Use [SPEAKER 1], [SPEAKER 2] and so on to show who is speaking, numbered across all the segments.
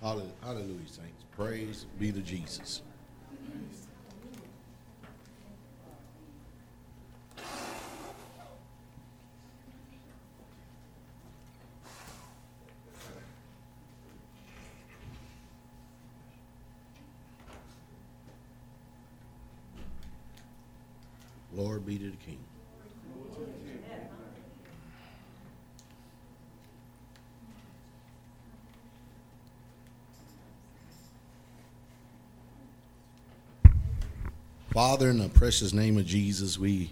[SPEAKER 1] Hallelujah, saints. Praise be to Jesus. Lord be to the King. Father, in the precious name of Jesus, we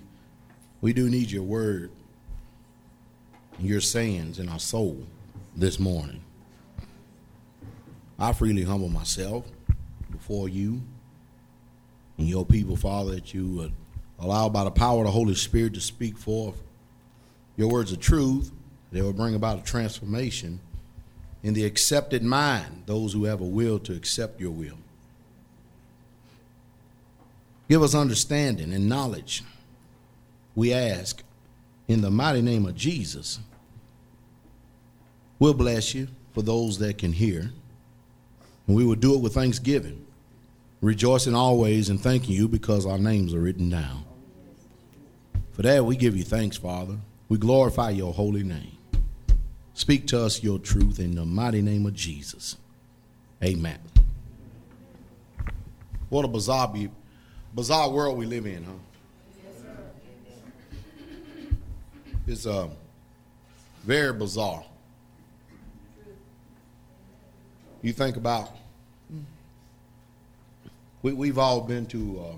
[SPEAKER 1] we do need your word, your sayings in our soul this morning. I freely humble myself before you and your people, Father, that you would allow by the power of the Holy Spirit to speak forth your words of truth. They will bring about a transformation in the accepted mind, those who have a will to accept your will. Give us understanding and knowledge, we ask, in the mighty name of Jesus. We'll bless you for those that can hear, and we will do it with thanksgiving, rejoicing always and thanking you because our names are written down. For that, we give you thanks, Father. We glorify your holy name. Speak to us your truth in the mighty name of Jesus. Amen. What a bizarre, bizarre world we live in, huh? It's uh, very bizarre. You think about, we, we've all been to. Uh,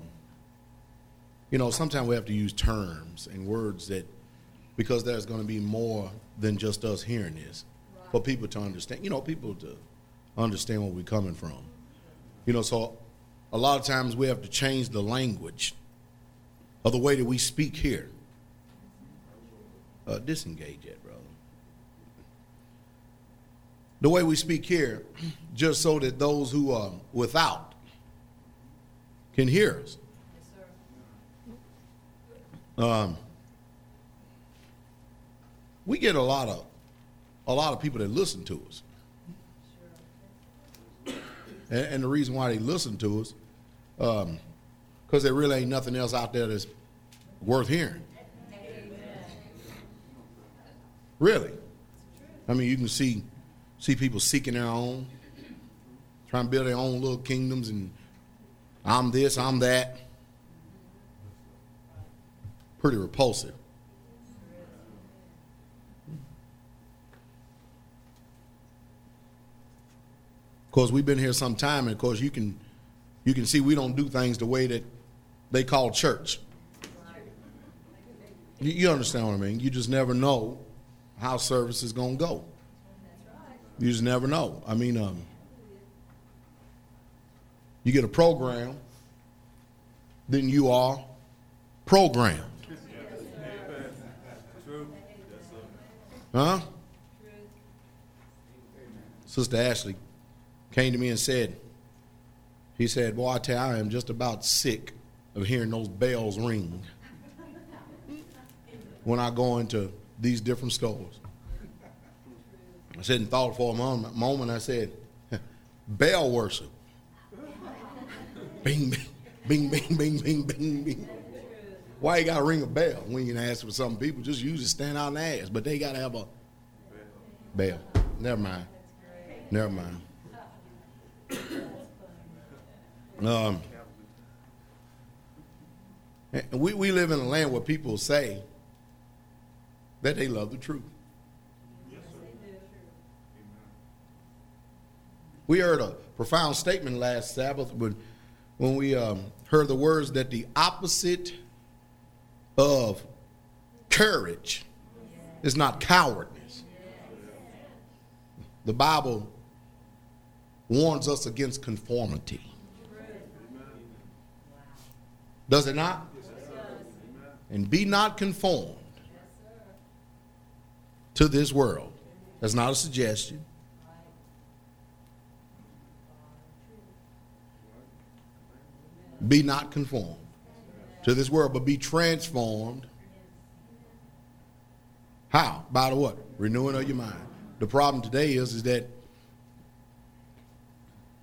[SPEAKER 1] you know, sometimes we have to use terms and words that, because there's going to be more than just us hearing this, for people to understand. You know, people to understand where we're coming from. You know, so a lot of times we have to change the language of the way that we speak here. Uh, disengage it, brother. The way we speak here, just so that those who are without can hear us. Um, we get a lot of a lot of people that listen to us, and, and the reason why they listen to us, because um, there really ain't nothing else out there that's worth hearing. Really, I mean, you can see see people seeking their own, trying to build their own little kingdoms, and I'm this, I'm that pretty repulsive. Of course, we've been here some time, and of course, you can you can see we don't do things the way that they call church. You, you understand what I mean? You just never know how service is going to go. You just never know. I mean, um, you get a program, then you are programmed. Huh? Sister Ashley came to me and said, he said, Boy, I tell you, I am just about sick of hearing those bells ring when I go into these different stores. I said and thought for a moment, moment I said, bell worship. bing, bing, bing, bing, bing, bing, bing. Why you gotta ring a bell when you ask for some people? Just use it, stand out and ask. But they gotta have a bell. Never mind. Never mind. Um, we, we live in a land where people say that they love the truth. We heard a profound statement last Sabbath when, when we um, heard the words that the opposite of courage is not cowardness. The Bible warns us against conformity. Does it not? And be not conformed to this world. That's not a suggestion. Be not conformed to this world, but be transformed. How? By the what? Renewing of your mind. The problem today is, is that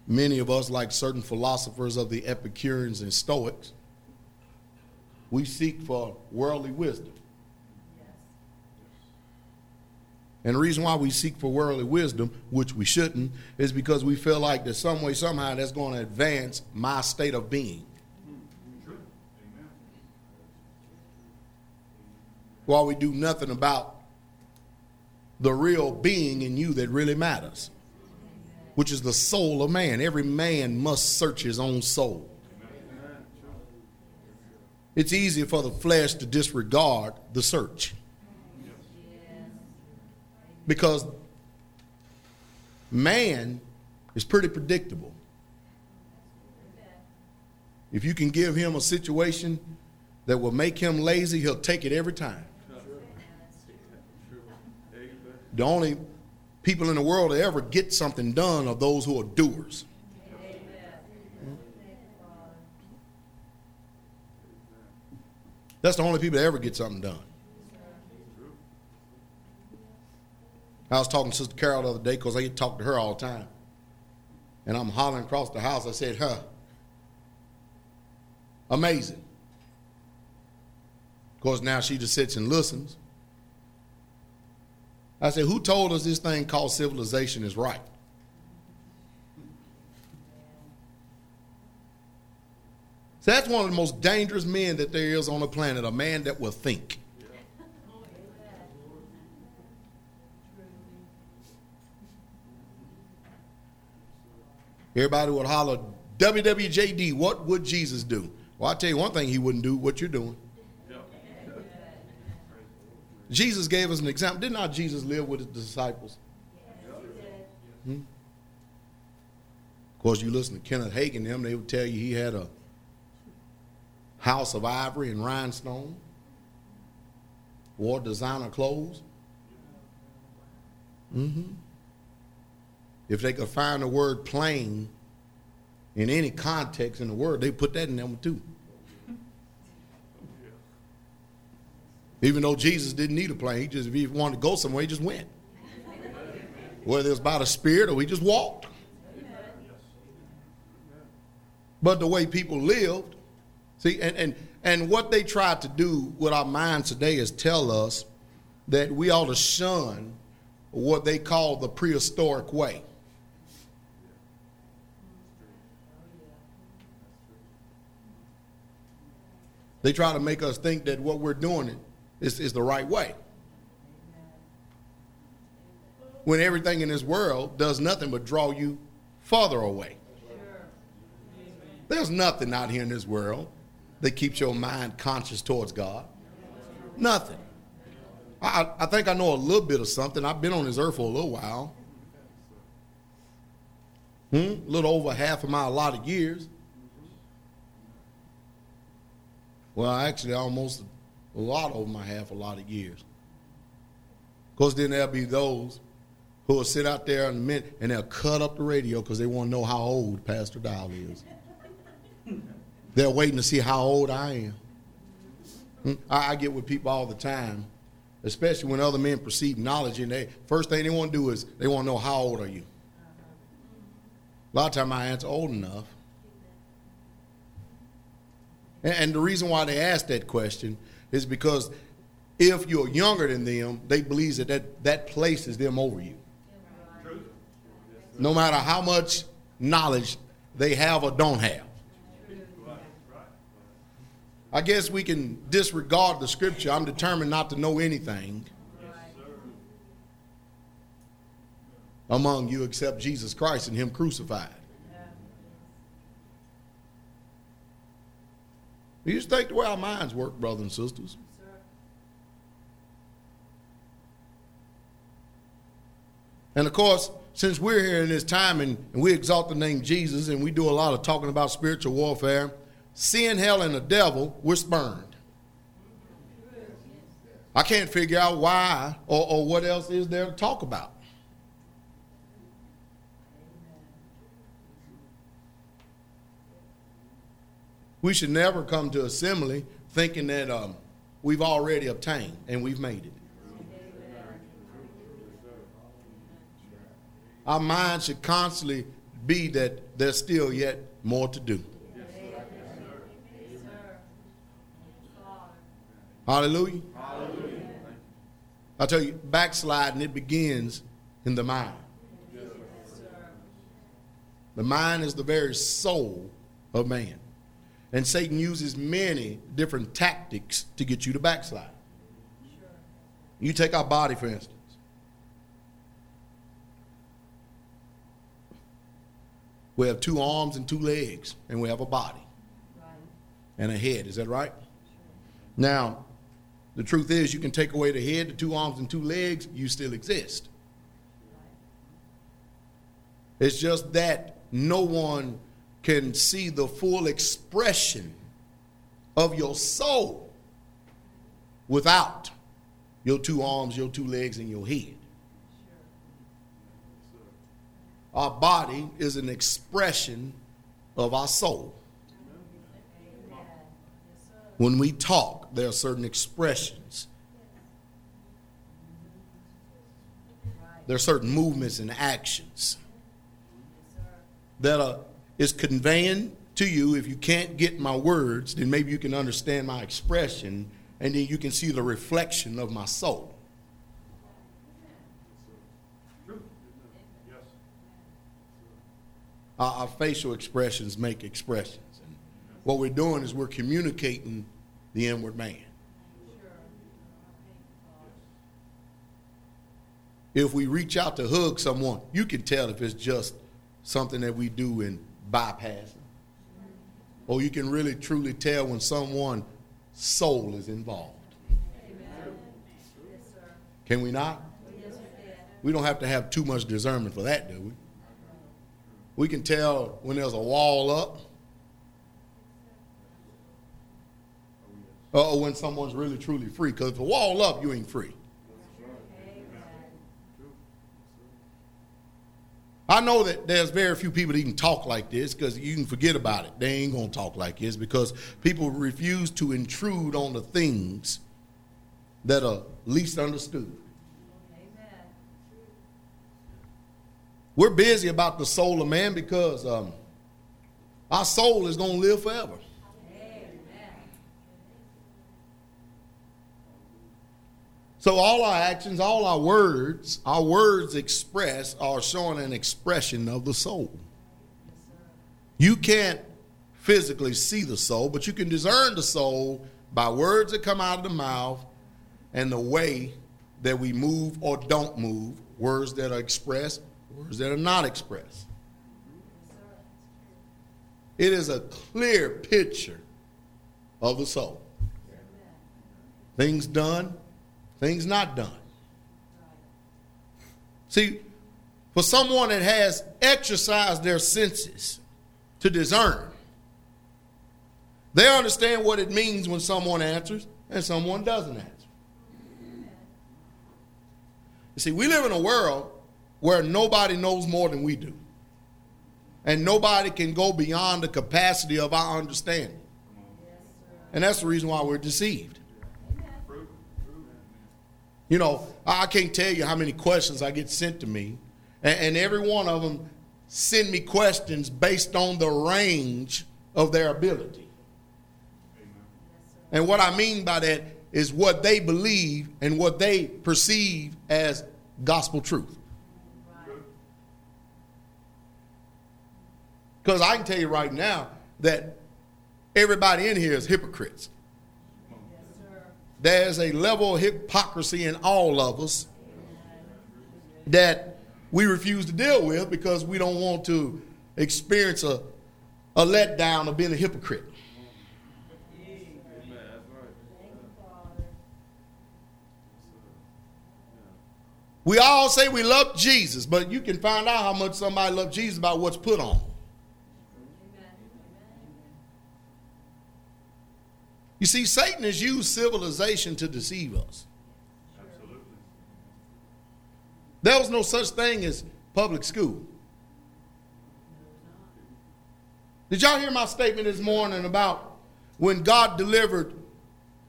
[SPEAKER 1] many of us, like certain philosophers of the Epicureans and Stoics, we seek for worldly wisdom. And the reason why we seek for worldly wisdom, which we shouldn't, is because we feel like that some way, somehow, that's going to advance my state of being. While we do nothing about the real being in you that really matters, which is the soul of man. Every man must search his own soul. It's easy for the flesh to disregard the search because man is pretty predictable. If you can give him a situation that will make him lazy, he'll take it every time. The only people in the world that ever get something done are those who are doers. That's the only people that ever get something done. I was talking to Sister Carol the other day because I get to talk to her all the time. And I'm hollering across the house. I said, huh, amazing. Of course, now she just sits and listens. I said, who told us this thing called civilization is right? That's one of the most dangerous men that there is on the planet, a man that will think. Everybody would holler, WWJD, what would Jesus do? Well, I'll tell you one thing he wouldn't do, what you're doing. Jesus gave us an example. Did not Jesus live with his disciples? Hmm? Of course, you listen to Kenneth Hagin, them, they would tell you he had a house of ivory and rhinestone, wore designer clothes. Mm-hmm. If they could find the word plain in any context in the word, they put that in them too. Even though Jesus didn't need a plane, he just if he wanted to go somewhere, he just went. Whether it was by the Spirit or he just walked. But the way people lived, see, and, and, and what they try to do with our minds today is tell us that we ought to shun what they call the prehistoric way. They try to make us think that what we're doing is, is the right way. When everything in this world does nothing but draw you farther away. There's nothing out here in this world that keeps your mind conscious towards God. Nothing. I, I think I know a little bit of something. I've been on this earth for a little while. Hmm? A little over half of my allotted years. Well, actually, almost a lot over my half a lot of years. Of course, then there'll be those who will sit out there in and they'll cut up the radio because they want to know how old Pastor Dial is. They're waiting to see how old I am. Hmm? I, I get with people all the time, especially when other men perceive knowledge, and they first thing they want to do is they want to know how old are you. A lot of time I answer old enough. And the reason why they ask that question is because if you're younger than them, they believe that that, that places them over you. No matter how much knowledge they have or don't have. I guess we can disregard the scripture. I'm determined not to know anything among you except Jesus Christ and Him crucified. You just think the way our minds work, brothers and sisters. And of course, since we're here in this time and, and, we exalt the name Jesus and we do a lot of talking about spiritual warfare, sin, hell, and the devil, we're spurned. I can't figure out why or, or what else is there to talk about. We should never come to assembly thinking that um, we've already obtained and we've made it. Our mind should constantly be that there's still yet more to do. Hallelujah. Hallelujah. I tell you, backsliding, it begins in the mind. The mind is the very soul of man. And Satan uses many different tactics to get you to backslide. You take our body, for instance. We have two arms and two legs, and we have a body and a head. Is that right? Now, the truth is, you can take away the head, the two arms, and two legs, you still exist. It's just that no one can see the full expression of your soul without your two arms, your two legs, and your head. Our body is an expression of our soul. When we talk, there are certain expressions. There are certain movements and actions that are, is conveying to you. If you can't get my words, then maybe you can understand my expression, and then you can see the reflection of my soul. Our, our facial expressions make expressions. What we're doing is we're communicating the inward man. If we reach out to hug someone, you can tell if it's just something that we do in bypassing. Or you can really truly tell when someone's soul is involved. Can we not? We don't have to have too much discernment for that, do we? We can tell when there's a wall up or when someone's really truly free. Because if a wall up, you ain't free. I know that there's very few people that even talk like this because you can forget about it. They ain't going to talk like this because people refuse to intrude on the things that are least understood. Amen. We're busy about the soul of man because um, our soul is going to live forever. So all our actions, all our words, our words express are showing an expression of the soul. You can't physically see the soul, but you can discern the soul by words that come out of the mouth and the way that we move or don't move, words that are expressed, words that are not expressed. It is a clear picture of the soul. Things done, things not done. See, for someone that has exercised their senses to discern, they understand what it means when someone answers and someone doesn't answer. You see, we live in a world where nobody knows more than we do. And nobody can go beyond the capacity of our understanding. And that's the reason why we're deceived. You know, I can't tell you how many questions I get sent to me, and, and every one of them send me questions based on the range of their ability. And what I mean by that is what they believe and what they perceive as gospel truth. Because I can tell you right now that everybody in here is hypocrites. There's a level of hypocrisy in all of us that we refuse to deal with because we don't want to experience a, a letdown of being a hypocrite. We all say we love Jesus, but you can find out how much somebody loves Jesus by what's put on. You see, Satan has used civilization to deceive us. Absolutely. There was no such thing as public school. Did y'all hear my statement this morning about when God delivered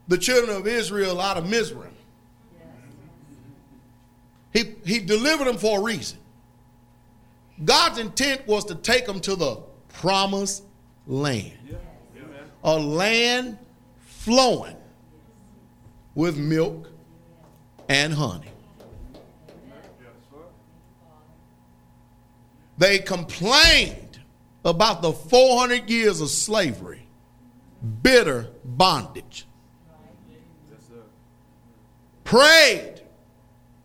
[SPEAKER 1] the children of Israel out of Mizraim? He, he delivered them for a reason. God's intent was to take them to the promised land. A land flowing with milk and honey. They complained about the 400 years of slavery, bitter bondage. Prayed.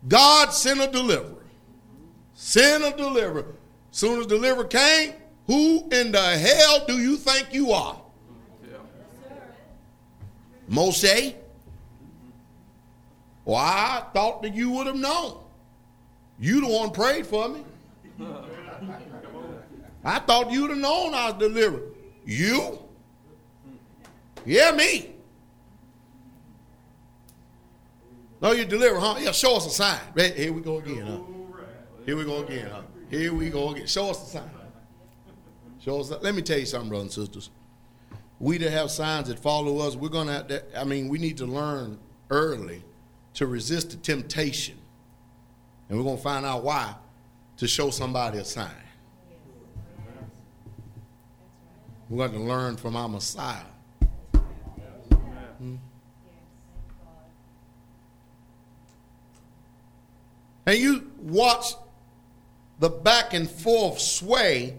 [SPEAKER 1] God sent a deliverer. Send a deliverer. Soon as deliverer came, who in the hell do you think you are? Moshe? Well, I thought that you would have known. You the one prayed for me. I thought you'd have known I was delivered. You? Yeah, me. No, you deliver, huh? Yeah, show us a sign. Here we go again, huh? Here we go again, huh? Here we go again. Show us a sign. Show us. Let me tell you something, brothers and sisters. We that have signs that follow us, we're. Have to, I mean, we need to learn early to resist the temptation, and we're gonna find out why to show somebody a sign. We're going to learn from our Messiah. Hmm? And you watch the back and forth sway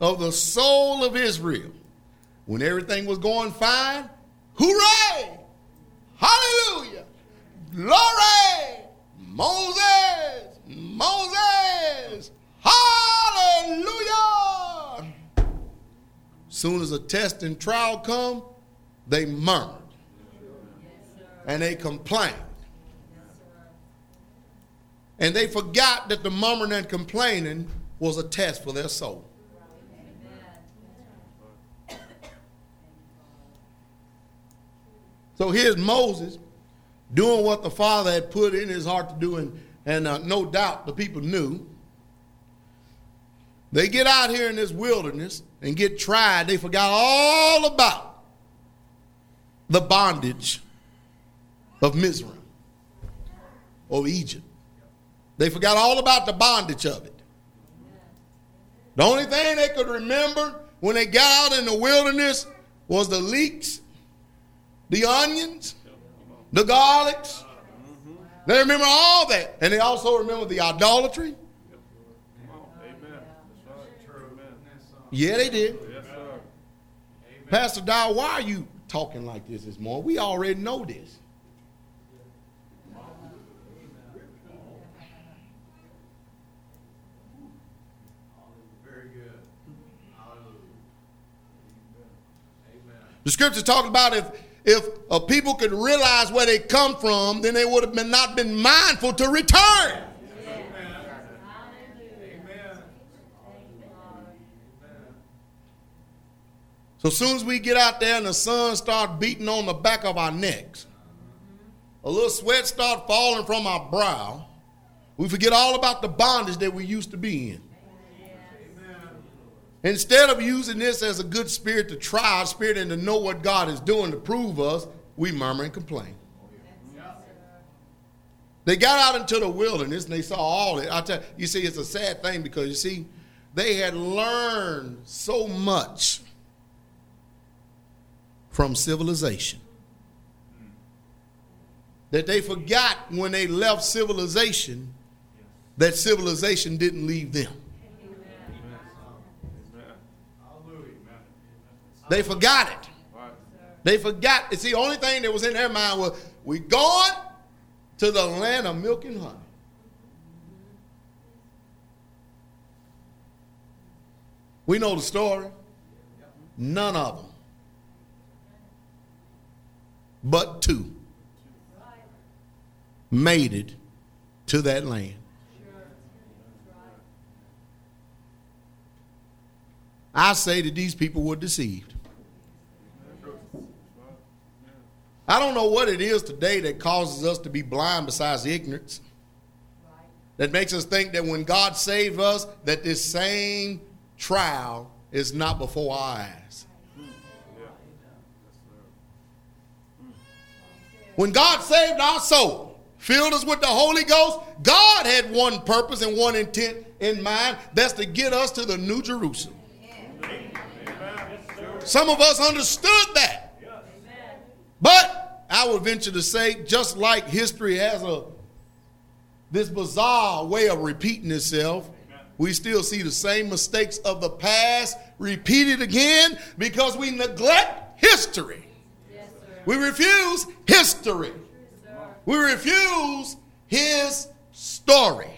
[SPEAKER 1] of the soul of Israel. When everything was going fine, hooray! Hallelujah! Glory! Moses! Moses! Hallelujah! Soon as a test and trial come, they murmured. And they complained. And they forgot that the murmuring and complaining was a test for their soul. So here's Moses doing what the Father had put in his heart to do, and, and uh, no doubt the people knew. They get out here in this wilderness and get tried. They forgot all about the bondage of Mizraim, of Egypt. They forgot all about the bondage of it. The only thing they could remember when they got out in the wilderness was the leeks, the onions, the garlics. They remember all that. And they also remember the idolatry. Yeah, they did. Pastor Dow, why are you talking like this this morning? We already know this. The scripture talks about if if a people could realize where they come from, then they would have been not been mindful to return. So soon as we get out there and the sun start beating on the back of our necks, a little sweat start falling from our brow, we forget all about the bondage that we used to be in. Instead of using this as a good spirit to try our spirit and to know what God is doing to prove us, we murmur and complain. They got out into the wilderness and they saw all it. I tell you, you see, it's a sad thing because you see, they had learned so much from civilization that they forgot when they left civilization that civilization didn't leave them. They forgot it. They forgot. It's the only thing that was in their mind was we going to the land of milk and honey. We know the story. None of them. But two made it to that land. I say that these people were deceived. I don't know what it is today that causes us to be blind besides ignorance. That makes us think that when God saved us, that this same trial is not before our eyes. When God saved our soul, filled us with the Holy Ghost. God had one purpose and one intent in mind. That's to get us to the New Jerusalem. Some of us understood that. But I would venture to say, just like history has a this bizarre way of repeating itself, we still see the same mistakes of the past repeated again because we neglect history. Yes, we refuse history. we refuse his story.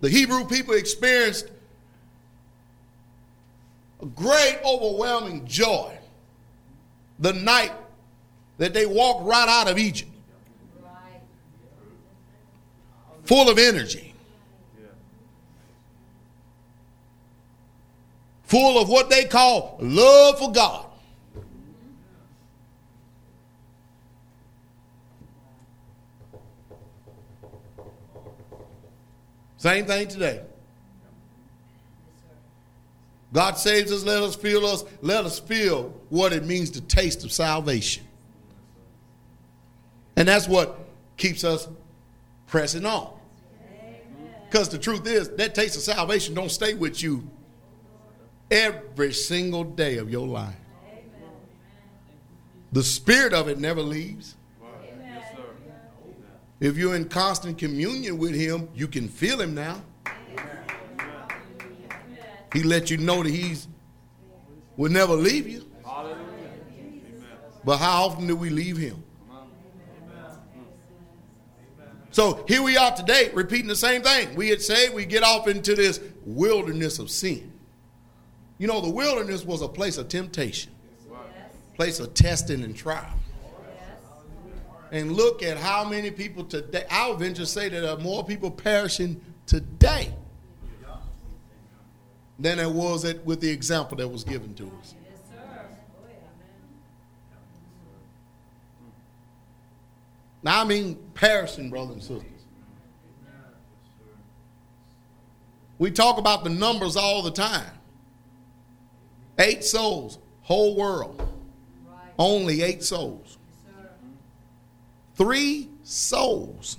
[SPEAKER 1] The Hebrew people experienced a great, overwhelming joy the night that they walked right out of Egypt. Full of energy. Full of what they call love for God. Same thing today. God saves us, let us feel us, let us feel what it means to taste of salvation. And that's what keeps us pressing on. Because the truth is, that taste of salvation don't stay with you every single day of your life. The spirit of it never leaves. If you're in constant communion with him, you can feel him now. He let you know that he's will never leave you. But how often do we leave him? So here we are today, repeating the same thing. We had said we get off into this wilderness of sin. You know, the wilderness was a place of temptation, place of testing and trial and look at how many people today, I would venture say that there are more people perishing today than there was at, with the example that was given to us. Now, I mean perishing, brothers and sisters. We talk about the numbers all the time. Eight souls, whole world. Only eight souls three souls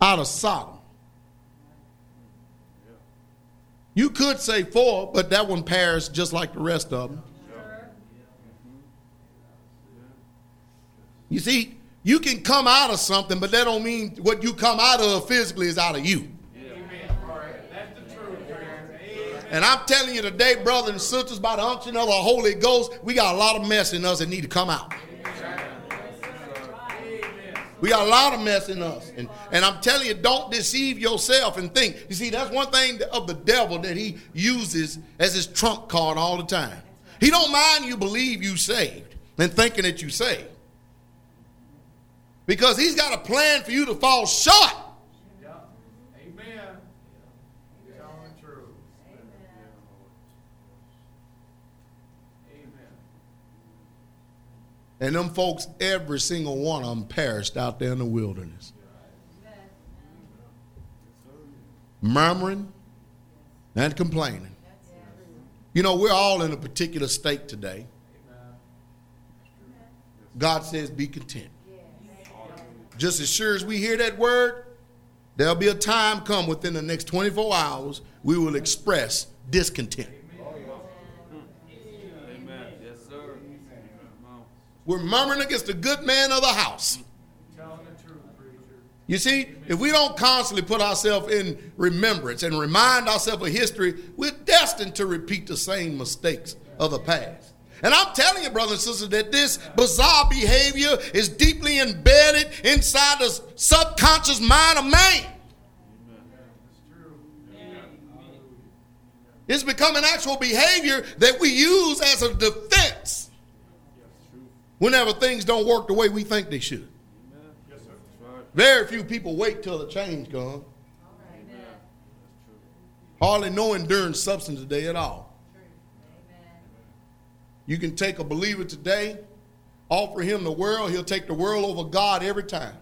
[SPEAKER 1] out of Sodom. You could say four, but that one perished just like the rest of them. You see, you can come out of something, but that don't mean what you come out of physically is out of you. That's the truth. And I'm telling you today, brothers and sisters, by the unction of the Holy Ghost, we got a lot of mess in us that need to come out. We got a lot of mess in us. And, and I'm telling you, don't deceive yourself and think. You see, that's one thing of the devil that he uses as his trump card all the time. He don't mind you believe you saved and thinking that you saved. Because he's got a plan for you to fall short. And them folks, every single one of them perished out there in the wilderness. Murmuring and complaining. You know, we're all in a particular state today. God says, be content. Just as sure as we hear that word, there'll be a time come within the next 24 hours we will express discontent. We're murmuring against the good man of the house. You see, if we don't constantly put ourselves in remembrance and remind ourselves of history, we're destined to repeat the same mistakes of the past. And I'm telling you, brothers and sisters, that this bizarre behavior is deeply embedded inside the subconscious mind of man. It's become an actual behavior that we use as a defense whenever things don't work the way we think they should. Yes, right. Very few people wait till the change comes. Hardly no endurance substance today at all. You can take a believer today, offer him the world, he'll take the world over God every time.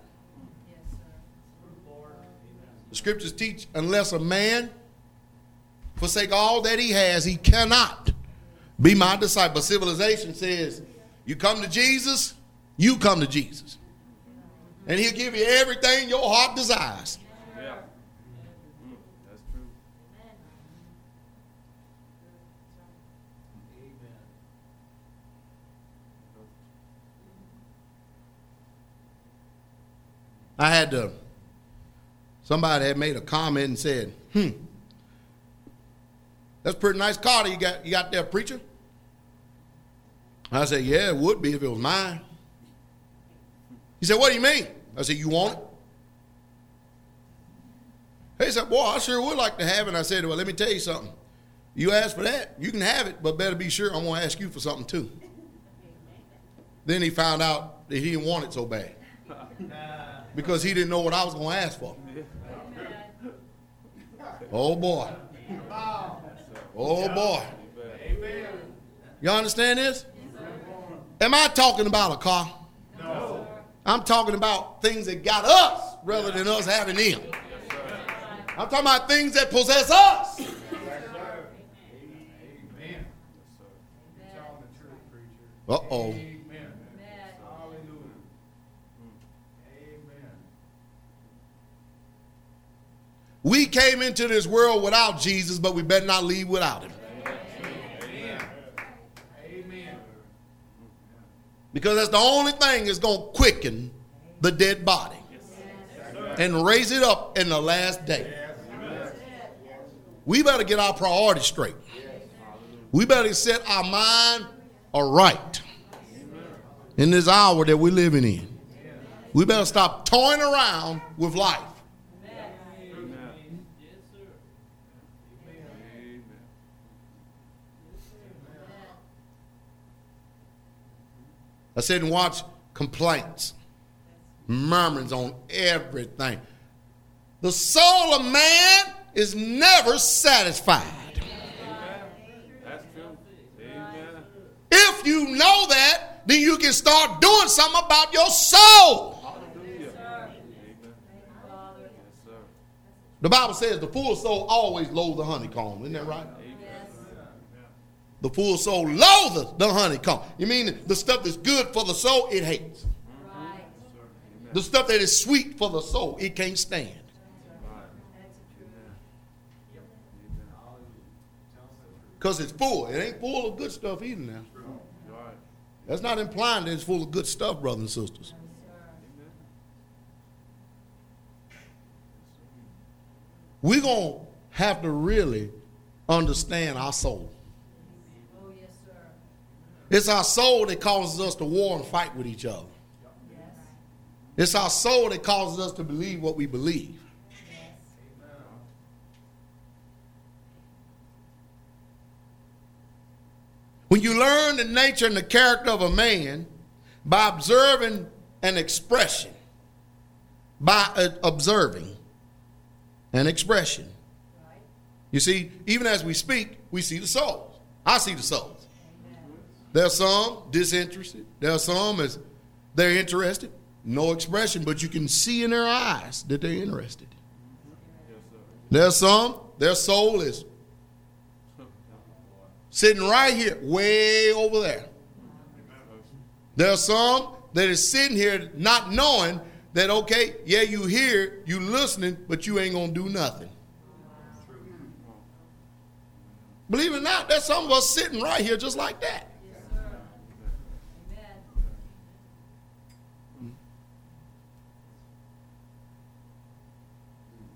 [SPEAKER 1] the scriptures teach unless a man forsake all that he has, he cannot be my disciple. Civilization says, you come to Jesus, you come to Jesus. And he'll give you everything your heart desires. Yeah. Mm, that's true. Amen. I had to, somebody had made a comment and said, hmm, that's a pretty nice car you got, you got there, preacher. I said, yeah, it would be if it was mine. He said, what do you mean? I said, you want it? He said, boy, I sure would like to have it. And I said, well, let me tell you something. You ask for that, you can have it, but better be sure I'm going to ask you for something too. Then he found out that he didn't want it so bad because he didn't know what I was going to ask for. Oh boy. Oh boy. You understand this? Am I talking about a car? No. I'm talking about things that got us rather than us having them. I'm talking about things that possess us. Yes, Amen. Uh oh. We came into this world without Jesus, but we better not leave without him. Because that's the only thing that's going to quicken the dead body and raise it up in the last day. We better get our priorities straight. We better set our mind aright in this hour that we're living in. We better stop toying around with life. I sit and watch complaints, murmurings on everything. The soul of man is never satisfied. If you know that, then you can start doing something about your soul. The Bible says the full soul always loathes the honeycomb. Isn't that right? The full soul loatheth the honeycomb. You mean the stuff that's good for the soul, it hates. Right. The stuff that is sweet for the soul, it can't stand. Because it's full. It ain't full of good stuff either now. That's not implying that it's full of good stuff, brothers and sisters. We're going to have to really understand our soul. It's our soul that causes us to war and fight with each other. It's our soul that causes us to believe what we believe. When you learn the nature and the character of a man by observing an expression, by uh, observing an expression. You see, even as we speak, we see the soul. I see the soul. There are some disinterested. There are some as they're interested, no expression, but you can see in their eyes that they're interested. There are some, their soul is sitting right here, way over there. There are some that is sitting here not knowing that, okay, yeah, you hear, you listening, but you ain't going to do nothing. Believe it or not, there's some of us sitting right here just like that.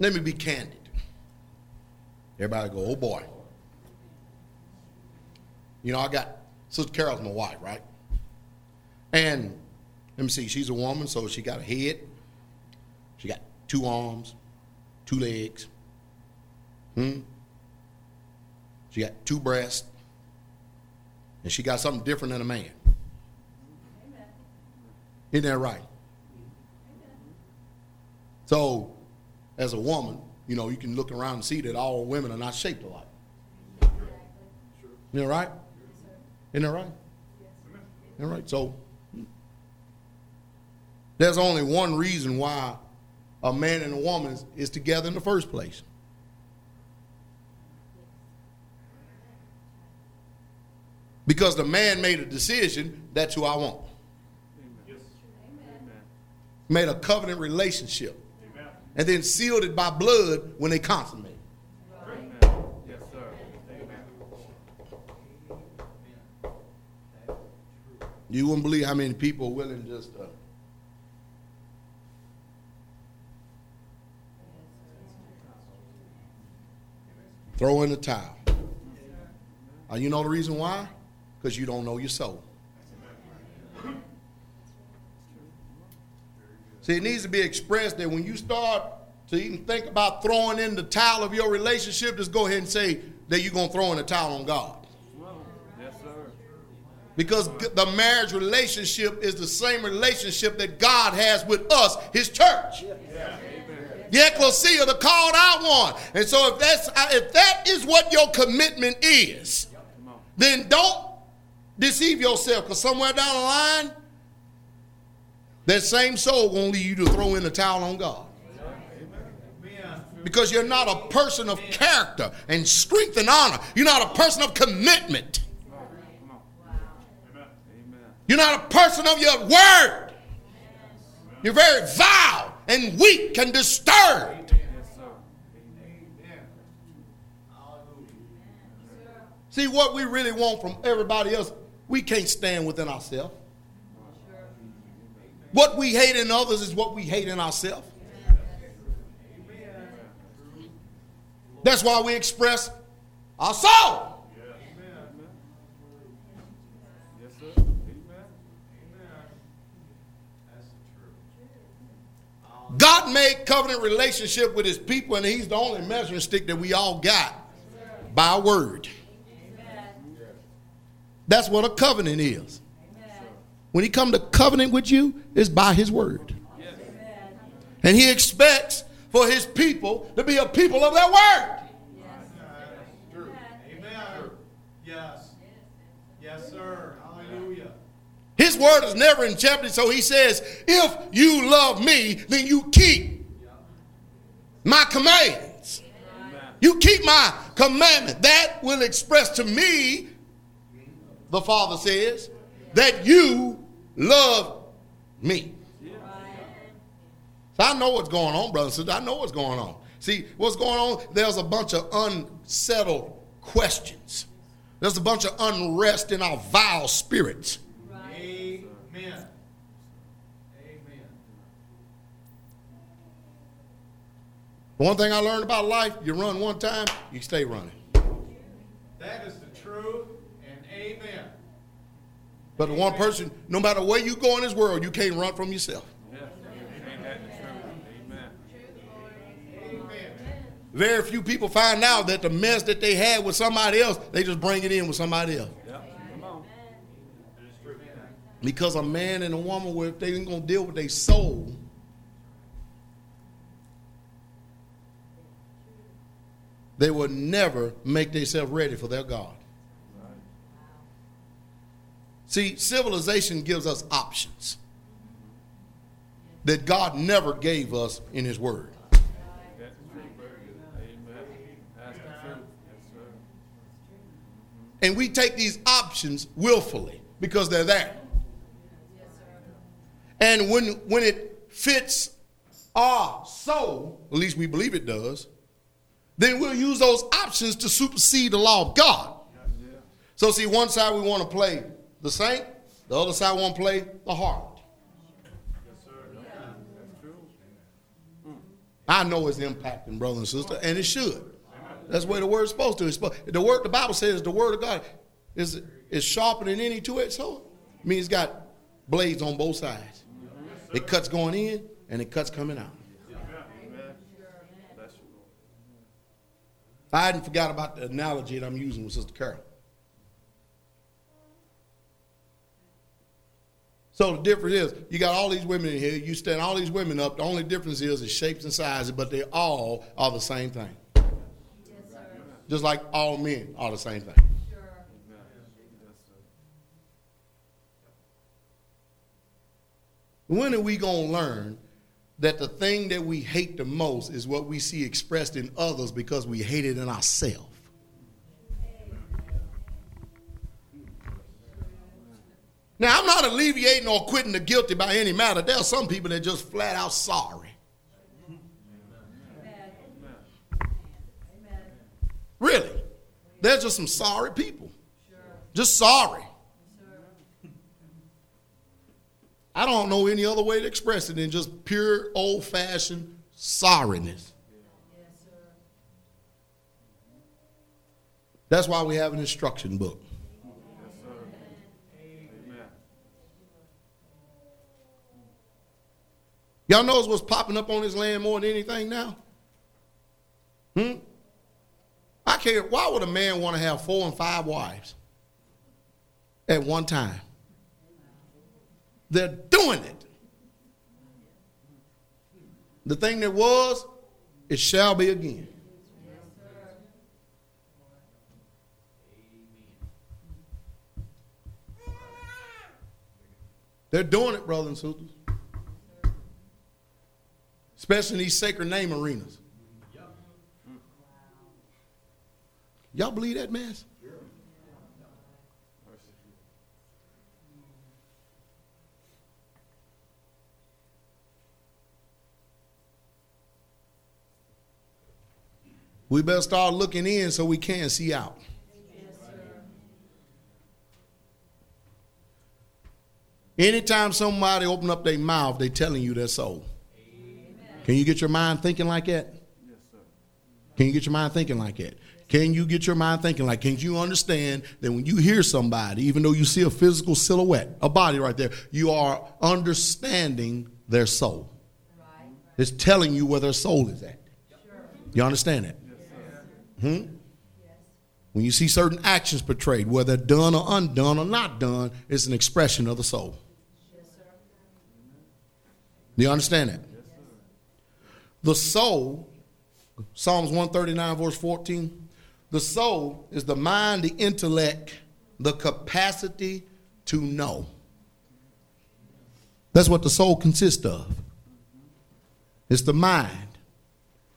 [SPEAKER 1] Let me be candid. Everybody go, oh boy. You know, I got Sister Carol's my wife, right? And let me see, she's a woman, so she got a head, she got two arms, two legs. Hmm? She got two breasts, and she got something different than a man. Amen. Isn't that right? Amen. So as a woman, you know, you can look around and see that all women are not shaped alike. Isn't that right? Isn't that right? Isn't that right? So there's only one reason why a man and a woman is, is together in the first place. Because the man made a decision, that's who I want. Made a covenant relationship. And then sealed it by blood when they consummate. Yes, sir. Amen. You wouldn't believe how many people are willing just uh, throw in the towel. Uh, you know the reason why? Because you don't know your soul. See, it needs to be expressed that when you start to even think about throwing in the towel of your relationship, just go ahead and say that you're going to throw in the towel on God. Yes, sir. Because the marriage relationship is the same relationship that God has with us, His church. Yeah. The ecclesia, the called out one. And so if that's uh, if that is what your commitment is, then don't deceive yourself because somewhere down the line, that same soul won't lead you to throw in the towel on God. Because you're not a person of character and strength and honor. You're not a person of commitment. You're not a person of your word. You're very vile and weak and disturbed. See, what we really want from everybody else, we can't stand within ourselves. What we hate in others is what we hate in ourselves. That's why we express our soul. God made covenant relationship with his people, and he's the only measuring stick that we all got by word. That's what a covenant is. When he come to covenant with you, it's by his word. And he expects for his people to be a people of their word. Amen. Yes. Yes, sir. Hallelujah. His word is never in jeopardy, so he says, if you love me, then you keep my commands. You keep my commandment. That will express to me the Father says, that you love me. So I know what's going on, brothers and sisters. I know what's going on. See, what's going on? There's a bunch of unsettled questions. There's a bunch of unrest in our vile spirits. Amen. Amen. One thing I learned about life, you run one time, you stay running.
[SPEAKER 2] That is the truth. And amen.
[SPEAKER 1] But the one person, no matter where you go in this world, you can't run from yourself. Very few people find out that the mess that they had with somebody else, they just bring it in with somebody else. Because a man and a woman, if they ain't gonna deal with their soul, they will never make themselves ready for their God. See, civilization gives us options that God never gave us in His Word. And we take these options willfully because they're there. And when, when it fits our soul, at least we believe it does, then we'll use those options to supersede the law of God. So, see, one side we want to play the saint, the other side won't play the harlot. Yes, sir. Yeah. That's true. Mm. I know it's impacting brothers and sisters, and it should. That's the way the word's supposed to. The word, the Bible says, the word of God is is sharper than any two-edged sword. I mean, it's got blades on both sides. It cuts going in and it cuts coming out. I hadn't forgot about the analogy that I'm using with Sister Carol. So the difference is, you got all these women in here. You stand all these women up. The only difference is the shapes and sizes, but they all are the same thing. Yes, Just like all men are the same thing. Sure. When are we going to learn that the thing that we hate the most is what we see expressed in others because we hate it in ourselves? Now, I'm not alleviating or quitting the guilty by any matter. There are some people that just flat out sorry. Really. They're just some sorry people. Just sorry. I don't know any other way to express it than just pure old fashioned sorriness. That's why we have an instruction book. Y'all knows what's popping up on this land more than anything now? Hmm? I can't. Why would a man want to have four and five wives at one time? They're doing it. The thing that was, it shall be again. They're doing it, brothers and sisters. Especially in these sacred name arenas. Y'all believe that mess? We better start looking in so we can see out. Anytime somebody open up their mouth, they telling you their soul. Can you get your mind thinking like that? Yes, sir. Can you get your mind thinking like that? Can you get your mind thinking like, can you understand that when you hear somebody, even though you see a physical silhouette, a body right there, you are understanding their soul? Right. It's telling you where their soul is at. Sure. You understand that? Yes, hmm? Yes. When you see certain actions portrayed, whether done or undone or not done, it's an expression of the soul. Yes, sir. Do you understand that? The soul, Psalms 139, verse 14, the soul is the mind, the intellect, the capacity to know. That's what the soul consists of. It's the mind.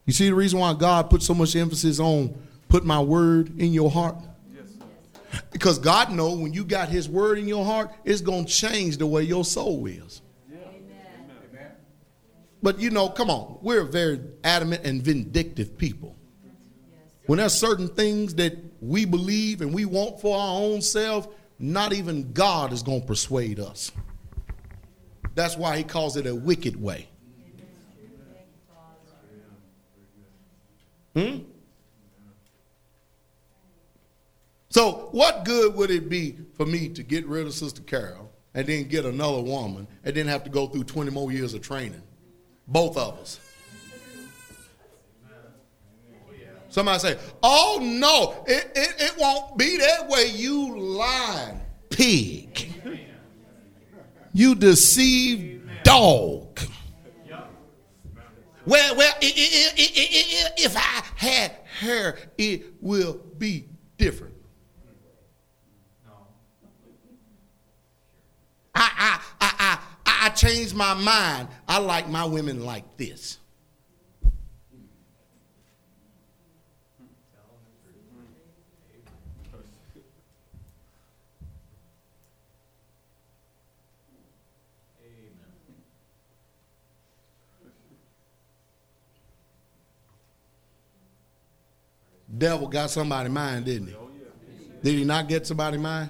[SPEAKER 1] You see the reason why God put so much emphasis on put my word in your heart? Yes. Because God know when you got his word in your heart, it's going to change the way your soul is. But you know, come on, we're very adamant and vindictive people. When there's certain things that we believe and we want for our own self, not even God is going to persuade us. That's why he calls it a wicked way. Hmm? So, what good would it be for me to get rid of Sister Carol and then get another woman and then have to go through 20 more years of training? Both of us. Somebody say, oh no, it, it, it won't be that way. You lying pig. You deceived dog. Well, well, if I had hair, it will be different. I, I, I, Changed my mind. I like my women like this. devil got somebody's mind, didn't he? Did he not get somebody's mind?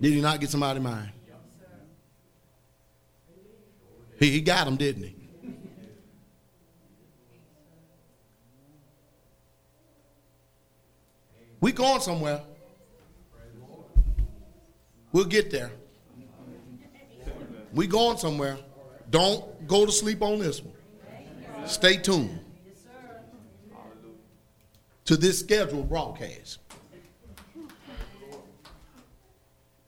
[SPEAKER 1] Did he not get somebody's mind? He, he got them, didn't he? We going somewhere. We'll get there. We going somewhere. Don't go to sleep on this one. Stay tuned to this scheduled broadcast.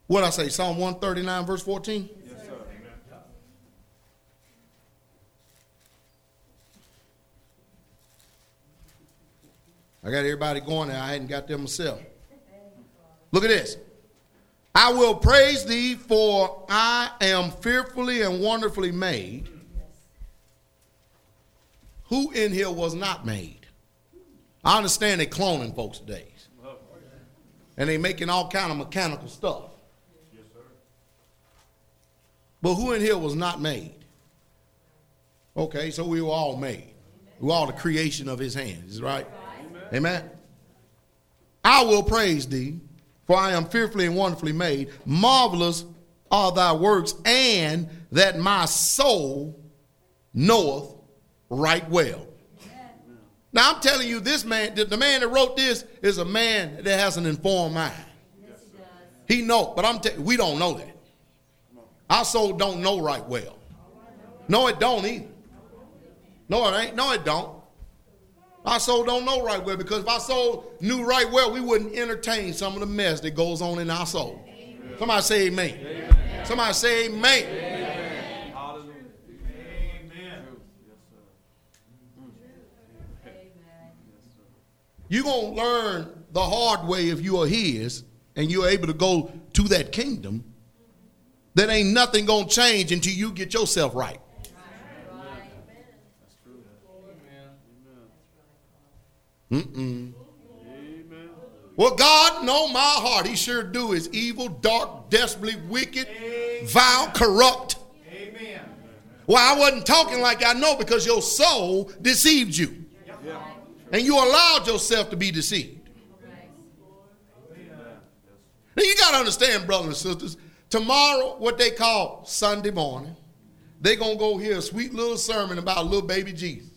[SPEAKER 1] What I say, Psalm 139, verse 14? I got everybody going there. I hadn't got them myself. Look at this. I will praise thee, for I am fearfully and wonderfully made. Who in here was not made? I understand they're cloning folks today. and they're making all kind of mechanical stuff. Yes, sir. But who in here was not made? Okay, so we were all made. We were all the creation of his hands, right? Amen. I will praise thee, for I am fearfully and wonderfully made. Marvelous are thy works, and that my soul knoweth right well. Now I'm telling you, this man, the man that wrote this is a man that has an informed mind. Yes, he, he know, but I'm telling we don't know that. Our soul don't know right well. No, it don't either. No, it ain't. No, it don't. Our soul don't know right well because if our soul knew right well, we wouldn't entertain some of the mess that goes on in our soul. Amen. Somebody say amen. amen. Somebody say amen. amen. You're going to learn the hard way if you are His and you're able to go to that kingdom. That ain't nothing going to change until you get yourself right. Mm-mm. Well, God know my heart. He sure do. Is evil, dark, desperately wicked, Amen. vile, corrupt. Amen. Well, I wasn't talking like I know because your soul deceived you. And you allowed yourself to be deceived. Now you got to understand, brothers and sisters, tomorrow, what they call Sunday morning, they're going to go hear a sweet little sermon about little baby Jesus.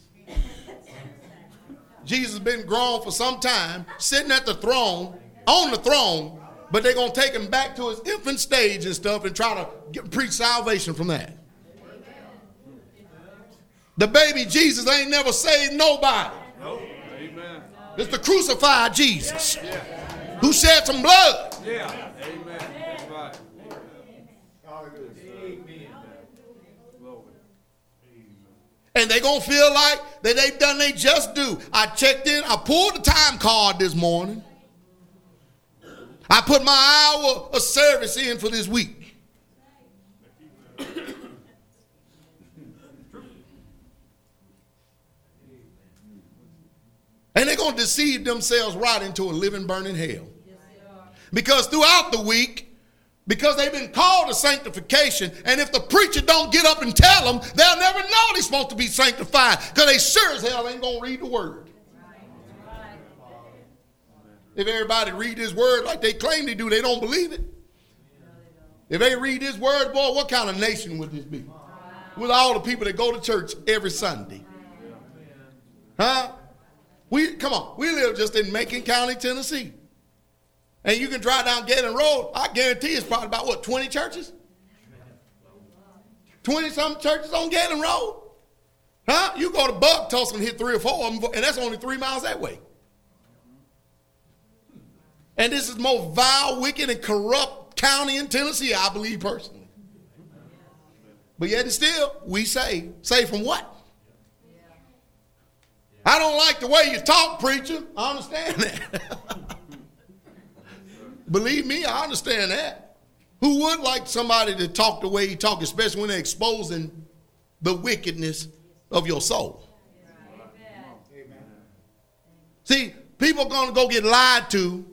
[SPEAKER 1] Jesus has been grown for some time, sitting at the throne, on the throne, but they're going to take him back to his infant stage and stuff and try to get, preach salvation from that. The baby Jesus ain't never saved nobody. Nope. It's the crucified Jesus who shed some blood. Yeah. And they're going to feel like that they've done they just do. I checked in, I pulled the time card this morning. I put my hour of service in for this week. And they're to deceive themselves right into a living, burning hell. Because throughout the week, because they've been called to sanctification, and if the preacher don't get up and tell them, they'll never know they're supposed to be sanctified because they sure as hell ain't going to read the word. If everybody read his word like they claim they do, they don't believe it. If they read his word, boy, what kind of nation would this be? With all the people that go to church every Sunday. Huh? We come on, we live just in Macon County, Tennessee. And you can drive down Gaylord Road, I guarantee it's probably about what, 20 churches? 20 some churches on Gaylord Road. Huh? You go to Bugtussle and hit three or four of them, and that's only three miles that way. And this is the most vile, wicked, and corrupt county in Tennessee, I believe personally. But yet and still, we say, say from what? I don't like the way you talk, preacher. I understand that. Believe me, I understand that. Who would like somebody to talk the way you talk, especially when they're exposing the wickedness of your soul? Amen. See, people are going to go get lied to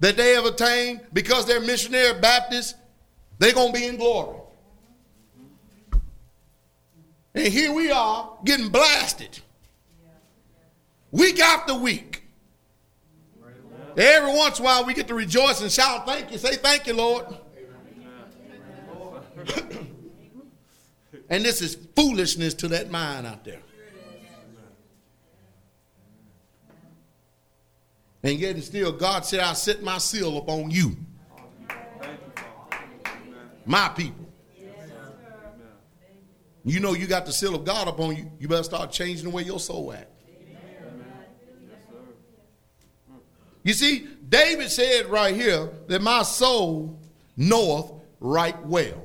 [SPEAKER 1] that they have attained because they're missionary Baptists. They're going to be in glory. And here we are getting blasted week after week. Every once in a while, we get to rejoice and shout, Thank you. Say, Thank you, Lord. and this is foolishness to that mind out there. And yet, and still, God said, I set my seal upon you, my people. You know, you got the seal of God upon you. You better start changing the way your soul acts. You see, David said right here that my soul knoweth right well.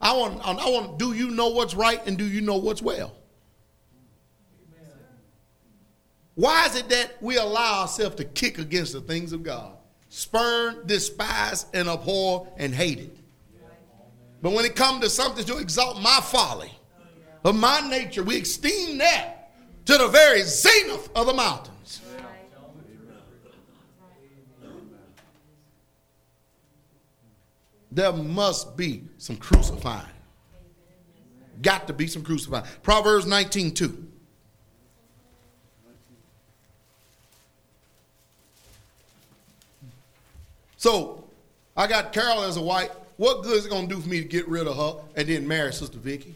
[SPEAKER 1] I want, I want, do you know what's right and do you know what's well? Why is it that we allow ourselves to kick against the things of God? Spurn, despise, and abhor and hate it. But when it comes to something to exalt my folly, oh, of my nature, we esteem that to the very zenith of the mountain. There must be some crucifying. Got to be some crucifying. Proverbs 19 2. So I got Carol as a wife. What good is it going to do for me to get rid of her and then marry Sister Vicky?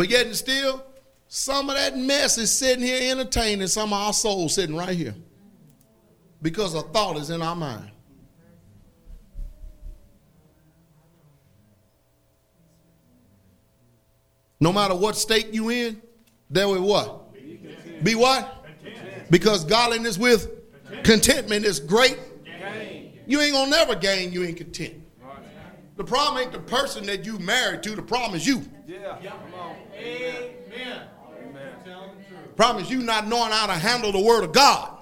[SPEAKER 1] But yet and still, some of that mess is sitting here entertaining some of our souls sitting right here. Because a thought is in our mind. No matter what state you in, there will what? Be what? Because godliness with contentment is great. You ain't gonna never gain, you ain't content. The problem ain't the person that you married to, the problem is you.
[SPEAKER 2] Yeah. Amen.
[SPEAKER 1] Problem is you not knowing how to handle the word of God.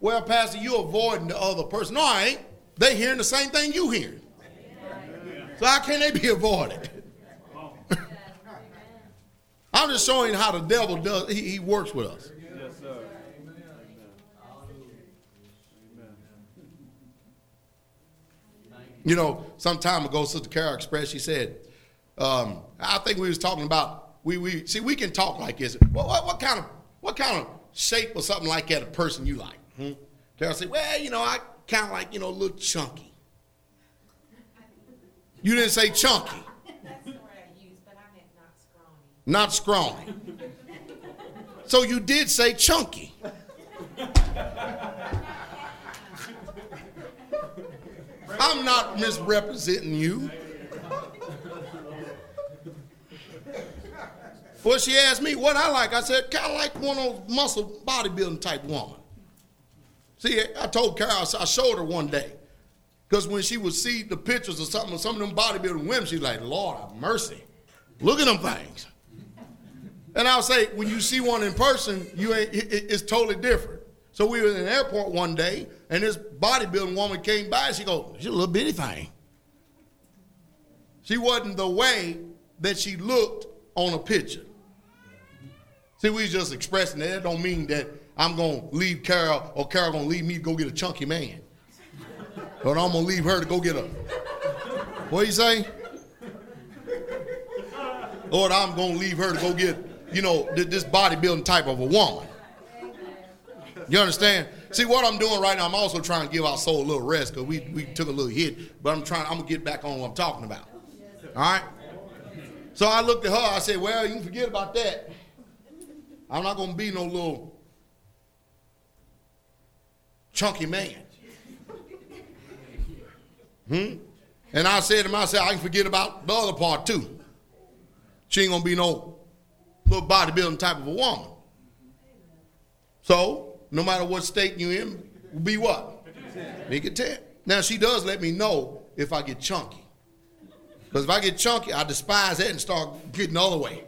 [SPEAKER 1] Well, Pastor, you avoiding the other person. No, I ain't. They hearing the same thing you hearing. So how can they be avoided? I'm just showing how the devil does. He, he works with us.
[SPEAKER 2] Yes, sir.
[SPEAKER 1] You know, some time ago, Sister Carol expressed. She said, um, "I think we was talking about we we see we can talk like this. What, what, what kind of what kind of shape or something like that a person you like?" Hmm? Carol said, "Well, you know, I kind of like you know a little chunky." You didn't say chunky,
[SPEAKER 3] That's the word I used, but I meant not scrawny.
[SPEAKER 1] not scrawny. So you did say chunky. I'm not misrepresenting you. Well, she asked me what I like. I said, kind of like one of those muscle bodybuilding type woman. See, I told Carol, I showed her one day. Because when she would see the pictures of some, of some of them bodybuilding women, she's like, Lord have mercy. Look at them things. And I'll say, when you see one in person, you ain't, it- it's totally different. So we were in an airport one day, and this bodybuilding woman came by, she go, she's a little bitty thing. She wasn't the way that she looked on a picture. See, we just expressing that. That don't mean that I'm gonna leave Carol or Carol gonna leave me to go get a chunky man. But I'm gonna leave her to go get a. What you say? Lord, I'm gonna leave her to go get, you know, this bodybuilding type of a woman. You understand? See what I'm doing right now. I'm also trying to give our soul a little rest because we, we took a little hit, but I'm trying. I'm gonna get back on what I'm talking about. All right. So I looked at her. I said, "Well, you can forget about that. I'm not gonna be no little chunky man." Hmm? And I said to myself, I can forget about the other part too. She ain't gonna be no little bodybuilding type of a woman. So, no matter what state you in, be what? Be content. Now she does let me know if I get chunky. Because if I get chunky, I despise that and start getting the other way.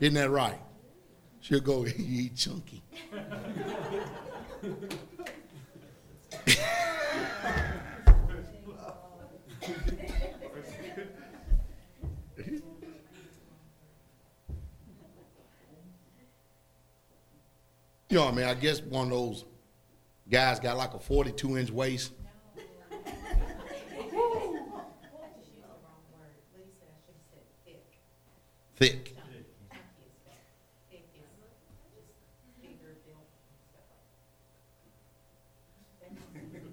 [SPEAKER 1] Isn't that right? She'll go, you eat chunky. You know, what I mean, I guess one of those guys got like a 42 inch waist.
[SPEAKER 3] I just used the wrong word. Lisa, I should have said thick.
[SPEAKER 1] Thick.
[SPEAKER 3] Chunky is fat. Thick is just bigger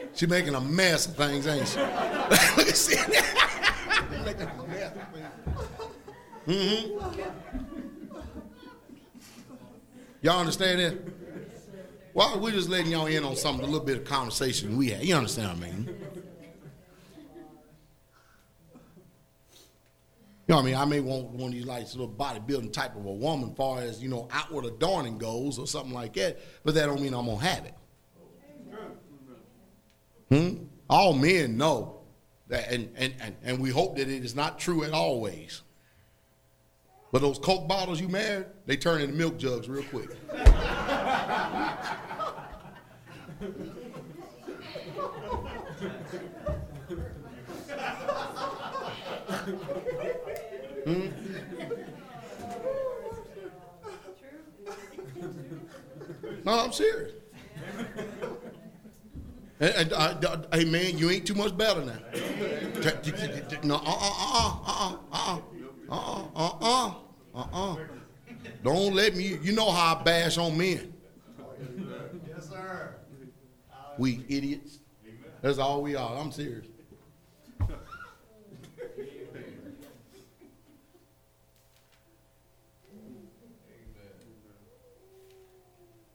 [SPEAKER 3] built
[SPEAKER 1] She making a mess of things, ain't she? Look at see. making a mess of things. hmm Y'all understand that? Well, we're just letting y'all in on something, a little bit of conversation we had. You understand what I mean? You know what I mean? I may want one of these like little bodybuilding type of a woman, far as you know, outward adorning goes, or something like that. But that don't mean I'm gonna have it. Hmm? All men know that, and, and, and, and we hope that it is not true at always. But those Coke bottles you married, they turn into milk jugs real quick. No, I'm serious. And, uh, hey man, you ain't too much better now. No, uh, uh, uh, uh, uh, uh, uh, uh, uh. Uh, don't let me. You know how I bash on men.
[SPEAKER 2] Yes, sir.
[SPEAKER 1] We idiots. That's all we are. I'm serious.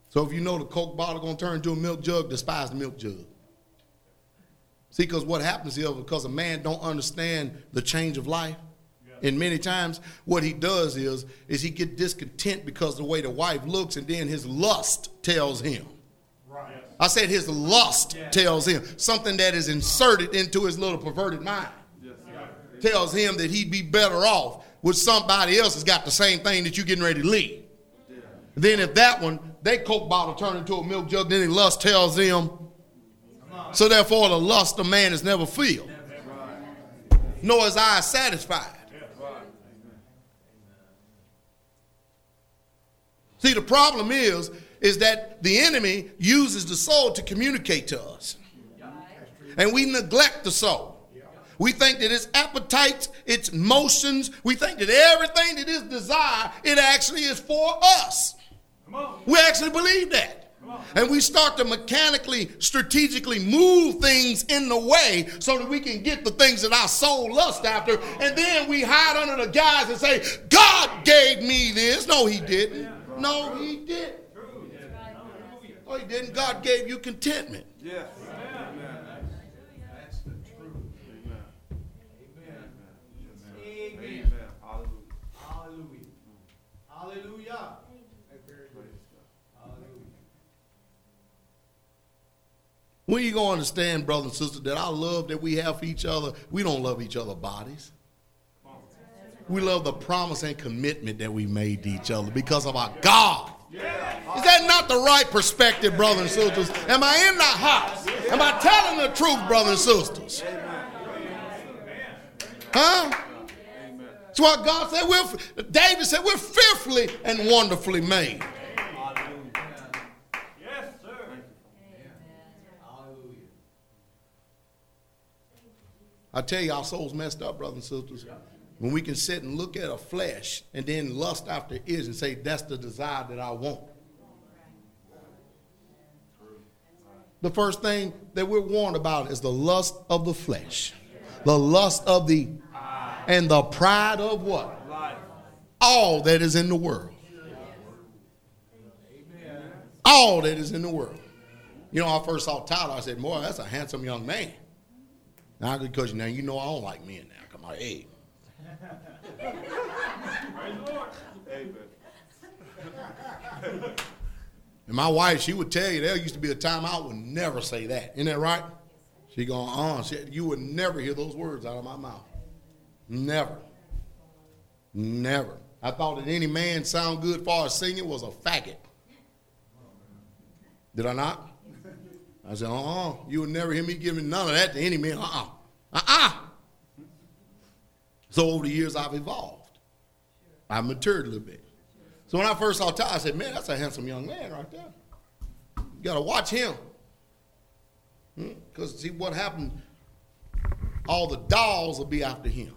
[SPEAKER 1] So if you know the Coke bottle gonna turn into a milk jug, despise the milk jug. See, because what happens here, because a man don't understand the change of life, and many times what he does is, is he get discontent because of the way the wife looks, and then his lust tells him.
[SPEAKER 2] Right.
[SPEAKER 1] I said his lust tells him something that is inserted into his little perverted mind. Tells him that he'd be better off with somebody else that's got the same thing that you're getting ready to leave. Then if that one, they coke bottle turn into a milk jug, then the lust tells them. So therefore, the lust of man is never filled, nor is I satisfied. See, the problem is, is that the enemy uses the soul to communicate to us. And we neglect the soul. We think that its appetites, its motions, we think that everything that is desire, it actually is for us. We actually believe that. And we start to mechanically, strategically move things in the way so that we can get the things that our soul lusts after. And then we hide under the guise and say, God gave me this. No, He didn't. No, He didn't. Oh, He didn't. God gave you contentment.
[SPEAKER 4] Yes.
[SPEAKER 2] That's the truth. Amen. Amen.
[SPEAKER 4] Amen. Hallelujah.
[SPEAKER 2] Hallelujah. Hallelujah. Hallelujah.
[SPEAKER 1] When you gonna understand, brothers and sisters, that our love that we have for each other, we don't love each other bodies. We love the promise and commitment that we made to each other because of our God. Is that not the right perspective, brothers and sisters? Am I in the house? Am I telling the truth, brothers and sisters? Huh? That's what God said. We're, David said, we're fearfully and wonderfully made.
[SPEAKER 2] Yes, sir.
[SPEAKER 1] I tell you, our soul's messed up, brothers and sisters. When we can sit and look at a flesh and then lust after it and say, that's the desire that I want. The first thing that we're warned about is the lust of the flesh, the lust of the, and the pride of what? All that is in the world. All that is in the world. You know, I first saw Tyler, I said, boy, that's a handsome young man. Now, because now you know I don't like men now. Come on, hey.
[SPEAKER 4] Amen.
[SPEAKER 1] And my wife, she would tell you there used to be a time I would never say that. Isn't that right? She going, uh, she, you would never hear those words out of my mouth. Never. Never. I thought that any man sound good for as singing was a faggot. Did I not? I said, uh-uh. You would never hear me giving none of that to any man. Uh-uh. Uh-uh. So over the years, I've evolved. I've matured a little bit. So when I first saw Ty, I said, man, that's a handsome young man right there. You got to watch him. Hmm? Because see what happened, all the dolls will be after him.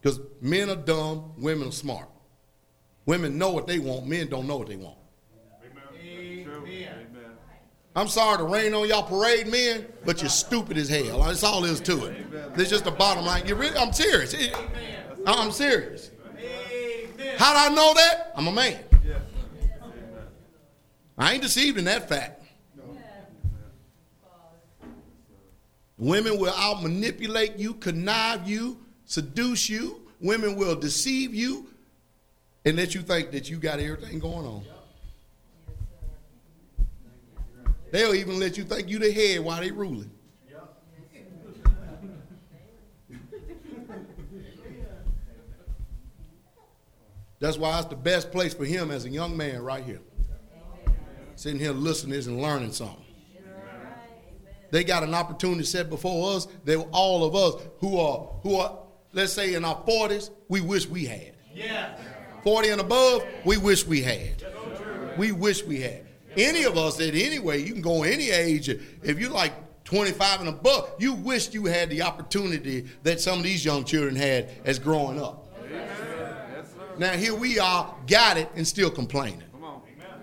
[SPEAKER 1] Because men are dumb, women are smart. Women know what they want, men don't know what they want. I'm sorry to rain on y'all parade men, but you're stupid as hell. That's all there is to it. It's just the bottom line. You really, I'm serious. I'm serious. How do I know that? I'm a man. I ain't deceived in that fact. Women will out manipulate you, connive you, seduce you. Women will deceive you and let you think that you got everything going on. They'll even let you think you the head while they ruling. That's why it's the best place for him as a young man right here. Sitting here listening and learning something. They got an opportunity set before us that all of us who are who are, let's say in our 40s, we wish we had.
[SPEAKER 2] Yes.
[SPEAKER 1] 40 and above, we wish we had. We wish we had. Any of us at any way, you can go any age. If you're like 25 and above, you wish you had the opportunity that some of these young children had as growing up. Now here we are, got it, and still complaining.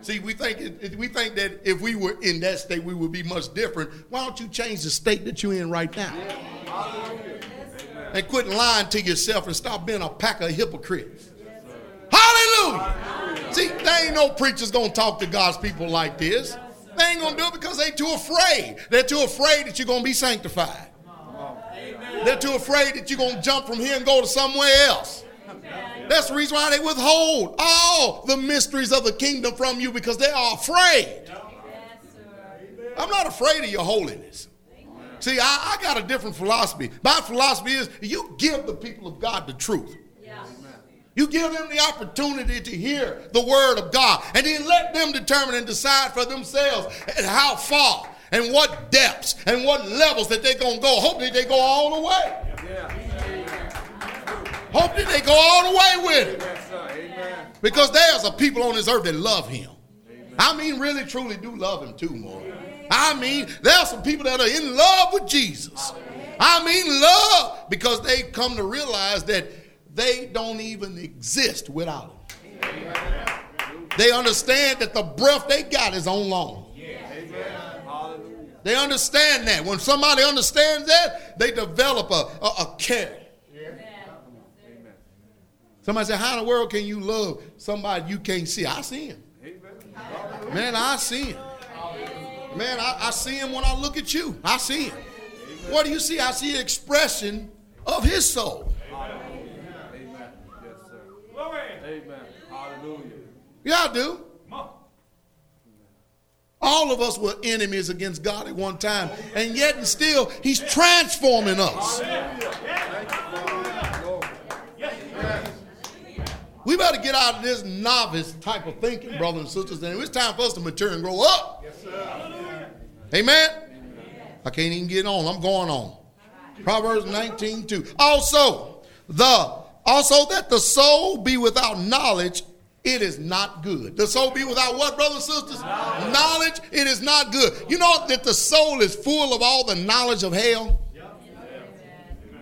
[SPEAKER 1] See, we think it, we think that if we were in that state, we would be much different. Why don't you change the state that you're in right now? And quit lying to yourself and stop being a pack of hypocrites. Hallelujah. See, there ain't no preachers gonna talk to God's people like this. They ain't gonna do it because they too afraid. They're too afraid that you're gonna be sanctified. They're too afraid that you're gonna jump from here and go to somewhere else. That's the reason why they withhold all the mysteries of the kingdom from you because they are afraid. I'm not afraid of your holiness. See, I, I got a different philosophy. My philosophy is you give the people of God the truth. You give them the opportunity to hear the word of God and then let them determine and decide for themselves and how far and what depths and what levels that they're going to go. Hopefully they go all the way. Hopefully they go all the way with it. Because there's a people on this earth that love him. I mean, really, truly do love him too, more. I mean, there are some people that are in love with Jesus. I mean, love because they come to realize that they don't even exist without him. They understand that the breath they got is on loan. They understand that. When somebody understands that, they develop a, a, a care. Somebody say, How in the world can you love somebody you can't see? I see him. Man, I see him. Man, I, I see him when I look at you. I see him. What do you see? I see an expression of his soul.
[SPEAKER 4] Amen. Yes, sir.
[SPEAKER 2] Glory.
[SPEAKER 4] Amen. Hallelujah.
[SPEAKER 1] Yeah, I do. All of us were enemies against God at one time, and yet and still, He's transforming us. We better get out of this novice type of thinking, brothers and sisters, and it's time for us to mature and grow up. Amen. I can't even get on. I'm going on. Proverbs 19, 2. Also, the also that the soul be without knowledge, it is not good. The soul be without what, brothers and sisters? Knowledge, it is not good. You know that the soul is full of all the knowledge of hell?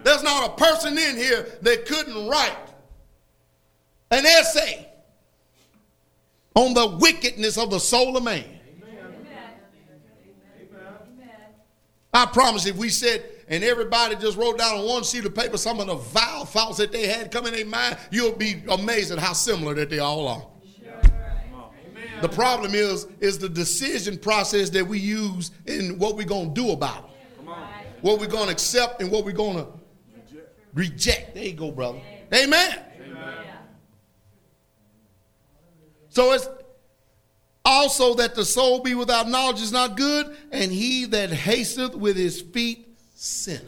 [SPEAKER 1] There's not a person in here that couldn't write an essay on the wickedness of the soul of man. I promise if we said and everybody just wrote down on one sheet of paper some of the vile thoughts that they had come in their mind, you'll be amazed at how similar that they all are. The problem is, is the decision process that we use in what we're going to do about it. What we're going to accept and what we're going to reject. There you go, brother. Amen. So it's also that the soul be without knowledge is not good, and he that hasteth with his feet sinneth.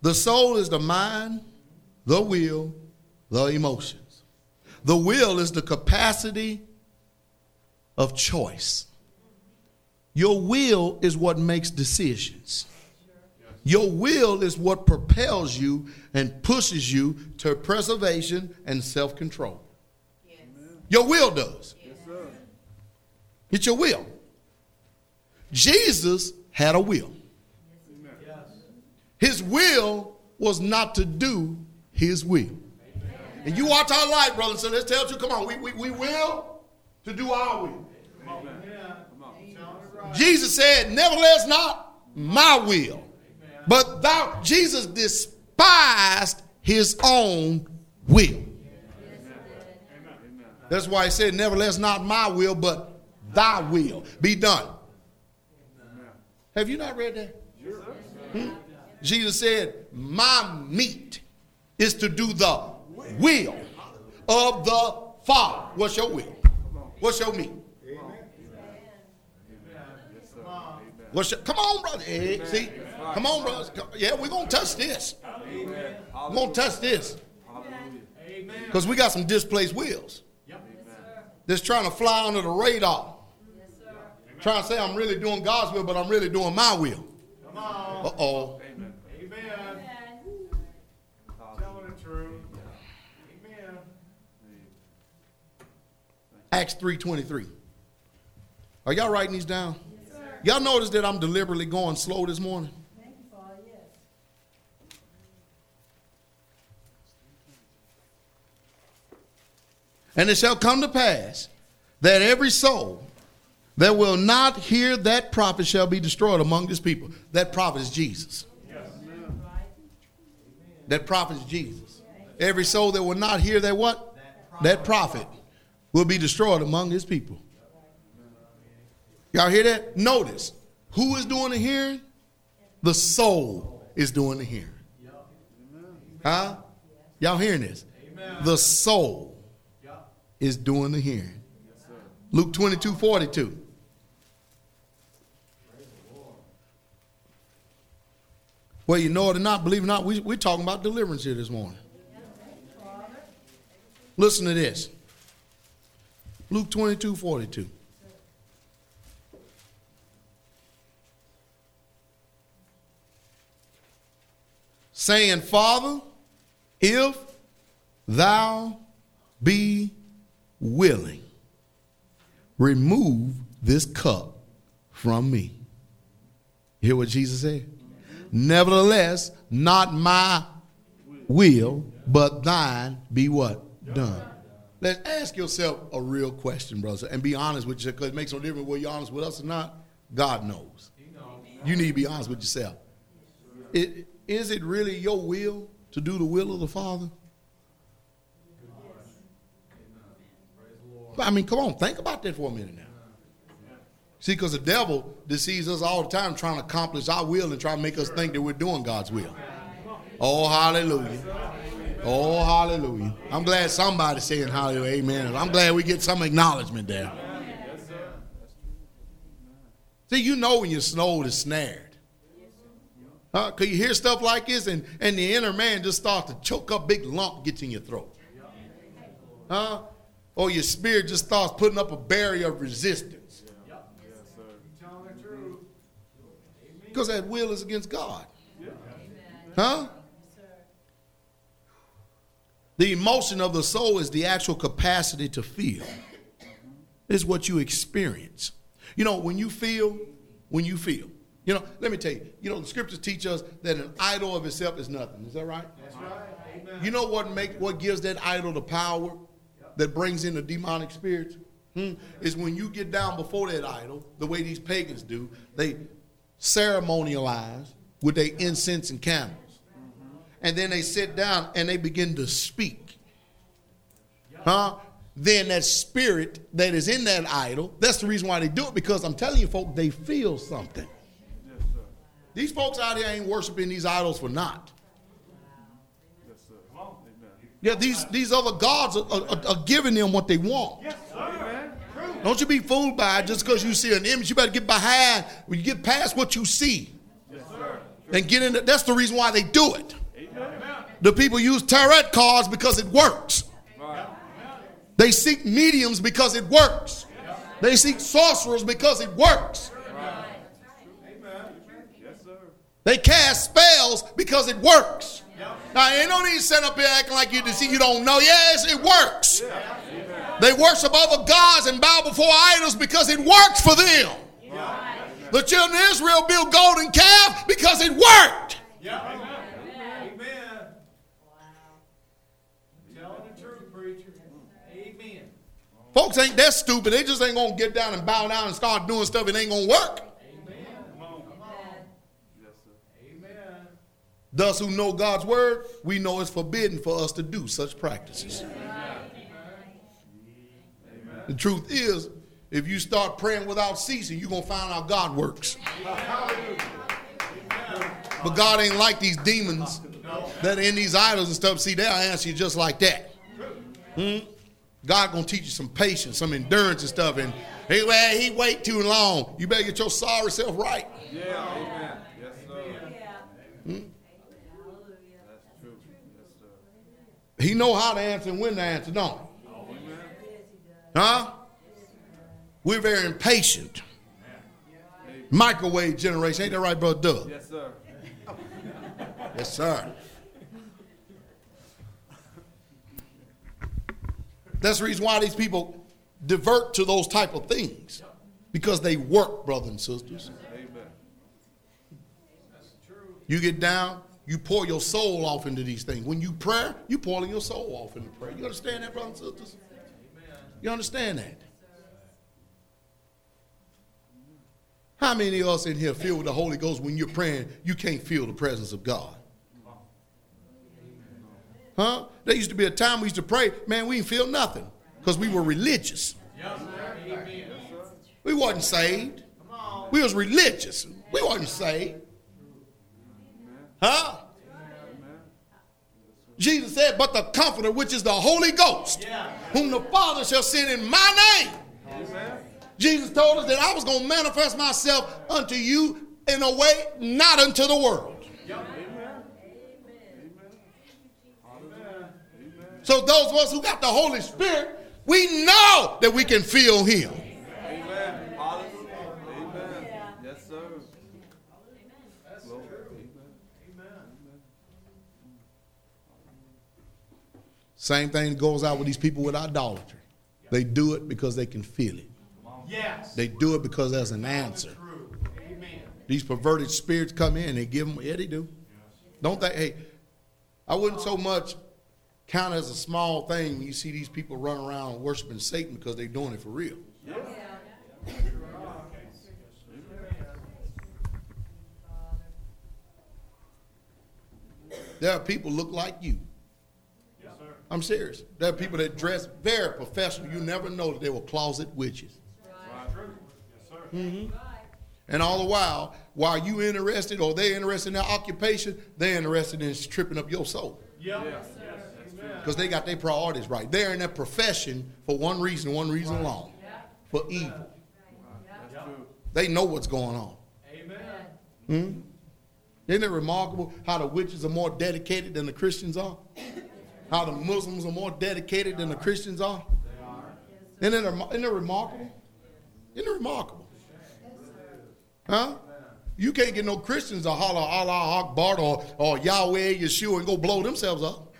[SPEAKER 1] The soul is the mind, the will, the emotions. The will is the capacity of choice. Your will is what makes decisions. Your will is what propels you and pushes you to preservation and self control. Your will does. It's your will. Jesus had a will. His will was not to do his will. And you watch our life, brother. So let's tell you, come on, we, we, we will to do our will. Jesus said, Nevertheless, not my will, but thou, Jesus despised his own will. That's why he said, Nevertheless, not my will, but thy will be done. Have you not read that? Hmm? Jesus said, My meat is to do the will of the Father. What's your will? What's your meat? What's your, come on, brother. Hey, see, Come on, brothers. Yeah, we're going to touch this. We're going to touch this. Because we got some displaced wheels. That's trying to fly under the radar. Trying to say I'm really doing God's will, but I'm really doing my will.
[SPEAKER 2] Come on.
[SPEAKER 1] Uh oh.
[SPEAKER 4] Amen.
[SPEAKER 2] Amen. Telling the truth. Amen.
[SPEAKER 1] Acts 3.23. Are y'all writing these down? Y'all notice that I'm deliberately going slow this morning?
[SPEAKER 3] Thank you, Father, yes.
[SPEAKER 1] And it shall come to pass that every soul that will not hear that prophet shall be destroyed among his people. That prophet is Jesus. That prophet is Jesus. Every soul that will not hear that what? That prophet will be destroyed among his people. Y'all hear that? Notice who is doing the hearing? The soul is doing the hearing. Huh? Y'all hearing this? The soul is doing the hearing. Luke 22 42. Well, you know it or not, believe it or not, we, we're talking about deliverance here this morning. Listen to this Luke 22 42. Saying, Father, if thou be willing, remove this cup from me. Hear what Jesus said? Nevertheless, not my will, but thine be what? Done. Let's ask yourself a real question, brother, and be honest with you, because it makes no difference whether you're honest with us or not. God knows. You need to be honest with yourself. It, is it really your will to do the will of the Father? I mean, come on, think about that for a minute now. See, because the devil deceives us all the time trying to accomplish our will and try to make us think that we're doing God's will. Oh, hallelujah. Oh, hallelujah. I'm glad somebody's saying hallelujah, amen. I'm glad we get some acknowledgement there. See, you know when your soul is snared. Huh? Cause you hear stuff like this and, and the inner man just starts to choke up big lump gets in your throat. Huh? Or your spirit just starts putting up a barrier of resistance.
[SPEAKER 2] Telling the truth.
[SPEAKER 1] Because that will is against God. Huh? The emotion of the soul is the actual capacity to feel. It's what you experience. You know, when you feel, when you feel. You know, let me tell you, you know, the scriptures teach us that an idol of itself is nothing. Is that right?
[SPEAKER 2] That's right. Amen.
[SPEAKER 1] You know what make what gives that idol the power that brings in the demonic spirits? Hmm? Is when you get down before that idol, the way these pagans do, they ceremonialize with their incense and candles. And then they sit down and they begin to speak. Huh? Then that spirit that is in that idol, that's the reason why they do it, because I'm telling you, folks, they feel something.
[SPEAKER 4] Yes.
[SPEAKER 1] These folks out here ain't worshiping these idols for naught.
[SPEAKER 4] Yes,
[SPEAKER 1] Yeah, these, these other gods are, are, are giving them what they want.
[SPEAKER 4] Amen.
[SPEAKER 1] Don't you be fooled by it just because you see an image. You better get behind, when you get past what you see
[SPEAKER 4] Yes, sir.
[SPEAKER 1] and get in. The, that's the reason why they do it.
[SPEAKER 4] Amen.
[SPEAKER 1] The people use tarot cards because it works.
[SPEAKER 4] Right.
[SPEAKER 1] They seek mediums because it works. They seek sorcerers because it works.
[SPEAKER 4] Yes, sir.
[SPEAKER 1] They cast spells because it works. Now, ain't no need to sit up here acting like you see you don't know. Yes, it works. They worship other gods and bow before idols because it works for them. The children of Israel built golden calf because it worked.
[SPEAKER 2] Yeah. Amen. Telling the truth, preacher. Amen.
[SPEAKER 1] Folks ain't that stupid. They just ain't gonna get down and bow down and start doing stuff. It ain't gonna work. Amen.
[SPEAKER 4] Yes, sir.
[SPEAKER 2] Amen.
[SPEAKER 1] Thus, who know God's word, we know it's forbidden for us to do such practices. The truth is, if you start praying without ceasing, you're going to find out God works. But God ain't like these demons that are in these idols and stuff. See, they'll answer you just like that. Hmm? God going to teach you some patience, some endurance and stuff. And hey, well, he wait too long. You better get your sorry self right.
[SPEAKER 4] Yeah. Amen. Yes, sir. That's true. Yes, sir.
[SPEAKER 1] He know how to answer and when to answer, don't. Huh? We're very impatient. Microwave generation. Ain't that right, brother Doug?
[SPEAKER 4] Yes, sir.
[SPEAKER 1] Yes, sir. That's the reason why these people divert to those type of things. Because they work, brothers and sisters.
[SPEAKER 4] Amen.
[SPEAKER 1] You get down, you pour your soul off into these things. When you pray, you pouring your soul off into prayer. You understand that, brothers and sisters? You understand that? How many of us in here feel with the Holy Ghost when you're praying, you can't feel the presence of God? Huh? There used to be a time we used to pray, man, we didn't feel nothing because we were religious. We wasn't saved. We was religious. We wasn't saved. Huh? Jesus said, but the comforter, which is the Holy Ghost, whom the Father shall send in my name. Jesus told us that I was going to manifest myself unto you in a way not unto the world. Amen. Amen. So those of us who got the Holy Spirit, we know that we can feel him.
[SPEAKER 4] Amen. Hallelujah. Amen. Yes, sir. Glory. Amen.
[SPEAKER 1] Same thing goes out with these people with idolatry. They do it because they can feel it.
[SPEAKER 2] Yes.
[SPEAKER 1] They do it because there's an answer.
[SPEAKER 2] True. Amen.
[SPEAKER 1] These perverted spirits come in, they give them, yeah, they do. Don't they? Hey, I wouldn't so much count as a small thing you see these people run around worshiping Satan because they're doing it for real. Yeah. There are people look like you. I'm serious. There are people that dress very professional. You never know that they were closet witches. Mm-hmm. And all the while, while you interested or they're interested in their occupation, they're interested in tripping up your soul.
[SPEAKER 2] Yep.
[SPEAKER 4] Yes.
[SPEAKER 1] Because they got their priorities right. They're in their profession for one reason, one reason alone. For evil.
[SPEAKER 4] That's true.
[SPEAKER 1] They know what's going on.
[SPEAKER 2] Amen.
[SPEAKER 1] Hmm? Isn't it remarkable how the witches are more dedicated than the Christians are? How the Muslims are more dedicated than the Christians are? Isn't it, isn't it remarkable? Isn't it remarkable? Huh? You can't get no Christians to holler Allah Akbar or, or Yahweh Yeshua and go blow themselves up.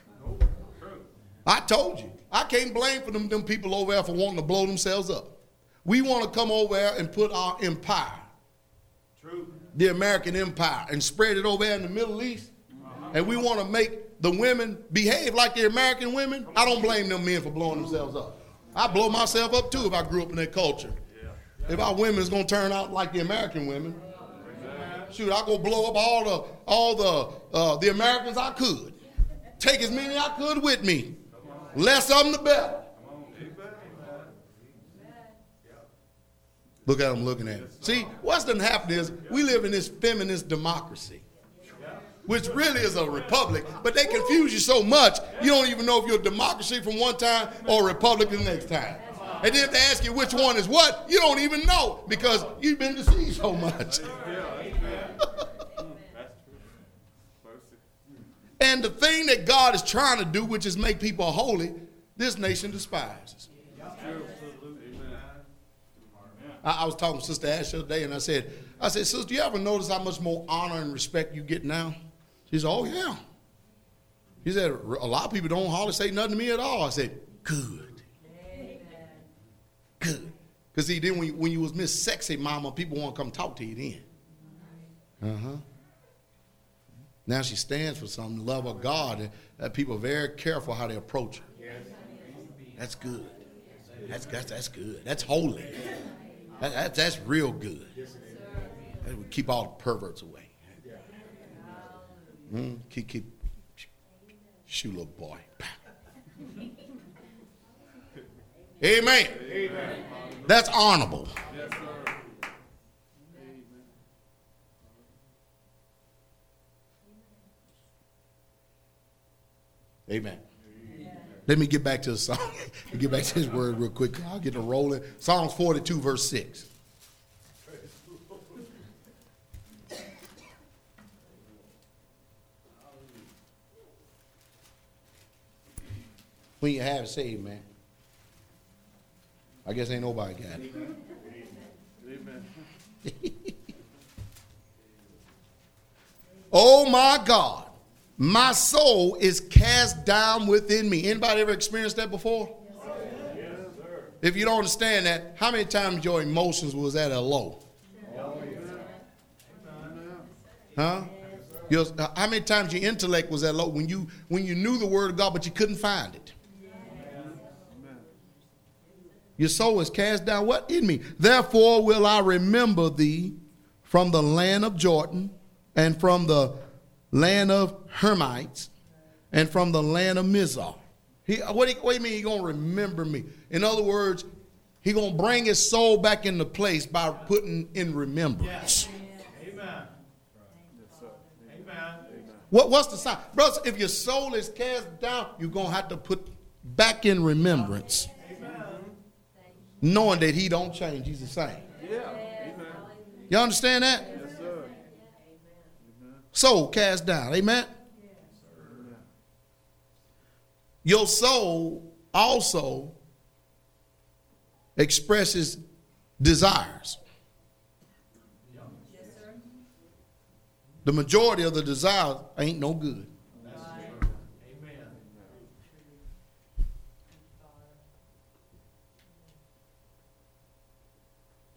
[SPEAKER 1] I told you. I can't blame for them, them people over there for wanting to blow themselves up. We want to come over there and put our empire
[SPEAKER 2] True.
[SPEAKER 1] the American empire and spread it over there in the Middle East, and we want to make the women behave like the American women, I don't blame them men for blowing themselves up. I blow myself up too if I grew up in that culture. If our women is gonna turn out like the American women, shoot, I go blow up all the all the uh, the Americans I could. Take as many I could with me. Less of them, the better. Look at them looking at it. See, what's done happened is we live in this feminist democracy, which really is a republic, but they confuse you so much, you don't even know if you're a democracy from one time or a republic the next time. And then if they ask you which one is what, you don't even know because you've been deceived so much.
[SPEAKER 4] That's true.
[SPEAKER 1] And the thing that God is trying to do, which is make people holy, this nation despises. I, I was talking to Sister Ash the other day, and I said, I said, Sister, do you ever notice how much more honor and respect you get now? She said, Oh yeah. She said, a lot of people don't hardly say nothing to me at all. I said, Good. Good. Because see, then when you, when you was Miss Sexy Mama, people want to come talk to you then. Uh huh. Now she stands for something, love of God, that people are very careful how they approach her. That's good. That's, that's, that's good. That's holy. That, that, that's real good. That would keep all the perverts away. Mm, keep, keep, shoot, little boy. Amen. Amen. That's honorable.
[SPEAKER 4] Yes, sir.
[SPEAKER 1] Amen. Let me get back to the song. Get back to his word real quick. I'll get it rolling. Psalms 42, verse 6. When you have saved, man. I guess ain't nobody got it. Oh my God, my soul is cast down within me. Anybody ever experienced that before? If you don't understand that, how many times your emotions was at a low? Oh, huh? Your, how many times your intellect was at low when you when you knew the word of God but you couldn't find it? Your soul is cast down what in me? Therefore will I remember thee from the land of Jordan and from the land of Hermonites and from the land of Mizar. He, what, do you, what do you mean he going to remember me? In other words, he going to bring his soul back into place by putting in remembrance.
[SPEAKER 2] Amen. Amen.
[SPEAKER 1] What, what's the sign? Brothers, if your soul is cast down, you're going to have to put back in remembrance. Knowing that he don't change, he's the same.
[SPEAKER 4] Yeah. Amen.
[SPEAKER 1] You understand that?
[SPEAKER 4] Yes, sir.
[SPEAKER 1] Soul cast down. Amen? Your soul also expresses desires. Yes, sir. The majority of the desires ain't no good.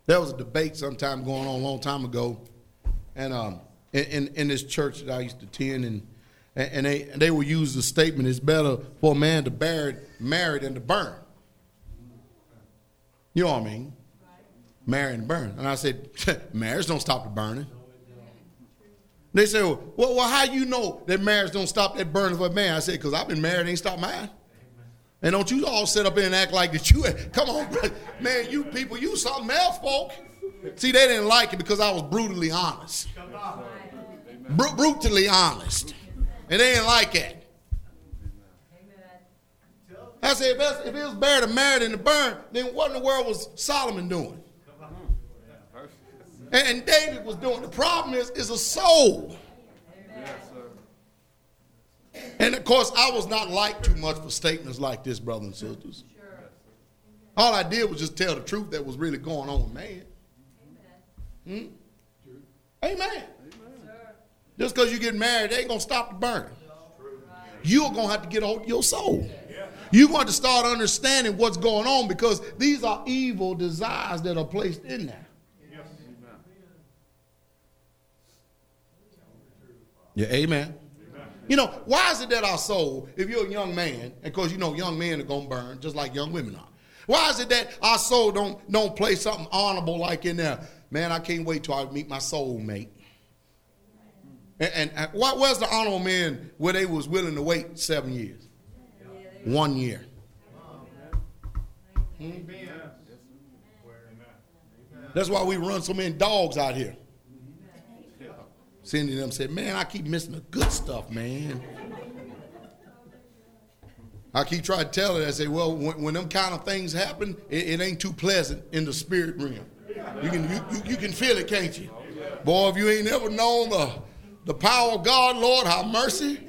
[SPEAKER 1] There was a debate sometime going on a long time ago, and um, in, in, in this church that I used to attend, and and they and they would use the statement: "It's better for a man to bury, marry than to burn." You know what I mean? Marry and burn. And I said, marriage don't stop the burning. They said, well, well, how you know that marriage don't stop that burning for a man? I said, because I've been married, it ain't stopped mine. And don't you all sit up and act like that you, come on, man, you people, you something else, folk. See, they didn't like it because I was brutally honest. Bru- brutally honest. And they didn't like it. I said, if, that's- if it was better to marry than to burn, then what in the world was Solomon doing? And, and David was doing. The problem is, is a soul.
[SPEAKER 4] Yes, sir.
[SPEAKER 1] And of course, I was not liked too much for statements like this, brothers and sisters. All I did was just tell the truth that was really going on with man. Hmm? Amen. Just because you get married, they ain't gonna stop the burning. You're gonna have to get a hold of your soul. You're going to start understanding what's going on because these are evil desires that are placed in there. Yeah, amen. You know, why is it that our soul, if you're a young man, and of course you know young men are gonna burn just like young women are. Why is it that our soul don't don't play something honorable like in there? Man, I can't wait till I meet my soul mate. And, and, and what was the honorable men where they was willing to wait seven years? One year.
[SPEAKER 2] Amen.
[SPEAKER 1] That's why we run so many dogs out here. Cindy them said, Man, I keep missing the good stuff, man. I keep trying to tell her, I say, Well, when, when them kind of things happen, it, it ain't too pleasant in the spirit realm. You can, you, you, you can feel it, can't you? Boy, if you ain't ever known the, the power of God, Lord, have mercy.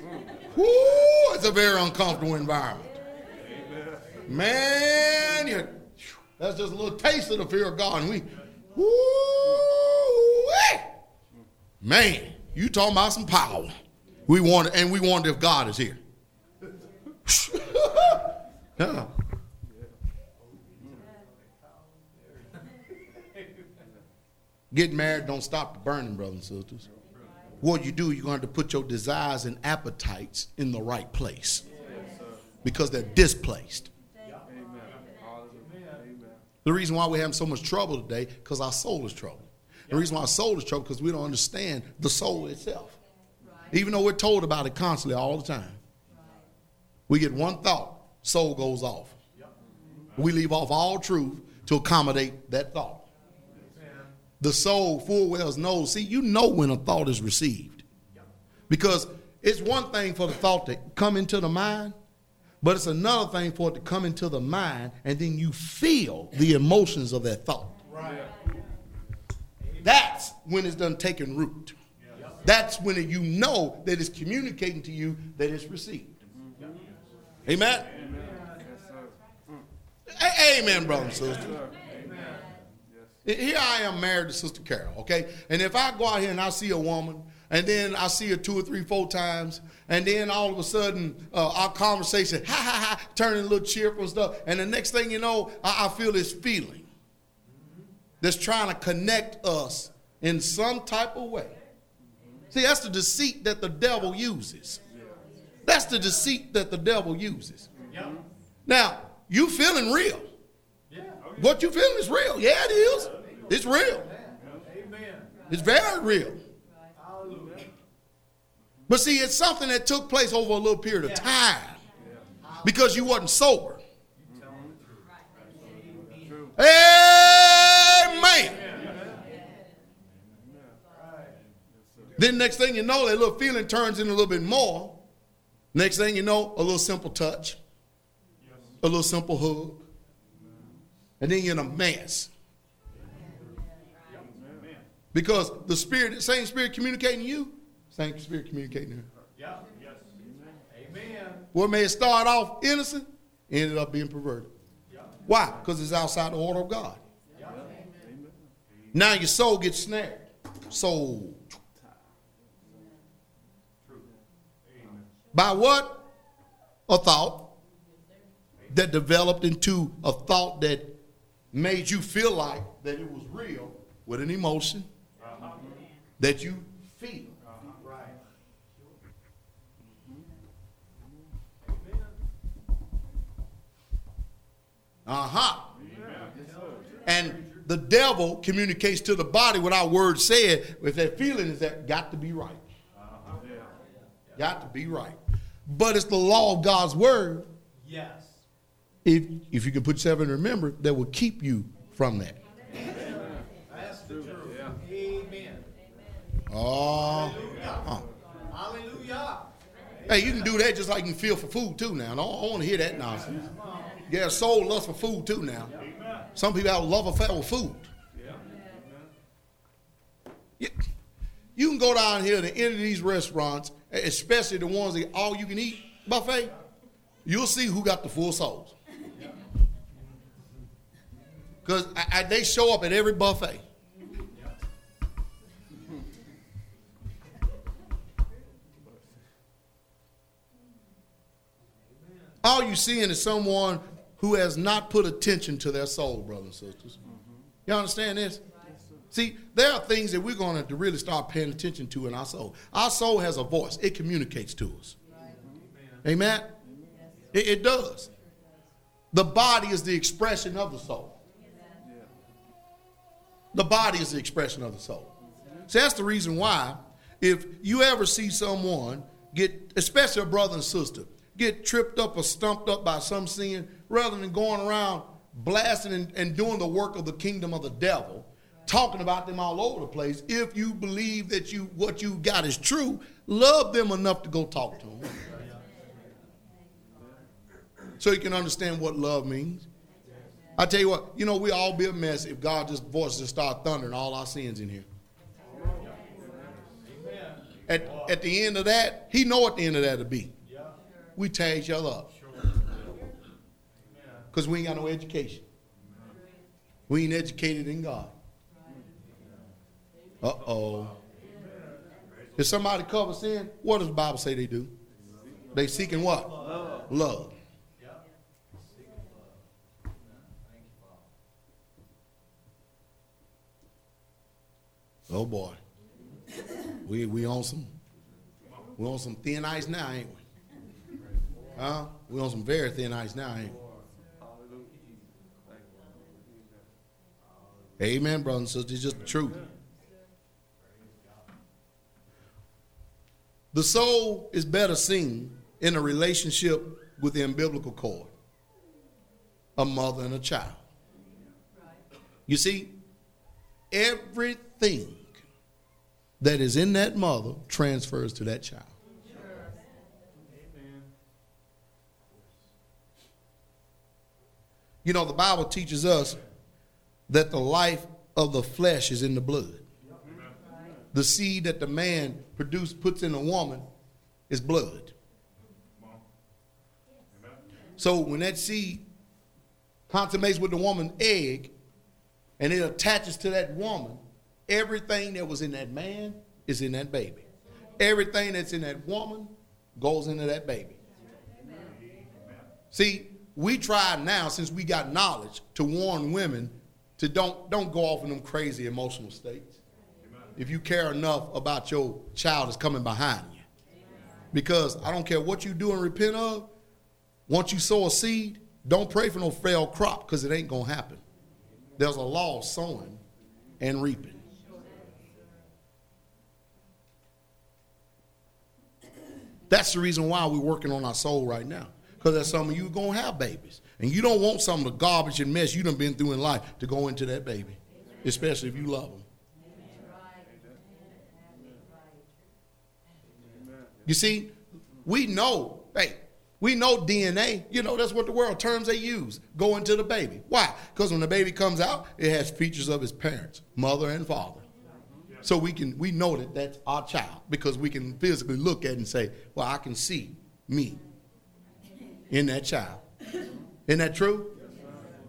[SPEAKER 1] Whoo, it's a very uncomfortable environment. Man, that's just a little taste of the fear of God. And we, whoo, man, you talking about some power. We want, and we wonder if God is here. yeah. Getting married don't stop the burning, brothers and sisters. What you do, you're going to have to put your desires and appetites in the right place because they're displaced. The reason why we're having so much trouble today, because our soul is troubled. The reason why our soul is troubled, because we don't understand the soul itself. Even though we're told about it constantly all the time. We get one thought, soul goes off. We leave off all truth to accommodate that thought. The soul full well knows. See, you know when a thought is received. Because it's one thing for the thought to come into the mind, but it's another thing for it to come into the mind and then you feel the emotions of that thought.
[SPEAKER 2] Right.
[SPEAKER 1] That's when it's done taking root. That's when you know that it's communicating to you that it's received. Amen? A- Amen, brother and sister.
[SPEAKER 4] Amen.
[SPEAKER 1] Here I am married to Sister Carol, okay? And if I go out here and I see a woman, and then I see her two or three, four times, and then all of a sudden uh, our conversation, ha ha ha, turning a little cheerful and stuff, and the next thing you know, I, I feel this feeling that's trying to connect us in some type of way. See, that's the deceit that the devil uses. That's the deceit that the devil uses. Now, you feeling real. What you feeling is real. Yeah, it is. It's real.
[SPEAKER 2] Amen.
[SPEAKER 1] It's very real. But see, it's something that took place over a little period of time because you wasn't sober. Amen. Then next thing you know, that little feeling turns into a little bit more. Next thing you know, a little simple touch, a little simple hug, and then you're in a mess. Because the spirit, same spirit communicating you, same spirit communicating her.
[SPEAKER 2] Yep. Yes. Amen.
[SPEAKER 1] What may start off innocent ended up being perverted. Why? Because it's outside the order of God. Now your soul gets snared. Soul. By what? A thought that developed into a thought that made you feel like that it was real with an emotion that you feel.
[SPEAKER 2] Right.
[SPEAKER 1] Uh huh. And the devil communicates to the body what our word said. If that feeling is that got to be right. Got to be right. But it's the law of God's word.
[SPEAKER 2] Yes.
[SPEAKER 1] If if you can put yourself in remember, that will keep you from that.
[SPEAKER 2] That's the truth.
[SPEAKER 4] Yeah.
[SPEAKER 2] Amen.
[SPEAKER 1] Oh.
[SPEAKER 2] Hallelujah. Uh-huh. Hallelujah.
[SPEAKER 1] Hey, you can do that just like you can feel for food too now. I don't, want to hear that nonsense. Yeah, soul lust for food too now. Some people have a love affair with food.
[SPEAKER 4] Yeah.
[SPEAKER 1] You, you can go down here to any of these restaurants, especially the ones that all you can eat buffet. You'll see who got the full souls. Because they show up at every buffet. All you seeing is someone who has not put attention to their soul, brothers and sisters. Mm-hmm. You understand this? See, there are things that we're going to have to really start paying attention to in our soul. Our soul has a voice, it communicates to us. Amen? It, it does. The body is the expression of the soul. The body is the expression of the soul. So that's the reason why, if you ever see someone get, especially a brother and sister, get tripped up or stumped up by some sin, rather than going around blasting and, and doing the work of the kingdom of the devil, talking about them all over the place, if you believe that you what you got is true, love them enough to go talk to them. So you can understand what love means. I tell you what, you know, we all be a mess if God just voices just start thundering all our sins in here. At, at the end of that, he know what the end of that will be. We tear each other up. Because we ain't got no education. We ain't educated in God. Uh-oh. If somebody covers sin, what does the Bible say they do? They seeking what? Love. Love. Oh boy. We we on some we on some thin ice now, ain't we? Huh? We on some very thin ice now, ain't we? Amen, brothers and sisters. It's just the truth. The soul is better seen in a relationship with the umbilical cord, a mother and a child. You see, everything that is in that mother transfers to that child. You know, the Bible teaches us that the life of the flesh is in the blood. The seed that the man produce puts in a woman is blood. So when that seed consummates with the woman's egg, and it attaches to that woman, everything that was in that man is in that baby. Everything that's in that woman goes into that baby. See, we try now since we got knowledge to warn women to don't don't go off in them crazy emotional states. If you care enough about your child is coming behind you. Because I don't care what you do and repent of, once you sow a seed, don't pray for no failed crop because it ain't gonna happen. There's a law of sowing and reaping. That's the reason why we're working on our soul right now. Because there's some of you going to have babies. And you don't want some of the garbage and mess you done been through in life to go into that baby. Especially if you love them. You see, we know, hey, we know DNA. You know, that's what the world terms they use. Go into the baby. Why? Because when the baby comes out, it has features of his parents, mother and father. So we can we know that that's our child because we can physically look at it and say, well, I can see me in that child. Isn't that true?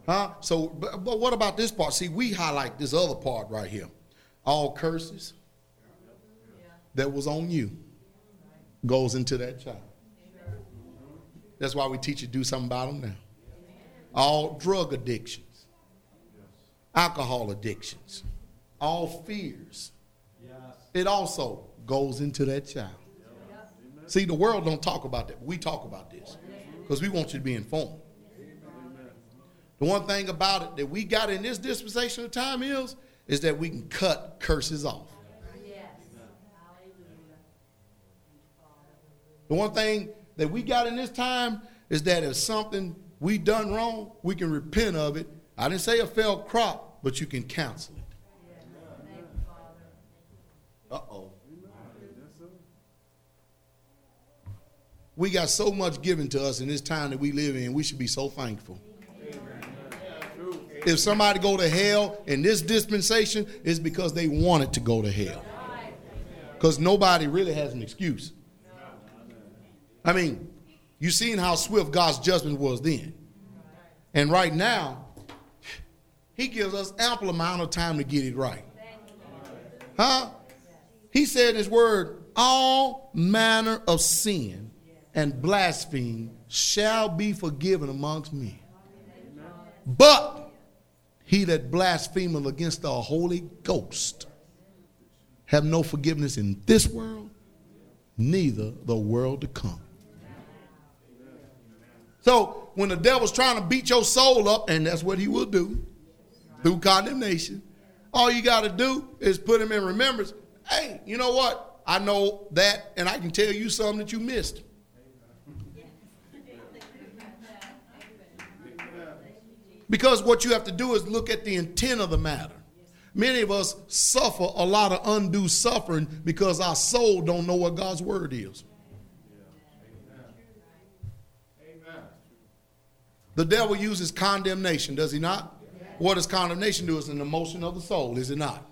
[SPEAKER 1] Huh? So, but, but what about this part? See, we highlight this other part right here. All curses that was on you goes into that child. That's why we teach you to do something about them now. All drug addictions, alcohol addictions, all fears. It also goes into that child. See, the world don't talk about that. We talk about this because we want you to be informed. The one thing about it that we got in this dispensation of time is, is that we can cut curses off. The one thing that we got in this time is that if something we done wrong, we can repent of it. I didn't say a failed crop, but you can cancel it. Uh oh. We got so much given to us in this time that we live in. We should be so thankful. If somebody go to hell in this dispensation, it's because they wanted to go to hell. Because nobody really has an excuse. I mean, you seen how swift God's judgment was then. And right now, he gives us ample amount of time to get it right. Huh? He said in his word, all manner of sin and blasphemy shall be forgiven amongst men. But he that blasphemeth against the Holy Ghost have no forgiveness in this world, neither the world to come. So when the devil's trying to beat your soul up, and that's what he will do through condemnation, all you got to do is put him in remembrance. Hey, you know what? I know that, and I can tell you something that you missed. Because what you have to do is look at the intent of the matter. Many of us suffer a lot of undue suffering because our soul don't know what God's word is. The devil uses condemnation, does he not? What does condemnation do? It's an emotion of the soul, is it not?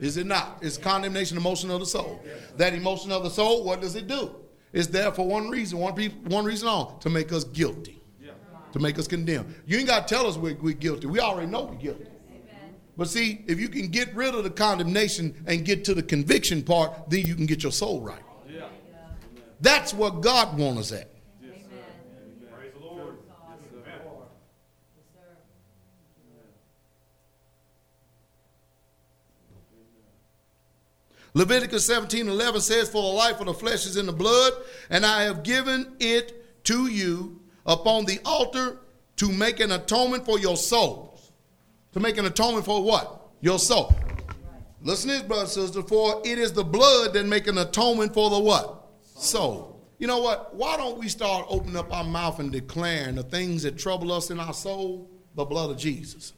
[SPEAKER 1] Is it not? It's condemnation, emotion of the soul. That emotion of the soul, what does it do? It's there for one reason, one, pe- one reason on, to make us guilty, to make us condemn. You ain't got to tell us we're, we're guilty. We already know we're guilty. But see, if you can get rid of the condemnation and get to the conviction part, then you can get your soul right. That's what God wants us at.
[SPEAKER 2] Praise the Lord.
[SPEAKER 1] Leviticus 17 11 says, For the life of the flesh is in the blood, and I have given it to you upon the altar to make an atonement for your souls. To make an atonement for what? Your soul. Listen to this, brothers and sisters, for it is the blood that make an atonement for the what? Soul. You know what? Why don't we start opening up our mouth and declaring the things that trouble us in our soul? The blood of Jesus.